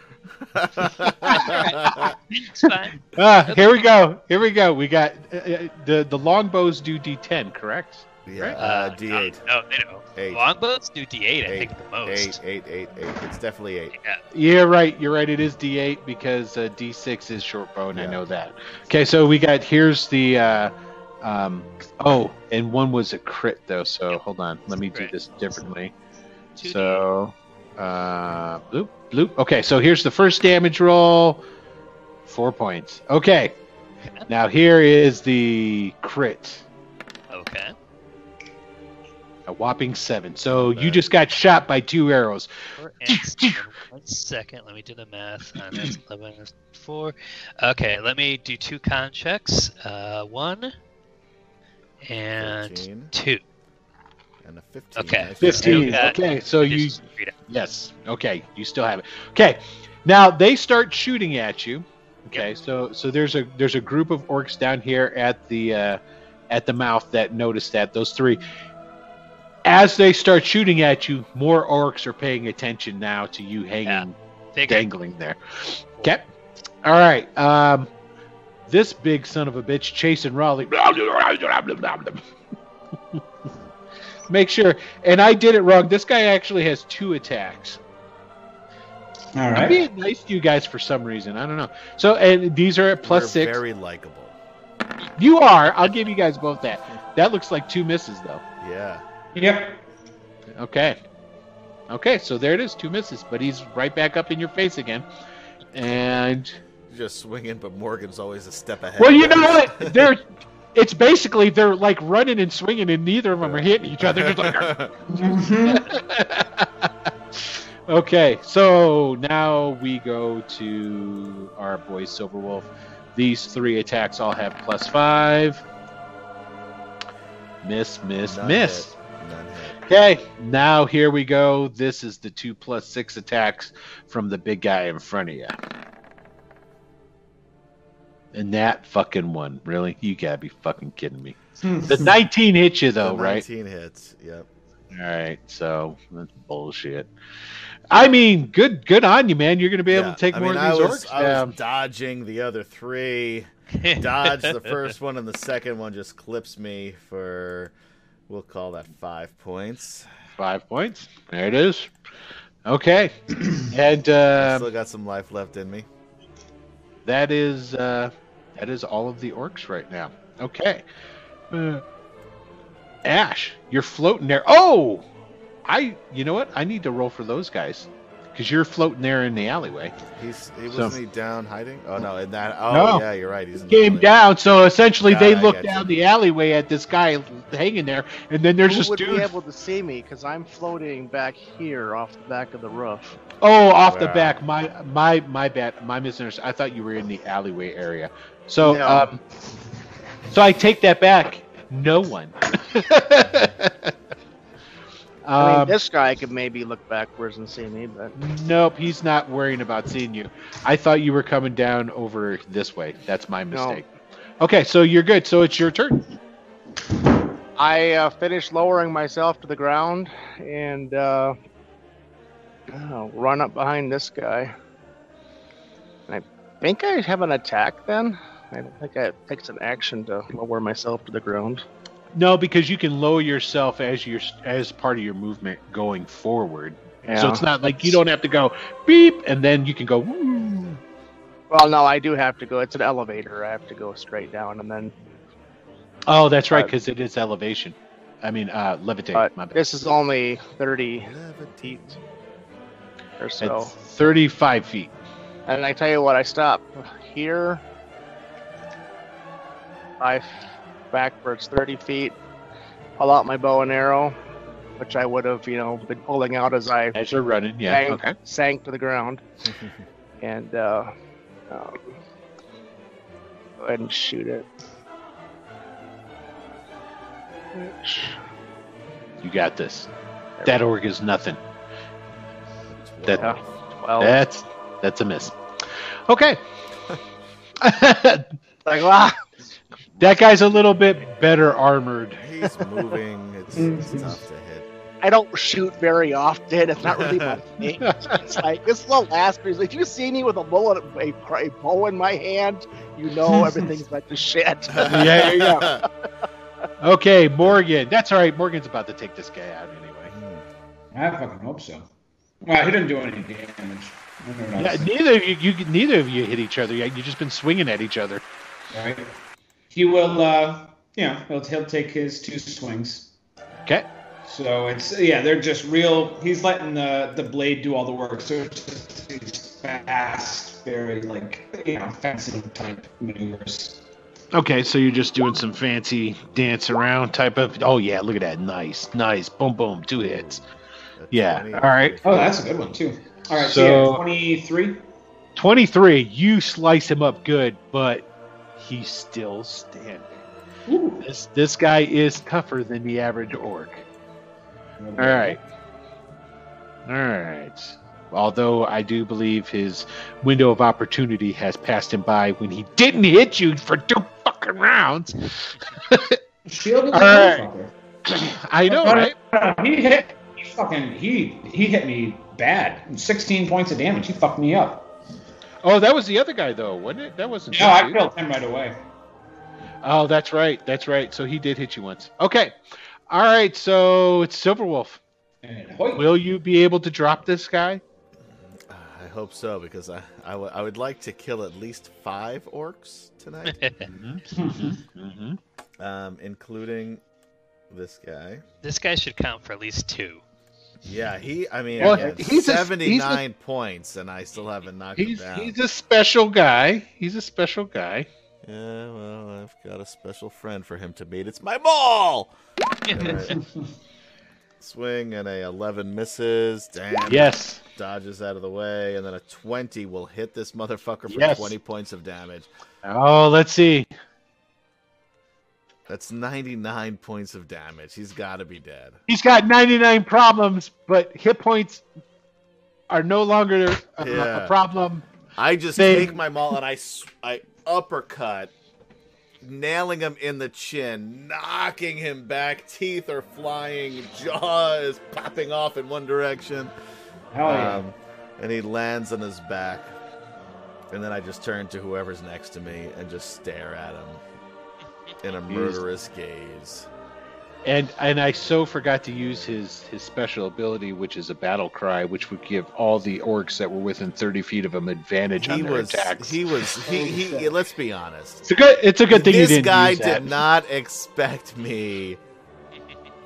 It's fine. Ah, here we go. Here we go. We got uh, uh, the the longbows do d10, correct? yeah, Right? uh, D8. No, they don't. Eight. Longbows do D8, I Eight. think the most. Eight, eight, eight, eight. It's definitely eight. Yeah. Yeah, right. You're right. It is D8 because uh, D6 is short bow, and I know that. Okay, so we got here's the. Uh, um, oh, and one was a crit though. So hold on. Let me do this differently. 2D. So, uh, bloop, bloop. Okay, so here's the first damage roll. Four points. Okay. Now here is the crit. Okay. A whopping seven. So you just got shot by two arrows. Four. One second, let me do the math on this. 11 is 4. Okay, let me do two con checks. Uh, one and 13. two. And a 15. Okay. Fifteen. got Okay, so you Additional freedom. Yes. Okay. You still have it. Okay. Now they start shooting at you. Okay. So so there's a there's a group of orcs down here at the uh, at the mouth that notice that those three. As they start shooting at you, more orcs are paying attention now to you hanging Figured. dangling there. Okay. All right. Um, this big son of a bitch chasing Raleigh. Make sure, and I did it wrong. This guy actually has two attacks. All I'm being nice to you guys for some reason. I don't know. So, and these are at plus We're six. Very likable. You are. I'll give you guys both that. That looks like two misses, though. Yeah. Yep. Okay. Okay, so there it is, two misses, but he's right back up in your face again. And Just swinging, but Morgan's always a step ahead. well, you know what? They're it's basically they're like running and swinging, and neither of them are hitting each other. Just like, okay, so now we go to our boy Silverwolf. These three attacks all have plus five. Miss, miss, miss. Okay, now here we go. This is the two plus six attacks from the big guy in front of you. And that fucking one, really? You gotta be fucking kidding me. The 19 hits you though, right? 19 hits. Yep. All right, so that's bullshit. I mean, good, good on you, man. You're gonna be able Yeah. to take I more mean, of these I was, orcs I down. was dodging the other three. Dodge the first one, and the second one just clips me for, we'll call that five points. Five points. There it is. Okay, and I uh, still got some life left in me. that is uh, that is all of the orcs right now. Okay, uh, Ash, you're floating there. Oh, I. You know what? I need to roll for those guys because you're floating there in the alleyway. He's he So- wasn't he down hiding? Oh no, in that. Oh No. yeah, you're right. He's in the Came down, so essentially Got they it, I look down you. the alleyway at this guy hanging there, and then there's Who this would dude. be able to see me? Because I'm floating back here off the back of the roof. Oh, off the back. My my my bad. My misunderstanding. I thought you were in the alleyway area. So No. um, so I take that back. No one. I mean, um, this guy could maybe look backwards and see me, but nope, he's not worrying about seeing you. I thought you were coming down over this way. That's my mistake. Okay, so you're good. So it's your turn. I uh, finished lowering myself to the ground and uh, uh, run up behind this guy. I think I have an attack then. I don't think it takes an action to lower myself to the ground. No, because you can lower yourself as your as part of your movement going forward. So it's not like you don't have to go beep and then you can go. "Woo." Well, no, I do have to go. It's an elevator. I have to go straight down and then. Oh, that's right, Uh, because it is elevation. I mean, uh, levitate. But my bad. this is only 30 feet or so. At 35 feet. And I tell you what, I stop here. I backwards 30 feet. Pull out my bow and arrow, which I would have, you know, been pulling out as I As you're running, yeah. sank, Okay. sank to the ground. and uh, um, go ahead and shoot it. You got this. That orc is nothing. That yeah, 12. that's that's a miss. Okay. like, ah, that guy's a little bit better armored. He's moving. It's, it's tough to hit. I don't shoot very often. It's not really my thing. It's like this is the last piece. If you see me with a bullet, a, a bow in my hand, you know everything's like the shit. Yeah, yeah. Okay, Morgan. That's all right. Morgan's about to take this guy out anyway. I fucking hope so. Well, he didn't do any damage. I don't know what Yeah, neither of you, you, neither of you hit each other yet. You've just been swinging at each other. Right. He will. Uh, you know, he'll he'll take his two swings. Okay. So it's yeah, they're just real. He's letting the the blade do all the work. So it's just these fast, very like you know fencing type maneuvers. Okay, so you're just doing some fancy dance around type of. Oh yeah, look at that. Nice, nice. Boom, boom. Two hits. A Yeah, 20. all right. Oh, that's a good one too. All right, so, So- yeah, twenty three. 23. You slice him up good, but he's still standing. Ooh. This this guy is tougher than the average orc. All right. All right. Although I do believe his window of opportunity has passed him by when he didn't hit you for two fucking rounds. Shield is All right. I know, right? He hit. He fucking he he hit me bad. Sixteen points of damage. He fucked me up. Oh, that was the other guy, though, wasn't it? That wasn't. No, him, I dude. killed him right away. Oh, that's right. That's right. So he did hit you once. Okay. All right. So it's Silverwolf. And. Will you be able to drop this guy? I hope so because I, I, w- I would like to kill at least five orcs tonight, Mm-hmm. um, including this guy. this guy should count for at least two. Yeah, he. I mean, Well, again, he's a- seventy-nine points, and I still haven't knocked He's him down. he's a special guy. He's a special guy. Yeah, well, I've got a special friend for him to meet. It's my ball. Swing and a eleven misses. Damn. Yes. Dodges out of the way, and then a twenty will hit this motherfucker for Yes. twenty points of damage. Oh, let's see. That's ninety-nine points of damage. He's got to be dead. He's got 99 problems, but hit points are no longer a, Yeah. a problem. I just They- take my maul and I, I uppercut, nailing him in the chin, knocking him back. Teeth are flying, jaw is popping off in one direction. Hell yeah. Um, and he lands on his back. And then I just turn to whoever's next to me and just stare at him in a murderous gaze. And and I so forgot to use his his special ability, which is a battle cry, which would give all the orcs that were within 30 feet of him advantage on their was, attacks. he was, he, he, let's be honest. it's a good it's a good thing you this didn't guy use that. did not expect me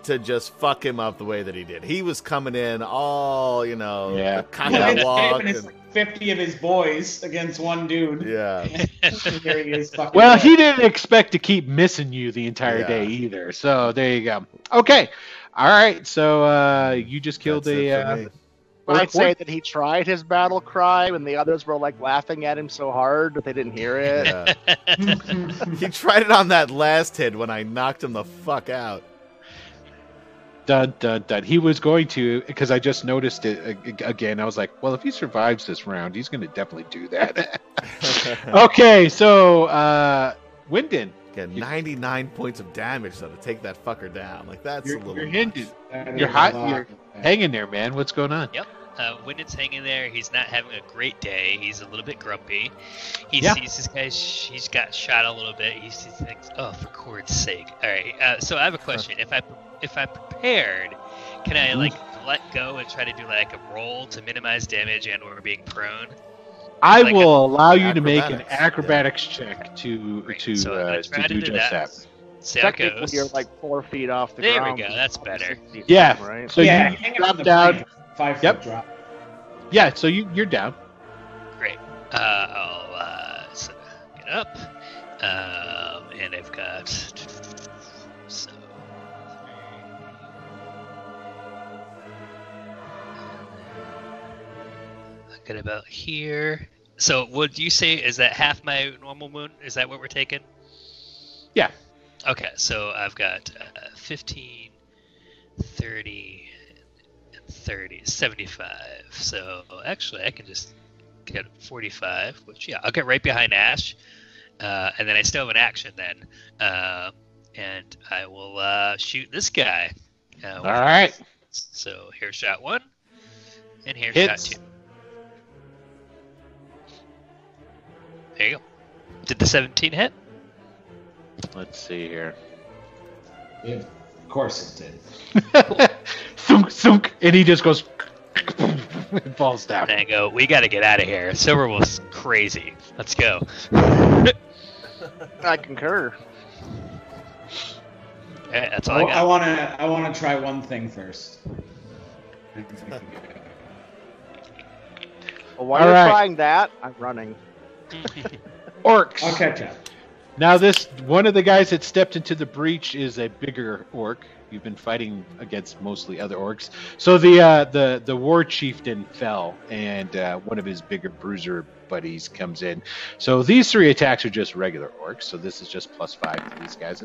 to just fuck him up the way that he did. He was coming in all, you know, Yeah. the cock Yeah, and walk. and it's and- like 50 of his boys against one dude. yeah. And here he is Well, dead. he didn't expect to keep missing you the entire Yeah. day either. So there you go. Okay. All right. So uh, you just killed That's a. Uh, I'd say that he tried his battle cry when the others were like laughing at him so hard that they didn't hear it. Yeah. he tried it on that last hit when I knocked him the fuck out. Dun dun dun. He was going to because I just noticed it again. I was like, well, if he survives this round, he's going to definitely do that. okay, so uh, Wyndon, Again, 99 points of damage though to take that fucker down. Like that's you're, a little. you're much. hinted. You're hot. You're hanging there, man. What's going on? Yep. Uh, Wyndon's hanging there. He's not having a great day. He's a little bit grumpy. He Yeah. sees this guy. sh- He's got shot a little bit. He sees things. Oh, for Kord's sake! All right. Uh, so I have a question. If I if I prepared, can I like let go and try to do like a roll to minimize damage and or being prone? I Like will allow you to make an Acrobatics, yeah. check to Great. to So gonna uh, to to do do just that. that. See how Technically, you're like four feet off the There we ground. go, that's better. Yeah. Right. So yeah, you drop down. plane, Five Yep. foot drop. Yeah. So you you're down. Great. Uh, I'll uh, so get up, um, and I've got Got about here. So, would you say is that half my normal moon? Is that what we're taking? Yeah. Okay, so I've got uh, 15, 30, 30, 75. So actually, I can just get 45, which, yeah, I'll get right behind Ash. Uh, and then I still have an action then. Uh, and I will uh, shoot this guy. Uh, All right. So here's shot one, and here's Hits. shot two. There you go. Did the 17 hit? Let's see here. Yeah, of course it did. thunk thunk, and he just goes and falls down. And I go, we got to get out of here. Silver was crazy. Let's go. I concur. Alright, that's all I, oh, I I want to. I want to try one thing first. Well, while All you're right. trying that, I'm running. Orcs. I'll catch up. Now this one of the guys that stepped into the breach is a bigger orc. You've been fighting against mostly other orcs. So the uh, the the war chieftain fell, and uh, one of his bigger bruiser buddies comes in. So these three attacks are just regular orcs. So this is just plus five to these guys.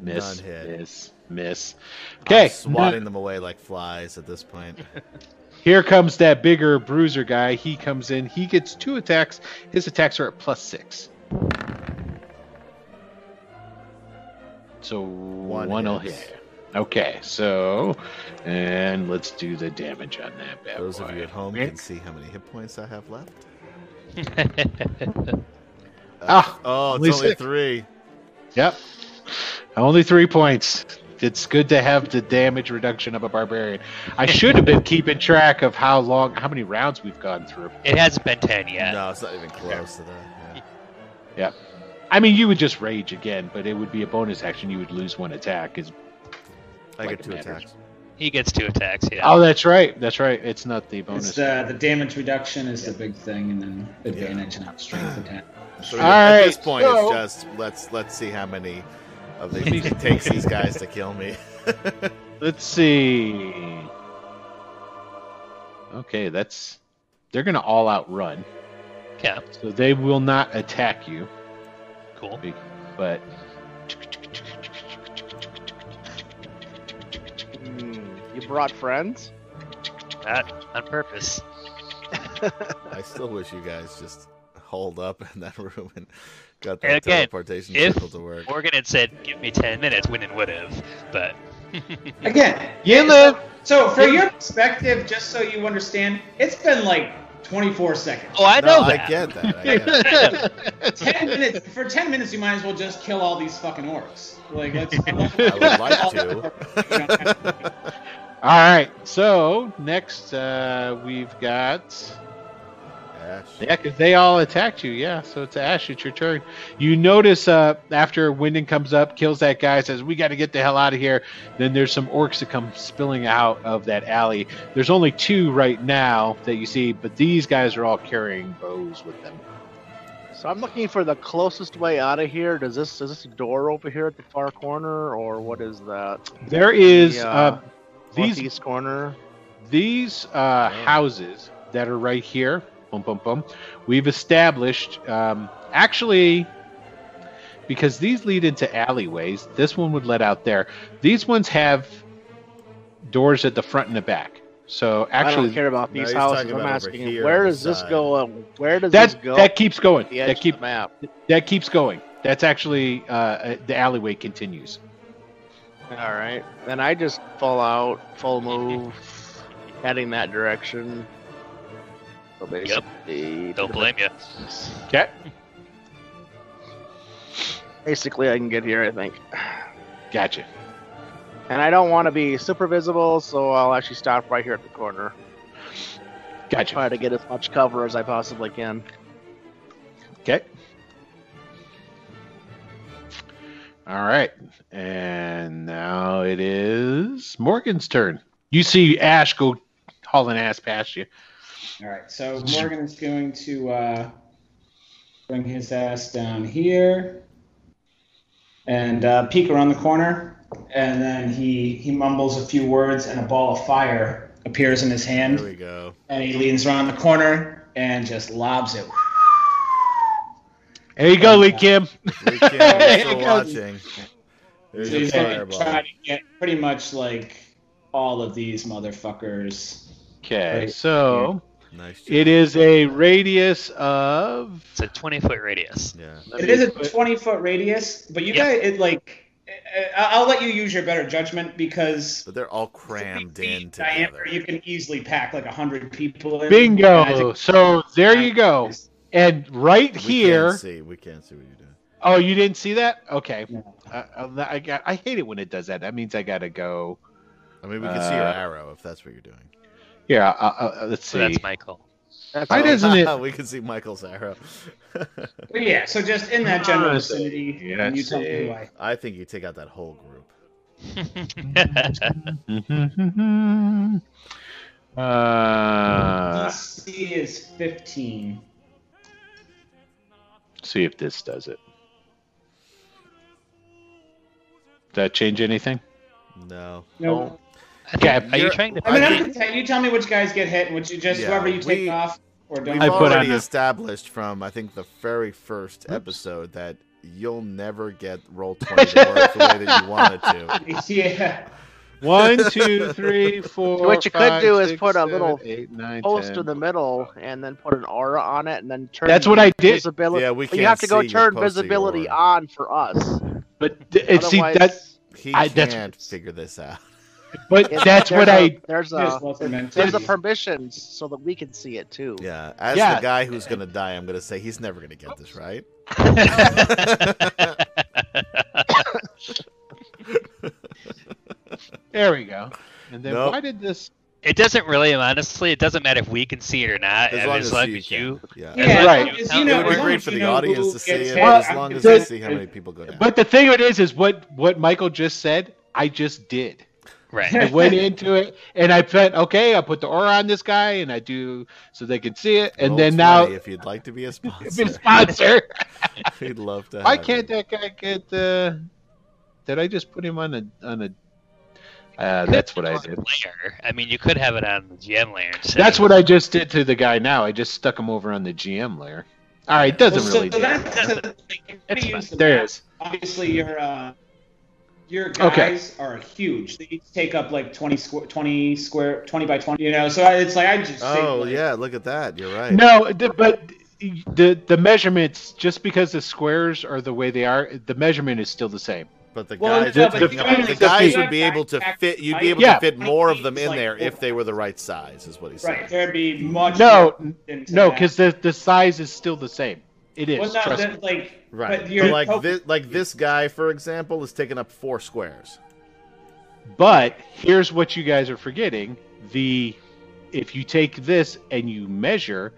Miss, None hit. miss, miss. I'm Okay, swatting them away like flies at this point. Here comes that bigger bruiser guy. He comes in. He gets two attacks. His attacks are at plus six. So One one will hit. Okay, so and let's do the damage on that bad Those boy. of you at home can see how many hit points I have left. Ah, oh, it's only six. three. Yep. Only three points. It's good to have the damage reduction of a barbarian. I should have been keeping track of how long, how many rounds we've gone through. It hasn't been ten yet. No, it's not even close to that. yeah. I mean, you would just rage again, but it would be a bonus action. You would lose one attack. 'cause- I Like get two matters. attacks. He gets two attacks. Yeah. Oh, that's right. That's right. It's not the bonus. It's the the damage reduction is the big thing, and then advantage and strength attack. So All at right, this point, so- it's just let's let's see how many of these it takes these guys to kill me. Let's see. Okay, that's. They're going to all outrun, yeah. so they will not attack you. Cool. But Hmm, you brought friends? That on purpose. I still wish you guys just hold up in that room and got And that again, teleportation if- circle to work. Morgan had said, "Give me ten minutes." Wyndon would have, but Again, you so- live. So, for your perspective, just so you understand, it's been like 24 seconds. oh, I no, know I get that. I get it. 10 minutes for 10 minutes, you might as well just kill all these fucking orcs. Like, let's. I would like to. All right. So next, uh, we've got. Ash. Yeah, because they all attacked you. Yeah, so it's Ash. It's your turn. You notice uh, after Wyndon comes up, kills that guy, says, "We got to get the hell out of here." Then there's some orcs that come spilling out of that alley. There's only two right now that you see, but these guys are all carrying bows with them. So I'm looking for the closest way out of here. Does this is this a door over here at the far corner, or what is that? There is The, uh, uh, these Northeast corner. these uh, houses that are right here. Boom, boom, boom. We've established um, actually because these lead into alleyways. This one would let out there. These ones have doors at the front and the back. So actually, I don't care about these he's houses. I'm asking, here where does this go? Uh, where does that this go? that keeps going. That keep map. that keeps going. That's actually uh, uh, the alleyway continues. All right, then I just fall out, full move, heading that direction. So basically, Don't blame you. Okay. Basically, I can get here, I think. Gotcha. And I don't want to be super visible, so I'll actually stop right here at the corner. Gotcha. Try to get as much cover as I possibly can. Okay. All right. And now it is Morgan's turn. You see Ash go hauling ass past you. All right, so Morgan is going to uh, bring his ass down here and uh, peek around the corner, and then he he mumbles a few words, and a ball of fire appears in his hand. There hand, we go. and he leans around the corner and just lobs it. There you go, Lee Kim. We can, we're still watching. There's So a he's going to fireball. try to get pretty much like all of these motherfuckers. Okay, Right. so Nice. it is a radius of. It's a twenty foot radius. Yeah. It is a 20 foot radius, but you Yeah. guys, it like, I- I'll let you use your better judgment because But they're all crammed big in diameter. together. You can easily pack like a hundred people in. Bingo! So there you go. And right We here. can't see. We can't see what you're doing. Oh, you didn't see that? Okay. No. Uh, uh, I got. I hate it when it does that. That means I gotta go. I mean, we can see your Uh, arrow if that's what you're doing. Here, uh, uh, let's So see. that's Michael. That's Why doesn't it? we can see Michael's arrow. But yeah, so just in that general vicinity, yeah, and you tell me see. who I. I think you take out that whole group. uh, DC is fifteen. see if this does it. Does that change anything? No. No, I think- Okay, are you trying to? I mean, I I'm think- gonna you tell me which guys get hit, and which you just Yeah, whoever you take we- off or don't. We've I put already on a- established from I think the very first episode that you'll never get Roll20 to work the way that you want it to. yeah, One, two, three, four. What you could five, do is six, put a little eight, nine, Post 10. in the middle, and then put an aura on it, and then turn. That's what I did. Visibility. Yeah, we But you can't have to go turn visibility on for us. But th- it, see Otherwise, that. He I- can't figure this out. But it's- that's what a- I. There's just a wasn't there's a be. permissions so that we can see it too. Yeah. As Yeah. the guy who's gonna die, I'm gonna say he's never gonna get this right. There we go. And then Nope. why did this? It doesn't really, honestly. It doesn't matter if we can see it or not. As long as as, long you as can. you. Yeah. Yeah, Right. long as as you you know, It would be great for the audience to see it, hit, but as long as they see how many people go down. But the thing of it is, is what what Michael just said. I just did. Right. I went into it and I said, okay, I put the aura on this guy and I do so they can see it. And Roll then now if you'd like to be a it's sponsor, a sponsor. we'd love to. Why have can't you. that guy get? Uh, did I just put him on a on a? Uh, that's what I did. Layer. I mean, you could have it on the GM layer. instead That's what I just did to the guy. Now I just stuck him over on the GM layer. All right, doesn't Well, really. so do that's it. the thing. You're It's gonna fine. use the There map. it is. Obviously, your uh, your Okay. guys are huge. They each take up like 20 square, 20 square, 20 by 20. You know, so it's like I just. say, Oh like, yeah, look at that. You're right. No, the, but the the measurements just because the squares are the way they are, the measurement is still the same. But the Well, guys, no, would but take the up- the guys would be able to fit. You'd be able Yeah. to fit more of them in like there if they were the right size. Is what he's saying. Right, there'd be much. No, no, because the the size is still the same. It is. well, no, trust that, me. like Right. But But, you're like hoping- this, like this guy, for example, is taking up four squares. But here's what you guys are forgetting: the if you take this and you measure,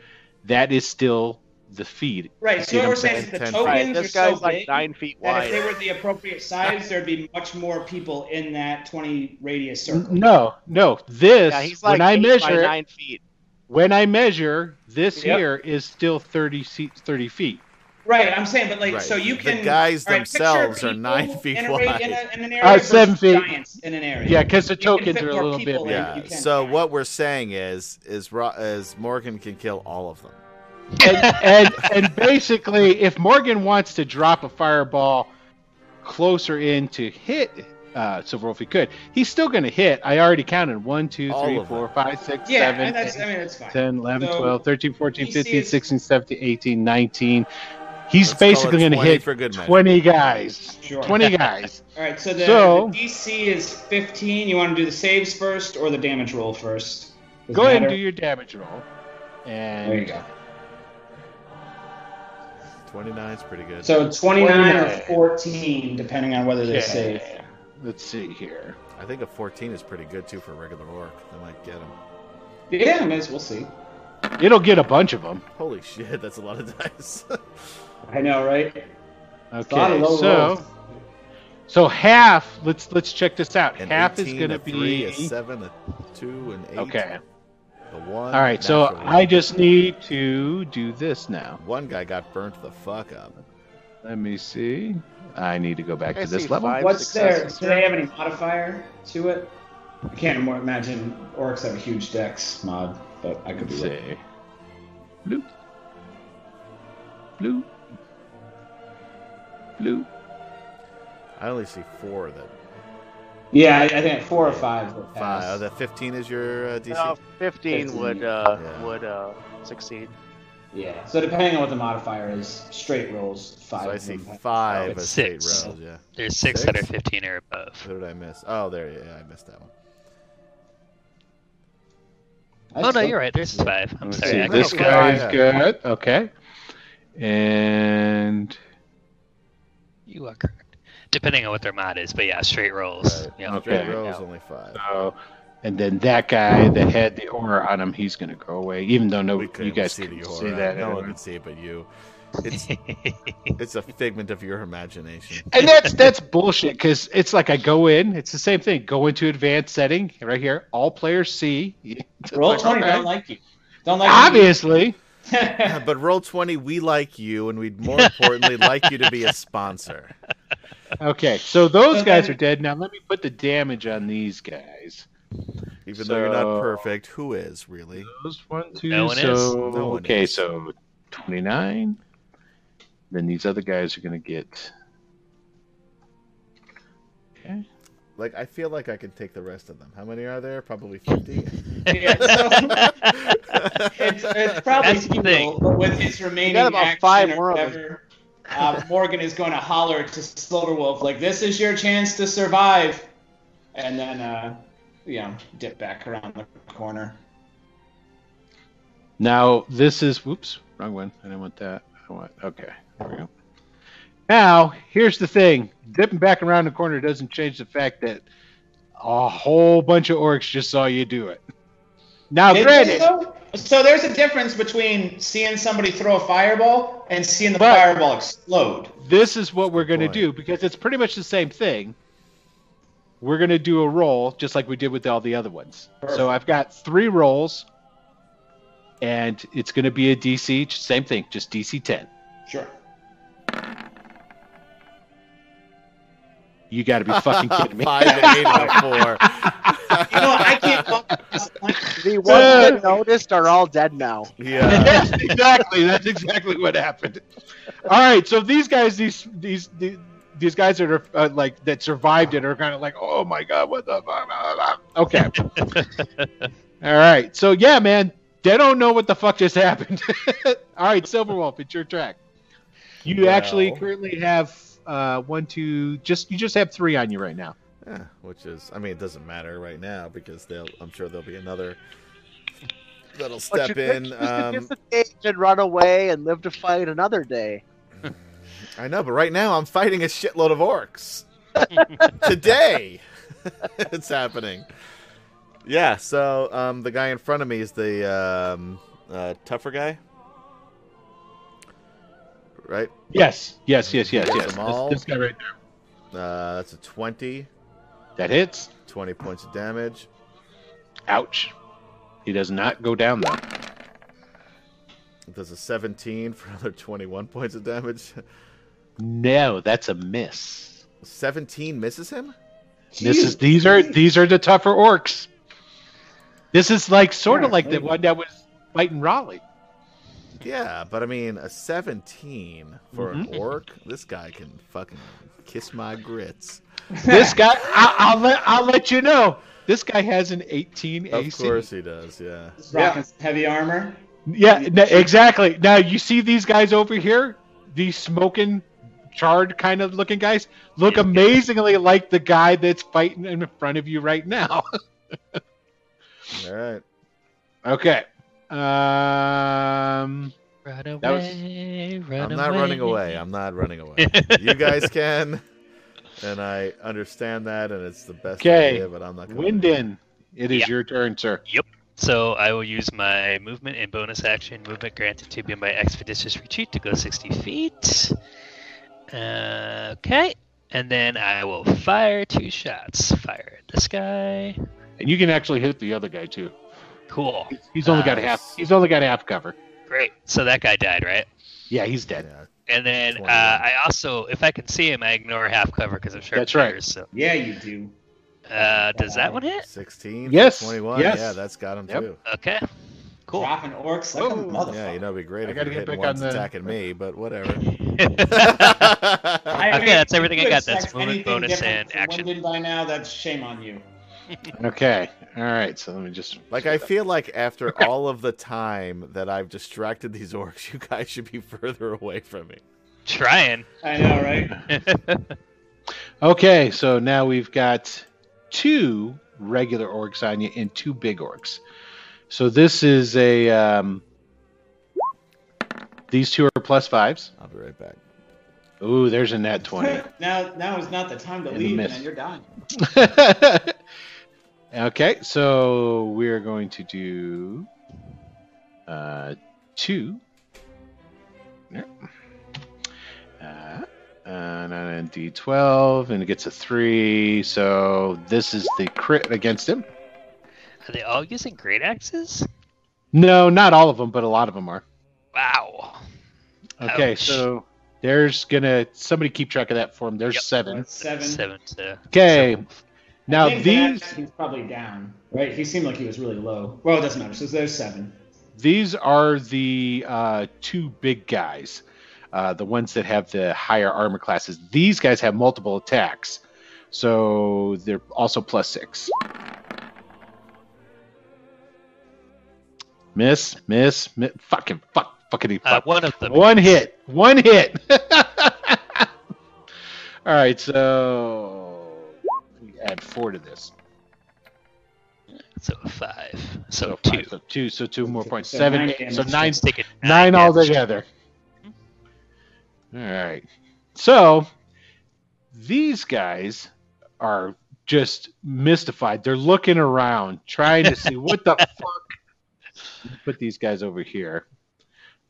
that is still the feed. Right. See So what what we're I'm saying is the tokens Right, are this so like big nine feet that if they were the appropriate size, there'd be much more people in that 20 radius circle. No, no. This Yeah, he's like when I eight by measure it, nine feet. When I measure this Yep. here is still 30 feet, 30 feet. Right. I'm saying, but like, Right. so you can. The can. guys all right, picture themselves are nine feet in a, wide. In, a, in an area Uh, seven feet. Giants in an area. Yeah, because the tokens are a little bit. people. Yeah. you can. So what we're saying is, is Ro- is Morgan can kill all of them. and, and and basically, if Morgan wants to drop a fireball closer in to hit uh, Silver Wolf, he could. He's still going to hit. I already counted 1, 2, All 3, of 4, 5, 6, Yeah, 7, and that's. 8, I mean, it's fine. 10, 11, So, 12, 13, 14, DC 15, is- 16, 17, 18, 19. He's Let's basically going to hit for good measure. 20 guys. Sure. 20 guys. All right. So the, So- the DC is 15. You want to do the saves first or the damage roll first? Does Go it ahead and do your damage roll. And There you go. Twenty nine is pretty good. So 29 or 14, depending on whether they Okay. save. Let's see here. I think a fourteen is pretty good too for a regular orc. They might get him. Yeah, I we'll see. It'll get a bunch of them. Holy shit, that's a lot of dice. I know, right? Okay, so rolls. so half. Let's let's check this out. An half is going to a three, a be seven, a two, an eight. okay. A one. All right, so natural I just need to do this now. one guy got burnt the fuck up. Let me see. I need to go back I to this level. What's their? successes. Do they have any modifier to it? I can't more imagine orcs have a huge dex mod, but I could Let's be see. Blue. Blue. Blue. I only see four that Yeah, I, I think four or five. would five. pass. Oh, that fifteen is your uh, DC. No, 15 15, would uh, yeah. would uh, succeed. Yeah. So depending on what the modifier is, straight rolls five. so I of see them. five It's as straight rolls. Yeah. There's six, that are 15 or above. What did I miss? Oh, there. Yeah, I missed that one. Oh That's no, you're right. There's five. I'm Let's sorry. see. I This got guy- guy is good. Okay. And You are correct. Depending on what their mod is, but yeah, straight rolls. Right. Yeah. Okay. Straight rolls Yeah. only five. so, and then that guy that had the aura on him, he's gonna go away. Even though no, we you guys see can the see that. No one anyway. can see it but you. It's it's a figment of your imagination. and that's that's bullshit because it's like I go in, it's the same thing. Go into advanced setting right here. All players see. Roll like, twenty. okay. Don't like you. Don't like. Obviously, Yeah, but Roll20, we like you, and we'd more importantly like you to be a sponsor. okay. So those guys are dead. Now let me put the damage on these guys. Even though you're not perfect, who is really? Those one, two. No one is. so No one okay, is. so twenty nine. Then these other guys are gonna get. Okay. Like I feel like I can take the rest of them. How many are there? Probably fifty. Yeah, so it's, it's probably That's the thing. but with his remaining got about five or more of them. whatever, uh, Morgan is going to holler to Silverwolf like, "This is your chance to survive," and then, uh, you know, dip back around the corner. Now this is whoops, wrong one. I didn't want that. I want okay. There we go. Now here's the thing: dipping back around the corner doesn't change the fact that a whole bunch of orcs just saw you do it. Now, Did granted? So there's a difference between seeing somebody throw a fireball and seeing the fireball explode. this is what we're going to do because it's pretty much the same thing. We're going to do a roll just like we did with all the other ones. Perfect. So I've got three rolls, and it's going to be a DC, same thing, just DC 10. Sure. You got to be fucking kidding me. Five and eight on four. You know, I can't fuck with this point. The ones that noticed are all dead now. Yeah. yes, exactly. That's exactly what happened. All right, so these guys, these these these, these guys that are uh, like that survived it are kind of like, oh my god, what the fuck? Okay. All right, so yeah, man, they don't know what the fuck just happened. All right, Silverwolf, it's your track. You actually currently have uh, one, two, just you just have three on you right now. Yeah, which is, I mean, it doesn't matter right now because they'll. I'm sure there'll be another that'll step you in. choose to Um, and run away and live to fight another day. I know, but right now I'm fighting a shitload of orcs. Today, it's happening. Yeah, so um, the guy in front of me is the um, uh, tougher guy, right? Yes, yes, yes, yes, yes. them. This, this guy right there. Uh, that's a 20, That hits. 20 points of damage. Ouch. He does not go down though. Does a 17 for another 21 points of damage. No, that's a miss. 17 misses him? This is Jeez. these are these are the tougher orcs. This is like sort of Yeah, like the one that was fighting Raleigh. Yeah, but I mean, a 17 for an Mhm. orc? This guy can fucking kiss my grits. This guy, I, I'll let I'll let you know. This guy has an 18 Of AC. Of course he does, yeah. He's rocking some heavy armor. Yeah, exactly. Now you see these guys over here, these smoking, charred kind of looking guys, look amazingly like the guy that's fighting in front of you right now. All right. okay. Um. Run That was- run I'm not running away. I'm not running away. you guys can, and I understand that, and it's the best Okay, idea, but I'm not going Wyndon, it is Yeah. your turn, sir. Yep. So I will use my movement and bonus action movement granted to me by my expeditious retreat to go 60 feet. Uh, okay. And then I will fire two shots. Fire at this guy. And you can actually hit the other guy too. Cool. He's only got Nice. half. He's only got half cover. Great. So that guy died, right? Yeah, he's dead. Yeah. And then uh, I also, if I can see him, I ignore half cover because I'm sure. That's right. shooters, So, Yeah, you do. uh, does that one hit? 16. Yes, 21. yes. Yeah, that's got him Yep. too. Okay. Cool. Dropping orcs like a Oh. motherfucker. Yeah, you know, it'd be great I if gotta you're get back on the- attacking me, but whatever. I Okay, that's everything I got. That's expect movement, bonus, and action. Wyndon by now, that's shame on you. Okay. All right. So let me just Like I feel like after all of the time that I've distracted these orcs, you guys should be further away from me. Trying. I know, right? Okay, so now we've got two regular orcs on you and two big orcs. So this is a um, these two are plus fives. I'll be right back. Ooh, there's a net twenty. now, now is not the time to And leave, miss. man. You're dying. okay, so we're going to do uh, two. Yep. Uh, and then D12, and it gets a three. So this is the crit against him. Are they all using great axes? No, not all of them, but a lot of them are. Wow. Okay, Ouch. so there's gonna somebody keep track of that for him. There's Yep. seven. Seven. Seven to. Okay, seven. now I think these that he's probably down, right? He seemed like he was really low. Well, it doesn't matter. So there's seven. these are the uh, two big guys, uh, the ones that have the higher armor classes. These guys have multiple attacks, so they're also plus six. Miss, miss, miss fucking fuck, fuckity Uh, fuck. one of them. One hit. One hit. All right, so we add four to this. So five. So, five, two. So two. So two more points. So Seven. nine so nine. It's taking Nine damage. altogether. All right. So these guys are just mystified. They're looking around, trying to see what the fuck. Put these guys over here.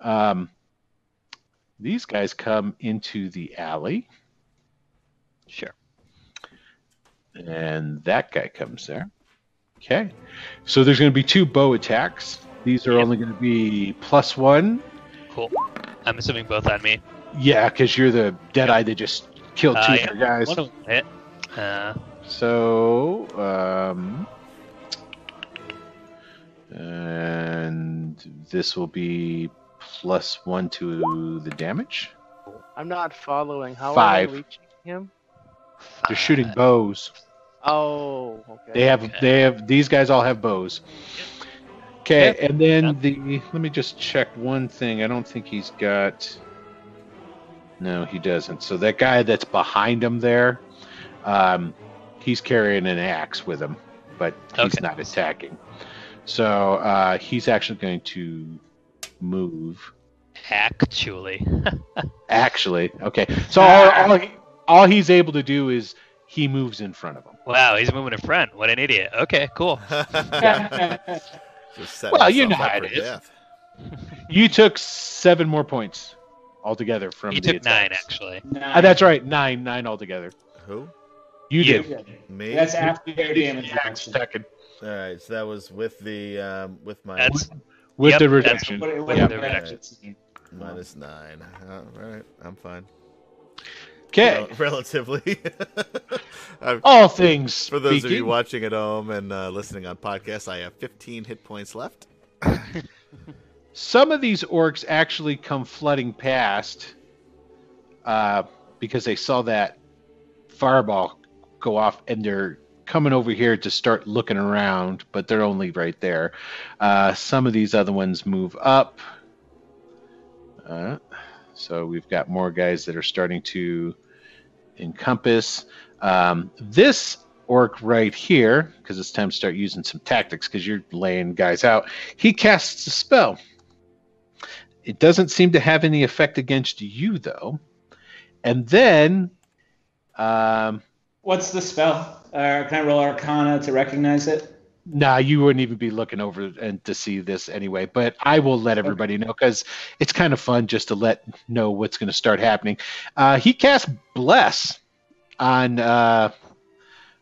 Um, these guys come into the alley, Sure. and that guy comes there. Okay, so there's going to be two bow attacks. These are Yep. only going to be plus one. Cool. I'm assuming both on me. Yeah, because you're the deadeye that just killed two Uh, yeah. guys. One of them hit. Uh, So, um, and this will be plus one to the damage. I'm not following. How Five. are they reaching him? They're shooting bows. Oh, okay. They have, Okay. they have, these guys all have bows. Okay, Yep. and then the, let me just check one thing. I don't think he's got, no, he doesn't. So that guy that's behind him there, um, he's carrying an axe with him, but he's Okay. not attacking. So uh, he's actually going to move. Actually. Actually, okay. So all, all, all he's able to do is he moves in front of him. Wow, he's moving in front. What an idiot. Okay, cool. Just Well, you know how up it death. You took seven more points altogether from He the took nine, attacks. actually. Uh, that's right, nine, nine altogether. Who? You, You. did. Me. That's after your damage Yeah, reduction. second. All right. So that was with the um, with my That's With Yep, the that's reduction. What, what Yeah. the reduction scene. minus nine. All right. I'm fine. Okay. Rel- relatively. All things For those of you watching at home and uh, listening on podcast, I have 15 hit points left. some of these orcs actually come flooding past uh, because they saw that fireball go off and they're coming over here to start looking around, but they're only right there. Uh, some of these other ones move up. Uh, so we've got more guys that are starting to encompass. Um, this orc right here, because it's time to start using some tactics because you're laying guys out, he casts a spell. It doesn't seem to have any effect against you, though. And then, um, What's the spell? Uh, can I roll Arcana to recognize it? nah, you wouldn't even be looking over and to see this anyway. But I will let everybody know because it's kind of fun just to let know what's going to start happening. Uh, he cast bless on uh,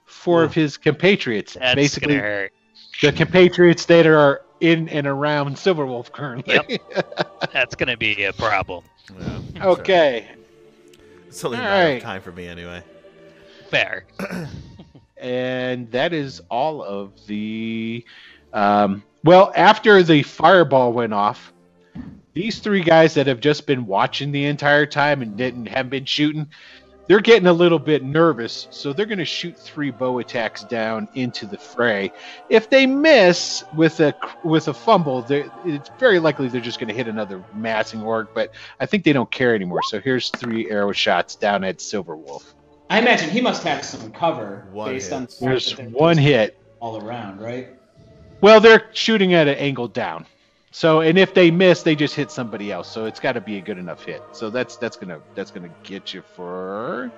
four of his compatriots. that's Basically, gonna hurt. the compatriots that are in and around Silverwolf currently. Yep. That's gonna be a problem. Yeah, okay. It's only a matter right. of time for me anyway. Fair. and that is all of the um, well after the fireball went off these three guys that have just been watching the entire time and didn't have been shooting they're getting a little bit nervous so they're going to shoot three bow attacks down into the fray. If they miss with a with a fumble it's very likely they're just going to hit another massing orc but i think they don't care anymore. So here's three arrow shots down at silverwolf I imagine he must have some cover One based hit. on the there's one hit all around, right? Well, they're shooting at an angle down. So, and if they miss, they just hit somebody else. So it's got to be a good enough hit. So that's that's gonna that's gonna get you for.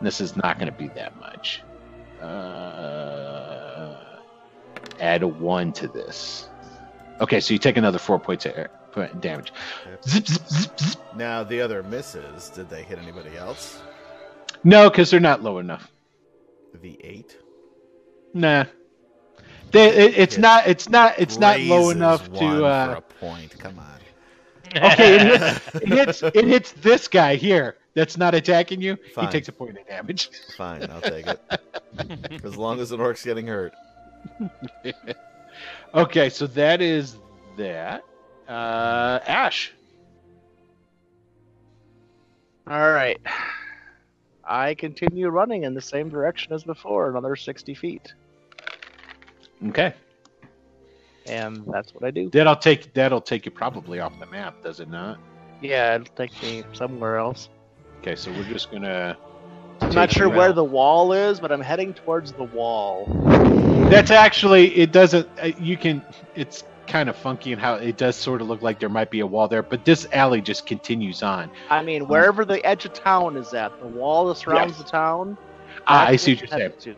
This is not gonna be that much. Uh, add a one to this. Okay, so you take another four points of damage. Zip, zip, zip, zip. Now the other misses. Did they hit anybody else? No, because they're not low enough. The eight. Nah. They, it, it's Yes. not. It's not. It's not low enough one to. Uh, for a point. Come on. Okay, it hits, it hits it hits this guy here that's not attacking you. Fine. He takes a point of damage. Fine, I'll take it. as long as an orc's getting hurt. Okay, so that is that. Uh, Ash. All right. I continue running in the same direction as before, another 60 feet. Okay, And that's what I do. that'll take that'll take you probably off the map, does it not? Yeah, it'll take me somewhere else. Okay, so we're just gonna. I'm not sure where the wall is, but I'm heading towards the wall. That's actually it. Doesn't uh, you can? It's kind of funky and how it does sort of look like there might be a wall there, but this alley just continues on. I mean, wherever the edge of town is at, the wall that surrounds the town. Ah, I see what you're saying. I'm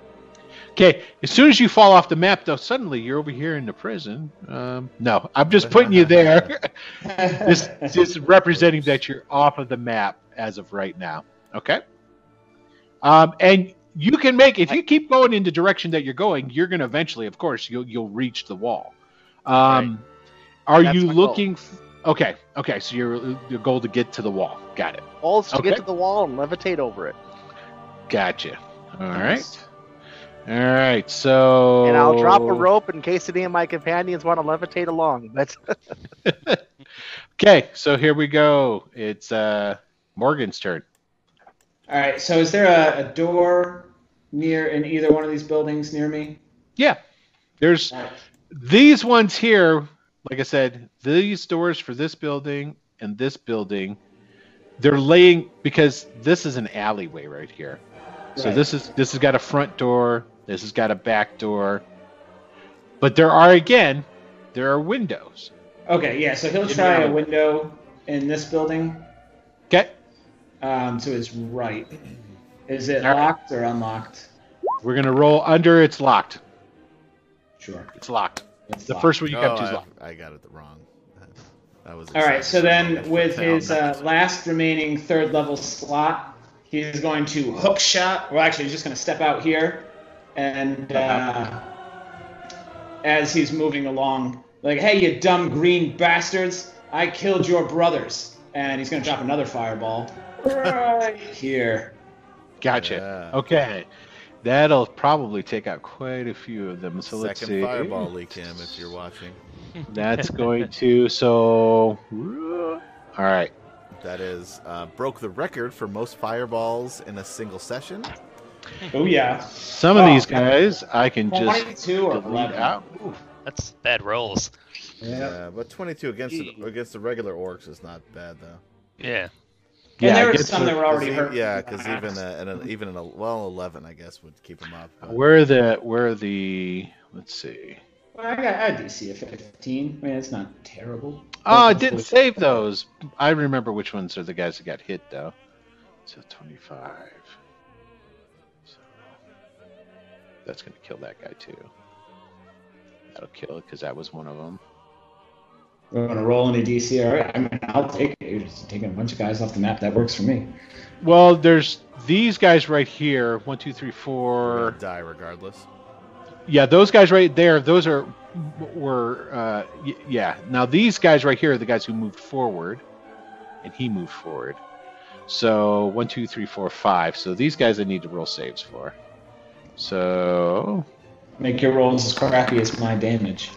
Okay, as soon as you fall off the map, though, suddenly you're over here in the prison. Um, no, I'm just putting you there. this is representing that you're off of the map as of right now. Okay. Um, and you can make if you keep going in the direction that you're going, you're going to eventually, of course, you'll you'll reach the wall. Um, Are That's you looking? F- okay, okay. So your your goal to get to the wall. Got it. All is to Okay. get to the wall and levitate over it. Gotcha. All right. All right. So And I'll drop a rope in case any of my companions want to levitate along. That's Okay, so here we go. It's uh Morgan's turn. All right. So is there a, a door near in either one of these buildings near me? Yeah. There's these ones here, like I said, these doors for this building and this building, they're laying because this is an alleyway right here. So this is this has got a front door, this has got a back door. But there are again, there are windows. Okay. Yeah. So he'll try a window in this building Okay. um, to his right. Is it All right. locked or unlocked? We're gonna roll under it's locked. Sure. It's locked. It's The locked. first one you Oh, come to is I, locked. I got it wrong. That was All right, so then with his uh, last remaining third level slot, he's going to hook shot. Well, actually, he's just going to step out here, and uh, as he's moving along, like, "Hey, you dumb green bastards! I killed your brothers!" And he's going to drop another fireball right here. Gotcha. Yeah. Okay. That'll probably take out quite a few of them. So let's Second see. fireball Lee Kim if you're watching. That's going to so. All right. That is uh, broke the record for most fireballs in a single session. Oh yeah, Some of Oh. these guys I can just twenty-two or delete eleven. out. That's bad rolls. Yeah, but 22 against the, against the regular orcs is not bad though. Yeah. And there were some the- that were already 'Cause hurt. yeah, because even a, in uh, even in a well 11 I guess would keep him up. but- Where are the where are the let's see. Well, I got I had DC of fifteen. I mean, it's not terrible. Oh, I didn't save those. I remember which ones are the guys that got hit though. So twenty five. So that's gonna kill that guy too. That'll kill because that was one of them. We're gonna roll any DC. All right. I mean, I'll take it. You're just taking a bunch of guys off the map. That works for me. Well, there's these guys right here. One, two, three, We're four. gonna die regardless. Yeah, those guys right there. Those are were uh, y- yeah. Now these guys right here are the guys who moved forward, and he moved forward. So one, two, three, four, five. So these guys I need to roll saves for. So Make your rolls as crappy as my damage.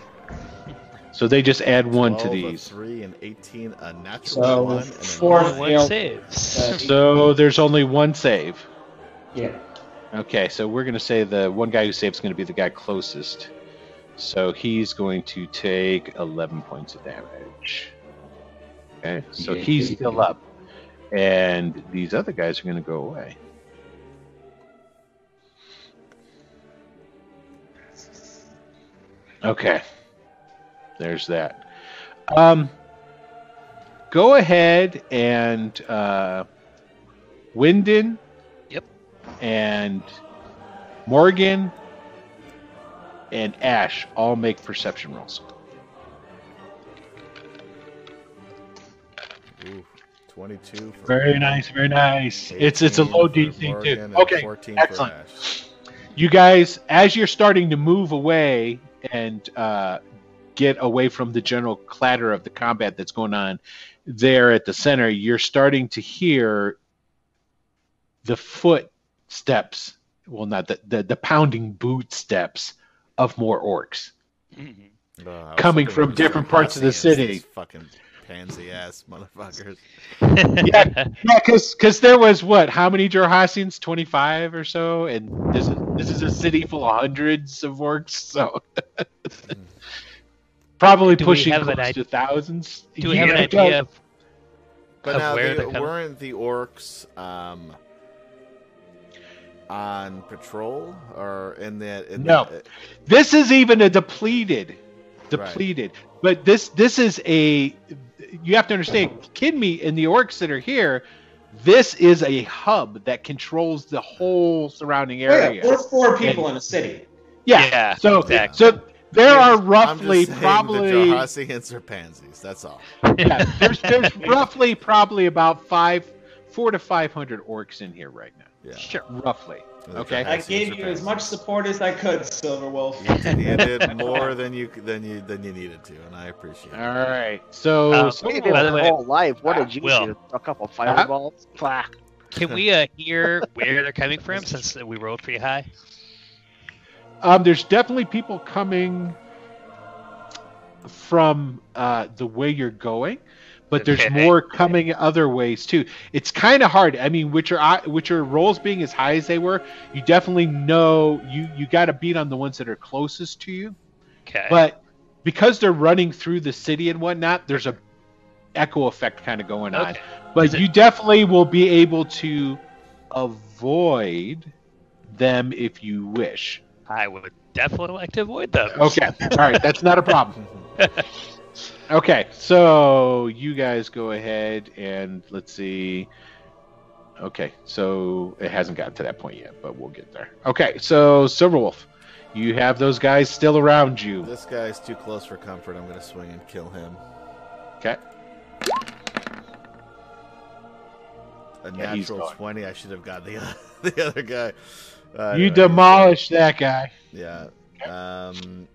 So they just add one to these. 3 and 18 a natural So, one and a four- nine. One failed. saves. Uh, So there's only one save. yeah. Okay, so we're going to say the one guy who saves is going to be the guy closest. So he's going to take 11 points of damage. Okay, so Yeah. he's still up. And these other guys are going to go away. Okay, there's that. Um, go ahead and uh, Wyndon Yep. and Morgan and Ash all make perception rolls. Ooh, 22 for Very nice, very nice. It's it's a low for DC Morgan, too. Okay, excellent. You guys, as you're starting to move away and uh, get away from the general clatter of the combat that's going on there at the center, you're starting to hear the footsteps. Well, not the the, the pounding boot steps of more orcs. Mhm. Oh, Coming from different parts of the city. Fucking pansy ass motherfuckers. Yeah, Yeah, because there was what? How many Jorhassians? Twenty five or so, and this is this is a city full of hundreds of orcs, so probably Do pushing have close id- to thousands. Do we have an idea of But Of now, where the, they're weren't the orcs um, on patrol or in the? In No. The, This is even a depleted, depleted. But this this is a. You have to understand, Kinemeet and the orcs that are here. This is a hub that controls the whole surrounding Oh, yeah, area. We're four people in a city. Yeah. Yeah, So exactly. so there are I'm roughly just saying probably the Jahasians are pansies. That's all. yeah, there's there's roughly probably about five four to five hundred orcs in here right now. Yeah. Sure. Roughly. Okay. I gave are you as much support as I could, Silver Wolf. You did, more than you than you than you needed to, and I appreciate All it. right. So, Um, so By the way- whole life. What did you Will. do? A couple fireballs? Plah. Can we uh, hear where they're coming from since we rolled pretty high? Um, there's definitely people coming from uh, the way you're going, but there's more coming other ways too. It's kind of hard. I mean, with your with your rolls being as high as they were, you definitely know you you got to beat on the ones that are closest to you. Okay. But because they're running through the city and whatnot, there's a echo effect kind of going on. But it- you definitely will be able to avoid them if you wish. I would definitely like to avoid them. Okay. All right. That's not a problem. Okay. So you guys go ahead and let's see. Okay. So it hasn't gotten to that point yet, but we'll get there. Okay. So Silverwolf, you have those guys still around you. This guy's too close for comfort. I'm gonna swing and kill him. Okay. A natural gone. twenty. I should have got the the other guy. Uh, You anyway, demolish that guy. Yeah. Um,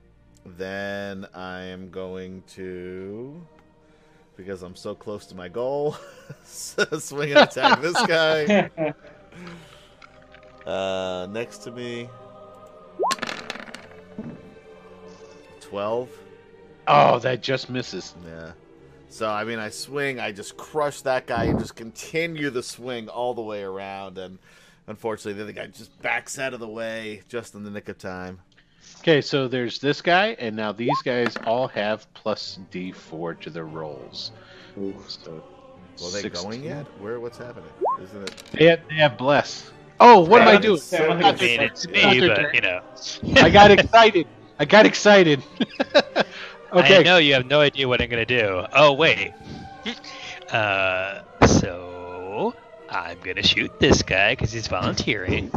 then I am going to, because I'm so close to my goal, swing and attack this guy. Uh, next to me, twelve. Oh, that just misses. Yeah. So I mean, I swing, I just crush that guy, and just continue the swing all the way around, and unfortunately, the other guy just backs out of the way just in the nick of time. Okay, so there's this guy, and now these guys all have plus D4 to their rolls. So Well, they 16. going yet? Where? What's happening? Isn't it? They have, they have bless. Oh, what am I doing? it's- I don't I think mean, it's- it's me, but you know. I got excited. I got excited. okay. I okay. know you have no idea what I'm gonna do. Oh wait. Uh, so I'm gonna shoot this guy because he's volunteering.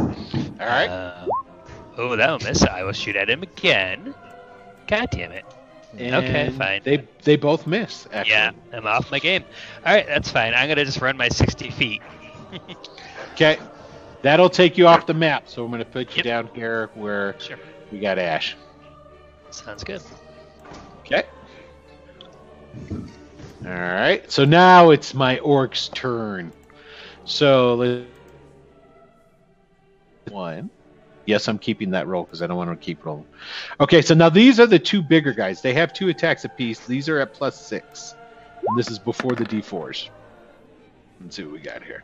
All right. Uh, oh, that'll miss. I will shoot at him again. God damn it. okay, fine. They they both miss. Actually. Yeah, I'm off my game. All right, that's fine. I'm gonna just run my 60 feet. Okay. That'll take you off the map. So I'm going to put you Yep. down here where Sure. we got Ash. Sounds good. Okay. All right. So now it's my orc's turn. So one. Yes, I'm keeping that roll because I don't want to keep rolling. Okay, so now these are the two bigger guys. They have two attacks apiece. These are at plus six. And this is before the D4s. Let's see what we got here.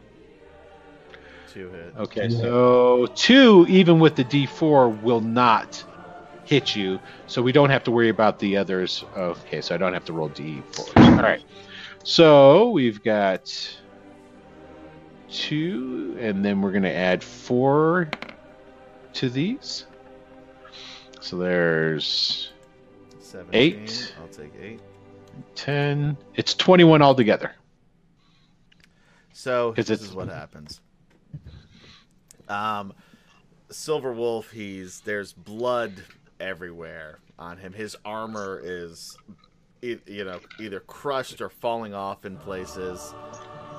Two hit. Okay, so two, even with the D4, will not hit you, so we don't have to worry about the others. Okay, so I don't have to roll D4s. All right, so we've got two, and then we're going to add four to these. So there's Seventeen. Eight. I'll take eight. 10. It's 21 altogether. So this it's- is what happens. Um, Silver Wolf. He's there's blood everywhere on him. His armor is, you know, either crushed or falling off in places.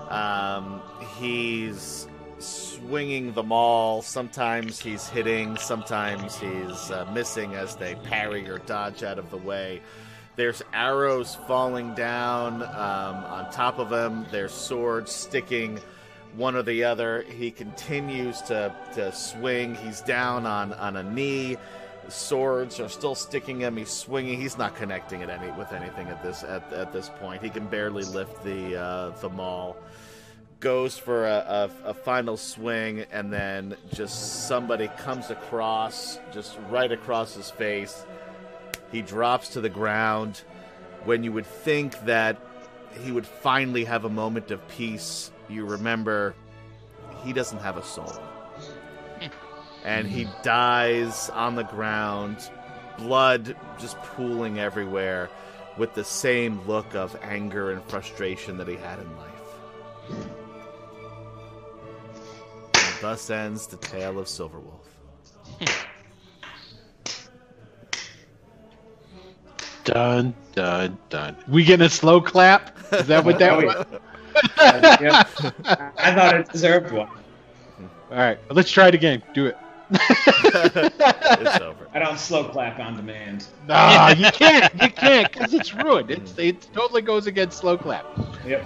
Um, he's swinging the maul. Sometimes he's hitting. Sometimes he's uh, missing as they parry or dodge out of the way. There's arrows falling down um, on top of him. There's swords sticking one or the other. He continues to, to swing. He's down on, on a knee. Swords are still sticking him. He's swinging. He's not connecting at any with anything at this at, at this point. He can barely lift the uh, the maul. Goes for a, a, a final swing, and then just somebody comes across, just right across his face. He drops to the ground. When you would think that he would finally have a moment of peace, you remember he doesn't have a soul. and he dies on the ground, blood just pooling everywhere, with the same look of anger and frustration that he had in life. And thus ends the tale of Silverwolf. Dun dun dun. We getting a slow clap? Is that what that Oh, was? yeah. Yep. I thought it deserved one. All right, let's try it again. Do it. it's over. I don't slow clap on demand. No, you can't. You can't because it's ruined. It's it totally goes against slow clap. Yep.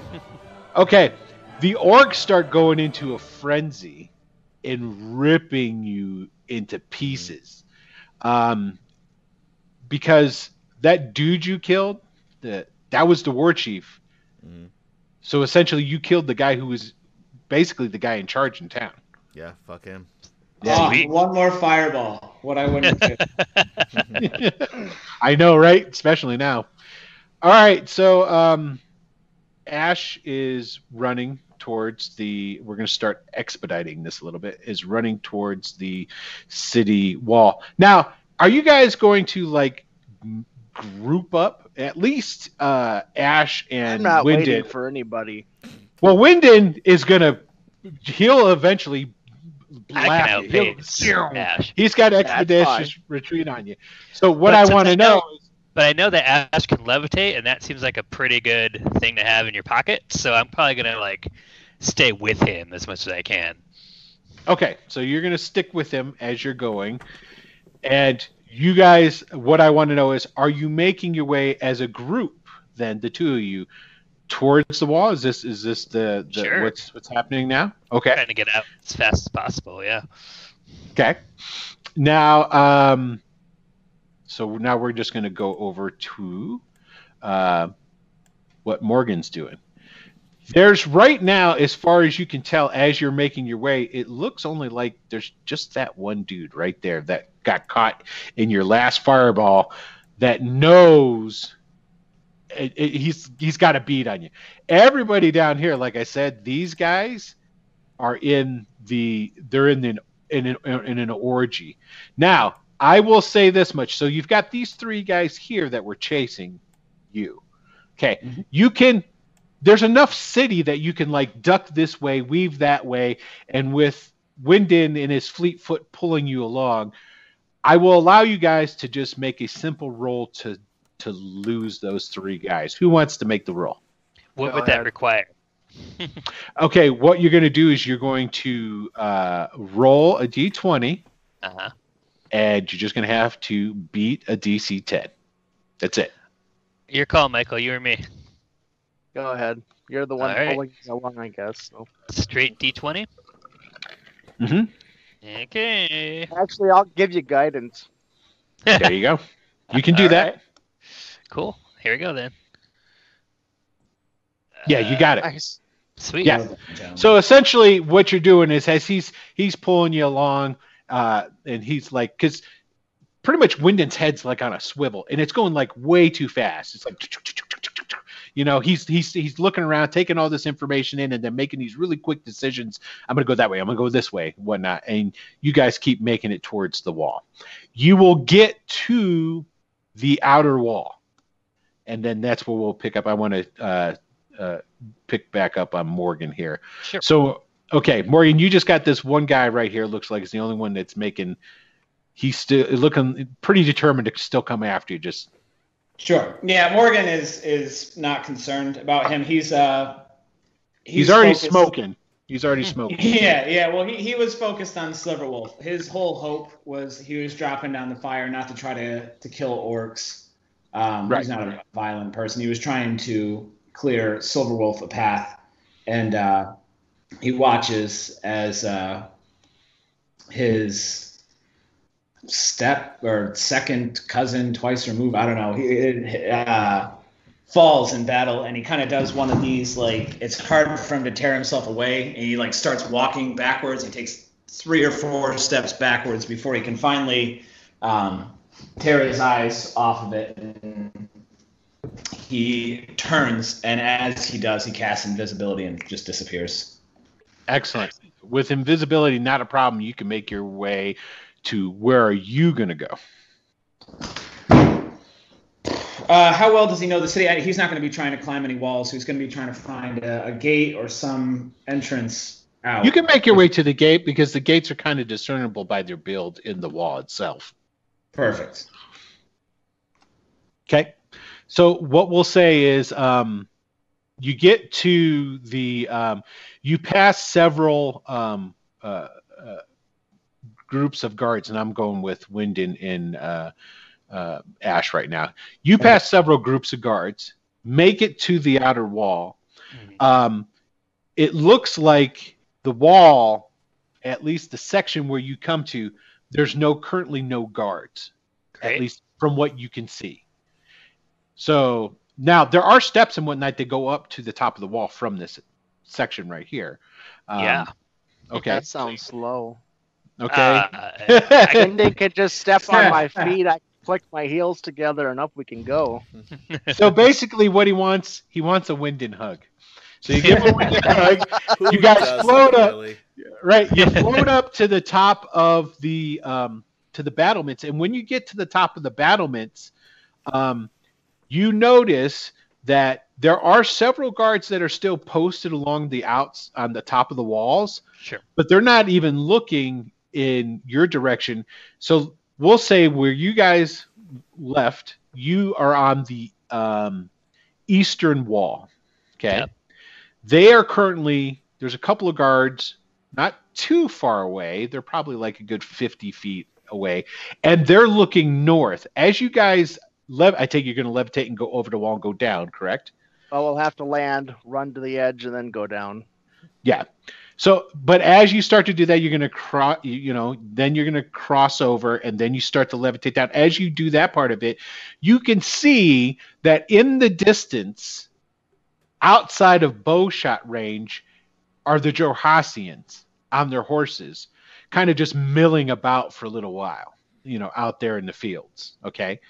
Okay, the orcs start going into a frenzy and ripping you into pieces, um, because that dude you killed, the that was the war chief. Mhm. So essentially, you killed the guy who was basically the guy in charge in town. Yeah, fuck him. Oh, Sweet. one more fireball. What I wouldn't do. I know, right? Especially now. All right, so um, Ash is running towards the. We're going to start expediting this a little bit. Is running towards the city wall. Now, are you guys going to like group up? At least uh, Ash I'm and not Wyndon. waiting for anybody. Well, Wyndon is going to. He'll eventually. I blast can you. he'll, ash. he's got expeditious retreat on you. So what But I want to know know- is But I know that Ash can levitate, and that seems like a pretty good thing to have in your pocket. So I'm probably gonna like stay with him as much as I can. Okay, so you're going to stick with him as you're going. And you guys, what I want to know is are you making your way as a group then the two of you towards the wall? Is this is this the, the Sure. what's what's happening now? Okay. Trying to get out as fast as possible. Yeah. Okay. Now um so now we're just going to go over to uh what Morgan's doing. There's right now, as far as you can tell, as you're making your way, it looks only like there's just that one dude right there that got caught in your last fireball that knows it, it- he's he's got a beat on you. Everybody down here, like I said, these guys are in the they're in in an, in an orgy. Now, I will say this much: so you've got these three guys here that were chasing you. Okay, Mhm. you can. There's enough city that you can like duck this way, weave that way, and with Wyndon and his fleet foot pulling you along, I will allow you guys to just make a simple roll to to lose those three guys. Who wants to make the roll? What Go would that require? Okay, what you're going to do is you're going to uh, roll a d20, Uh huh. And you're just going to have to beat a DC 10. That's it. Your call, Michael. You or me? Go ahead. You're the one All right. pulling it along, I guess. So. Straight D20. Mhm. Okay. Actually, I'll give you guidance. There you go. You can do All that. right. Cool. Here we go then. Yeah, you got it. Nice. Sweet. Yeah. So essentially, what you're doing is as he's he's pulling you along, uh, and he's like, because pretty much Wyndon's head's like on a swivel, and it's going like way too fast. It's like, you know, he's he's he's looking around, taking all this information in, and then making these really quick decisions. I'm gonna go that way. I'm gonna go this way, whatnot. And you guys keep making it towards the wall. You will get to the outer wall, and then that's where we'll pick up. I want to uh, uh, pick back up on Morgan here. Sure. So, okay, Morgan, you just got this one guy right here. Looks like it's the only one that's making. He's still looking pretty determined to still come after you. Just Sure. Yeah, Morgan is is not concerned about him. He's uh he's, already focused- smoking. He's already smoking. Yeah, yeah. Well, he, he was focused on Silverwolf. His whole hope was he was dropping down the fire not to try to to kill orcs. Um, Right. He's not a violent person. He was trying to clear Silverwolf a path, and uh, he watches as uh, his step or second cousin, twice removed. I don't know. He uh, falls in battle, and he kind of does one of these like it's hard for him to tear himself away, and he like starts walking backwards. He takes three or four steps backwards before he can finally um, tear his eyes off of it. He turns, and as he does, he casts invisibility and just disappears. Excellent. With invisibility, not a problem. You can make your way to where are you gonna go? Uh, how well does he know the city? I- He's not going to be trying to climb any walls. He's going to be trying to find a, a gate or some entrance out. You can make your way to the gate because the gates are kind of discernible by their build in the wall itself. Perfect. Okay. So what we'll say is, um, you get to the, um, you pass several um, uh, uh, groups of guards, and I'm going with Wyndon and uh, uh, Ash right now. You pass several groups of guards, make it to the outer wall. Mhm. Um, it looks like the wall, at least the section where you come to, there's no currently no guards Great. at least from what you can see. So now there are steps and whatnot that go up to the top of the wall from this section right here. Um, Yeah. Okay. That sounds slow. Okay. Uh, I And they could just step on my feet. I click my heels together and up we can go. so basically, what he wants, he wants a wind and hug. So you give him a and hug, You guys doesn't, float up. really? right? You float up to the top of the um, to the battlements, and when you get to the top of the battlements, um, you notice that there are several guards that are still posted along the outs on the top of the walls, sure. but they're not even looking in your direction. So we'll say where you guys left, you are on the um, eastern wall. Okay. Yep. They are currently, there's a couple of guards not too far away. They're probably like a good 50 feet away. And they're looking north. As you guys, lev- I take you're going to levitate and go over the wall and go down, correct? Well, we'll have to land, run to the edge, and then go down. Yeah. So, but as you start to do that, you're going to cross, you, know, then you're going to cross over and then you start to levitate down. As you do that part of it, you can see that in the distance, outside of bow shot range, are the Johasians on their horses, kind of just milling about for a little while, you know, out there in the fields. Okay.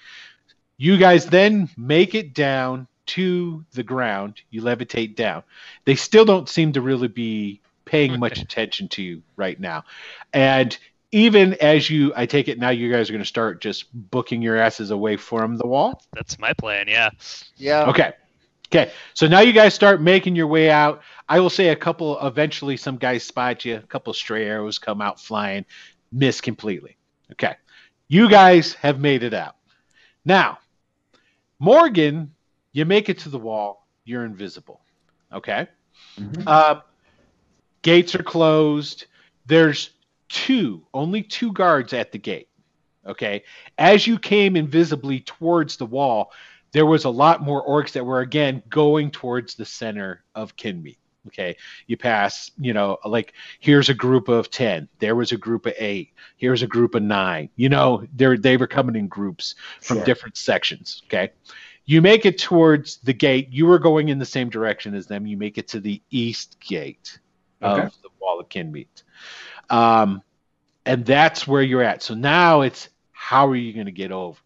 You guys then make it down to the ground. You levitate down. They still don't seem to really be paying much attention to you right now. And even as you, I take it now, you guys are going to start just booking your asses away from the wall. That's my plan. Yeah. Yeah. Okay. Okay. So now you guys start making your way out. I will say a couple, eventually, some guys spot you, a couple stray arrows come out flying, miss completely. Okay. You guys have made it out. Now, Morgan, you make it to the wall, you're invisible. Okay. Mhm. Uh, gates are closed. There's two, only two guards at the gate. Okay. As you came invisibly towards the wall, there was a lot more orcs that were again going towards the center of Kinemeet. Okay. You pass, you know, like here's a group of 10. There was a group of eight. Here's a group of nine. You know, they're they were coming in groups from Sure. different sections. Okay. You make it towards the gate. You were going in the same direction as them. You make it to the east gate Okay. of the wall of Kinemeet. Um, and that's where you're at. So now it's how are you going to get over?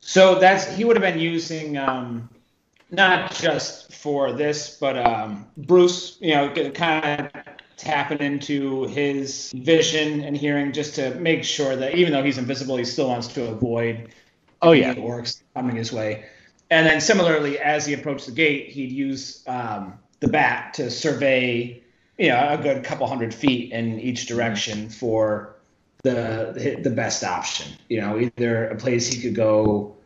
So that's he would have been using um, not just for this, but um, Bruce, you know, kind of tapping into his vision and hearing just to make sure that even though he's invisible, he still wants to avoid Oh yeah, orcs coming his way. And then similarly, as he approached the gate, he'd use um, the bat to survey, you know, a good couple hundred feet in each direction for the, the best option. You know, either a place he could go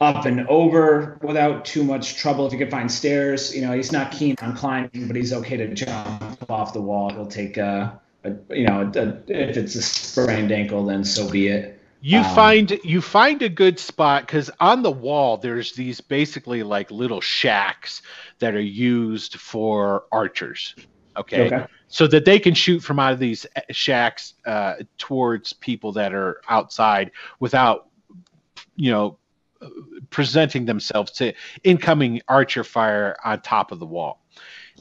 up and over without too much trouble if he could find stairs. You know, he's not keen on climbing, but he's okay to jump off the wall. He'll take a, a you know, a, if it's a sprained ankle, then so be it. you Um, find you find a good spot because on the wall there's these basically like little shacks that are used for archers. Okay. Okay. so that they can shoot from out of these uh, shacks uh, towards people that are outside without, you know, presenting themselves to incoming archer fire on top of the wall.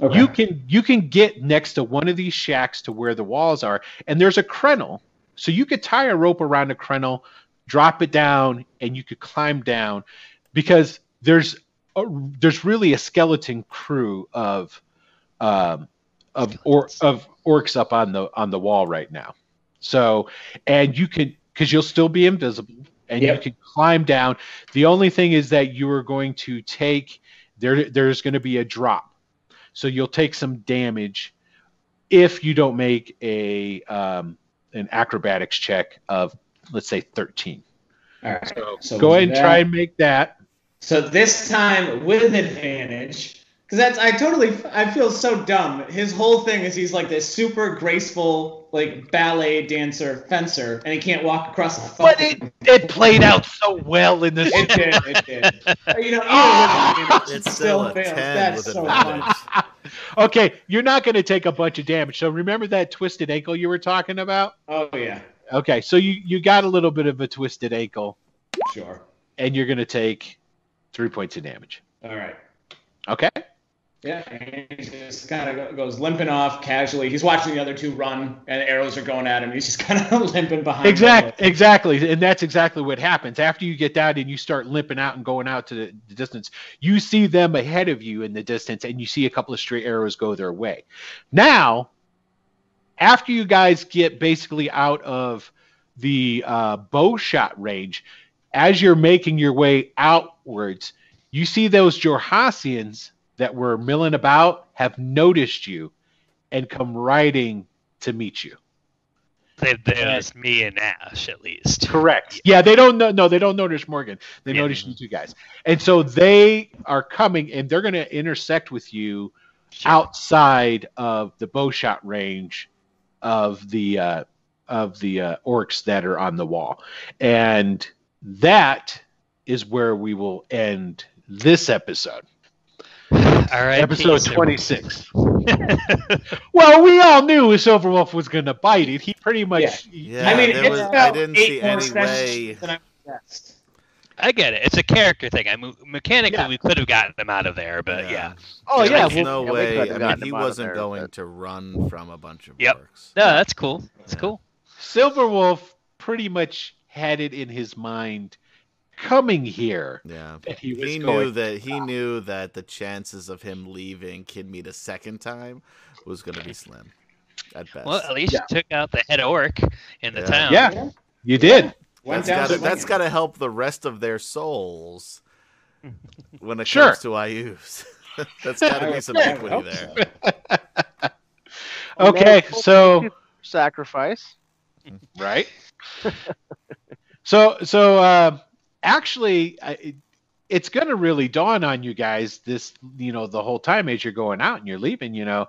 Okay. You can you can get next to one of these shacks to where the walls are, and there's a crenel, so you could tie a rope around the crenel, drop it down, and you could climb down, because there's a, there's really a skeleton crew of um, of or of orcs up on the on the wall right now. So, and you can because you'll still be invisible and Yep. you can climb down. The only thing is that you are going to take there. There's going to be a drop, so you'll take some damage if you don't make a um, an acrobatics check of let's say 13. All right. So, So go ahead and try and make that. So this time with advantage, because that's I totally I feel so dumb. His whole thing is he's like this super graceful like ballet dancer fencer, and he can't walk across the But it, it played out so well in this. It did. It did. You know, even Ah! with advantage, It's still a fails. 10 That's with so advantage. funny. okay, you're not going to take a bunch of damage. So remember that twisted ankle you were talking about? Oh yeah, Okay, so you you got a little bit of a twisted ankle, sure. and you're going to take three points of damage. All right. Okay. Yeah, he just kind of goes limping off casually. He's watching the other two run, and arrows are going at him. He's just kind of limping behind. Exactly, exactly, and that's exactly what happens after you get down and you start limping out and going out to the, the distance. You see them ahead of you in the distance, and you see a couple of stray arrows go their way. Now, after you guys get basically out of the uh, bow shot range, as you're making your way outwards, you see those Jorhasians that were milling about have noticed you and come riding to meet you. They, they noticed me and Ash at least. Correct. Yeah, they don't know. No, they don't notice Morgan. They Yeah. notice you two guys, and so they are coming, and they're going to intersect with you outside of the bow shot range of the uh, of the uh, orcs that are on the wall, and that is where we will end this episode, All right. episode twenty six. well, we all knew Silverwolf was going to bite it. He pretty much. Yeah, I mean, it's was, I about didn't eight see more any way. I get it. It's a character thing. I mean, mechanically, Yeah. we could have gotten them out of there, but yeah. Oh yeah, was well, no yeah, way. I mean, he him out of wasn't there, going but- to run from a bunch of Yep. orcs. No, that's cool. That's Yeah. cool. Silverwolf pretty much had it in his mind coming here Yeah. that he was He knew going. that he knew that the chances of him leaving Kinemeet a second time was going to be slim, at best. Well, at least Yeah. you took out the head orc in the Yeah. town. Yeah, you did. Went that's got to that's got to help the rest of their souls when it Sure. comes to Iuz. that's got to be some I equity there. so. Okay, so sacrifice. right. so so uh, actually, I, it- it's going to really dawn on you guys this you know the whole time as you're going out and you're leaving. You know.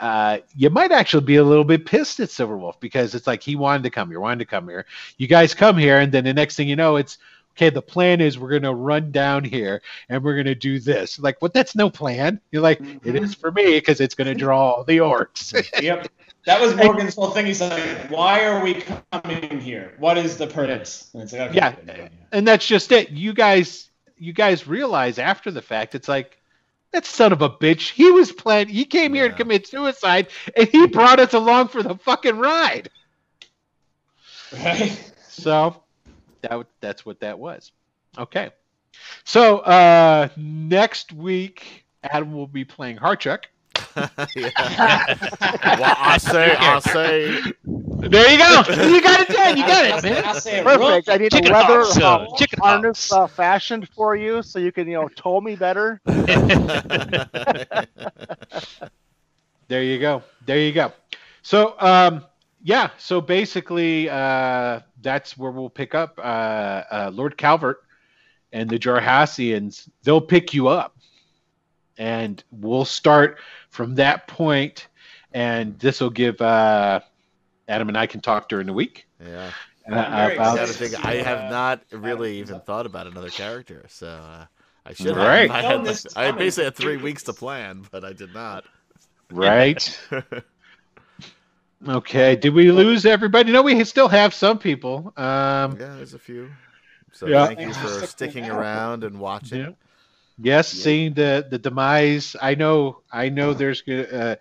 Uh, you might actually be a little bit pissed at Silverwolf because it's like he wanted to come here, wanted to come here. You guys come here, and then the next thing you know, it's okay. The plan is we're going to run down here and we're going to do this. Like, what? That's no plan. You're like, "It Mhm. is for me because it's going to draw the orcs. Yep. That was Morgan's whole thing. He's like, "Why are we coming here? What is the purpose?" And it's like, okay, Yeah. good, and that's just it. You guys, you guys realize after the fact, it's like that son of a bitch. He was planned. He came here to commit suicide, and he brought us along for the fucking ride. Right? So that that's what that was. Okay. So uh next week, Adam will be playing Harchuck. Yeah. well, I say, I say, There you go. You got it done. You got it, man. I'll say Perfect. I need a Chicken leather hawks, uh, uh, chicken harness uh, fashioned for you, so you can you know tow me better. There you go. There you go. So, um, yeah. So basically, uh, that's where we'll pick up uh, uh, Lord Calvert and the Jarhassians. They'll pick you up, and we'll start from that. And this will give uh, Adam and I can talk during the week yeah. uh, I'm about. Gotta think, I Uh, have not really comes even up. thought about another character, so uh, I should Right. have. I, had, this was I coming basically had three three weeks to plan, but I did not. Right. Okay. Did we lose everybody? No, we still have some people. Um, Yeah, there's a few. So Yeah. thank you for for sticking sticking around. around and watching. Yeah. Yes, Yeah. seeing the the demise. I know. I know. There's go- uh,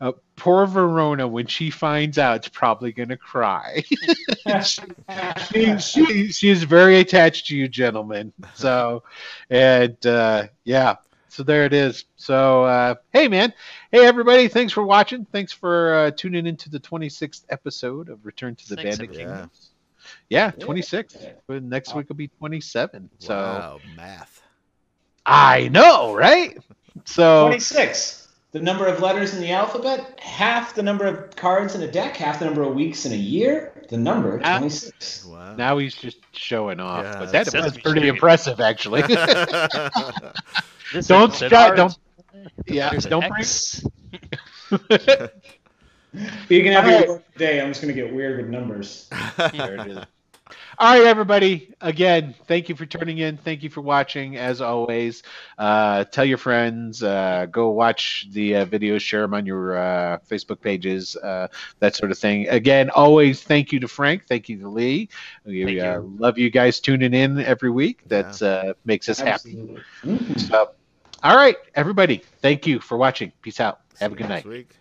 uh, poor Verona when she finds out, is probably gonna cry. she, she she is very attached to you, gentlemen. So, and uh, yeah. So there it is. So uh, hey, man. Hey, everybody. Thanks for watching. Thanks for uh, tuning into the 26th episode of Return to the Thanks, Bandit. Kingdoms. Yeah, Yeah. 26. But Next week will be 27. So Wow, math. I know, right? So 26. the number of letters in the alphabet, half the number of cards in a deck, half the number of weeks in a year. The number Ah. 26. Wow. Now he's just showing off, Yeah, but that Sesame was pretty Street. impressive, actually. Don't episode try, don't. Yeah, There's don't bring. X. You can have All your right. work today. I'm just going to get weird with numbers. There it is. All right, everybody. Again, thank you for tuning in. Thank you for watching. As always, uh, tell your friends. Uh, go watch the uh, videos. Share them on your uh, Facebook pages. Uh, that sort of thing. Again, always thank you to Frank. Thank you to Lee. We uh, you. love you guys tuning in every week. That uh, makes us happy. Absolutely. Mhm. So, all right, everybody. Thank you for watching. Peace out. Have a good night. week.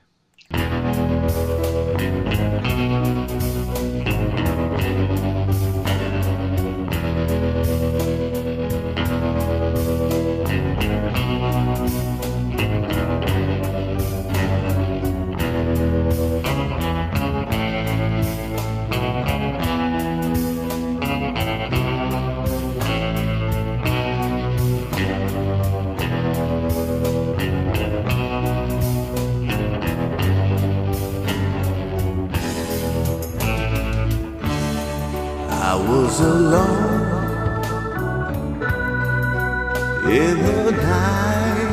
Alone in the night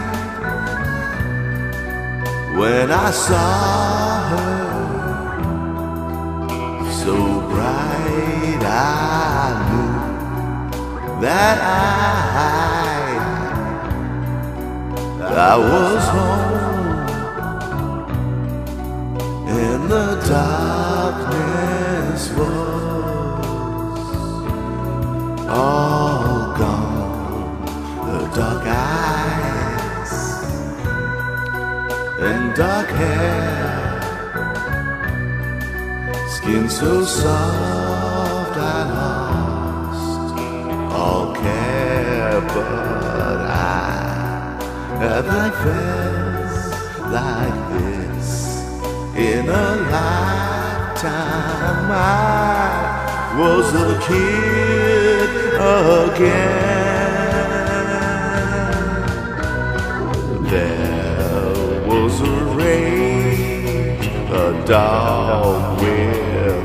when I saw her so bright. I knew that I I was home in the darkness all gone. Her dark eyes and dark hair, skin so soft I lost all care, but I have like felt like this in a lifetime. I was a kid again. There was a rage, a dog within.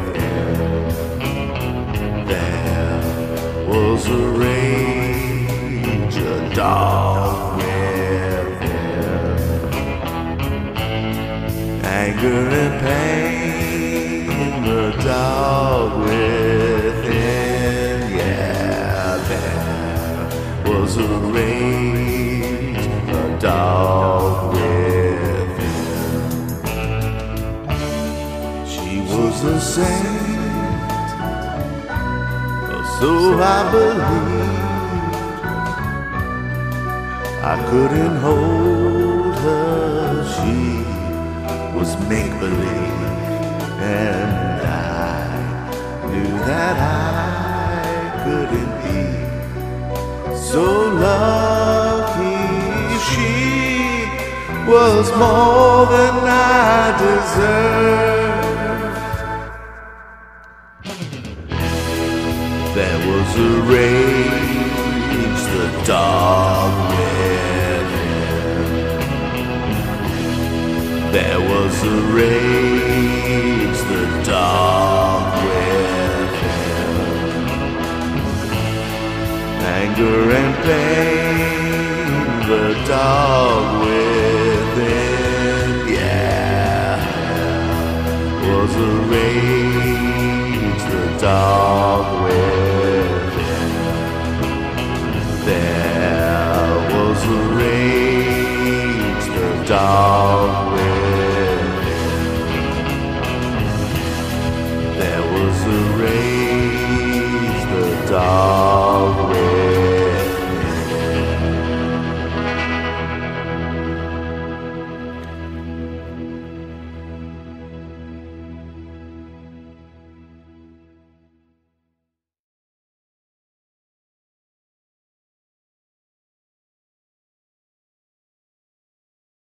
There was a rage, a dog within. Anger and pain, the dog within. Within. She was a saint, so I believed. I couldn't hold her, she was make believe, and I knew that I so lucky. She was more than I deserved. There was a rage, the dog within. There was a rage, the dog Anger and pain, the dog within. Yeah, was a rage, the dog within. There was a rage, the dog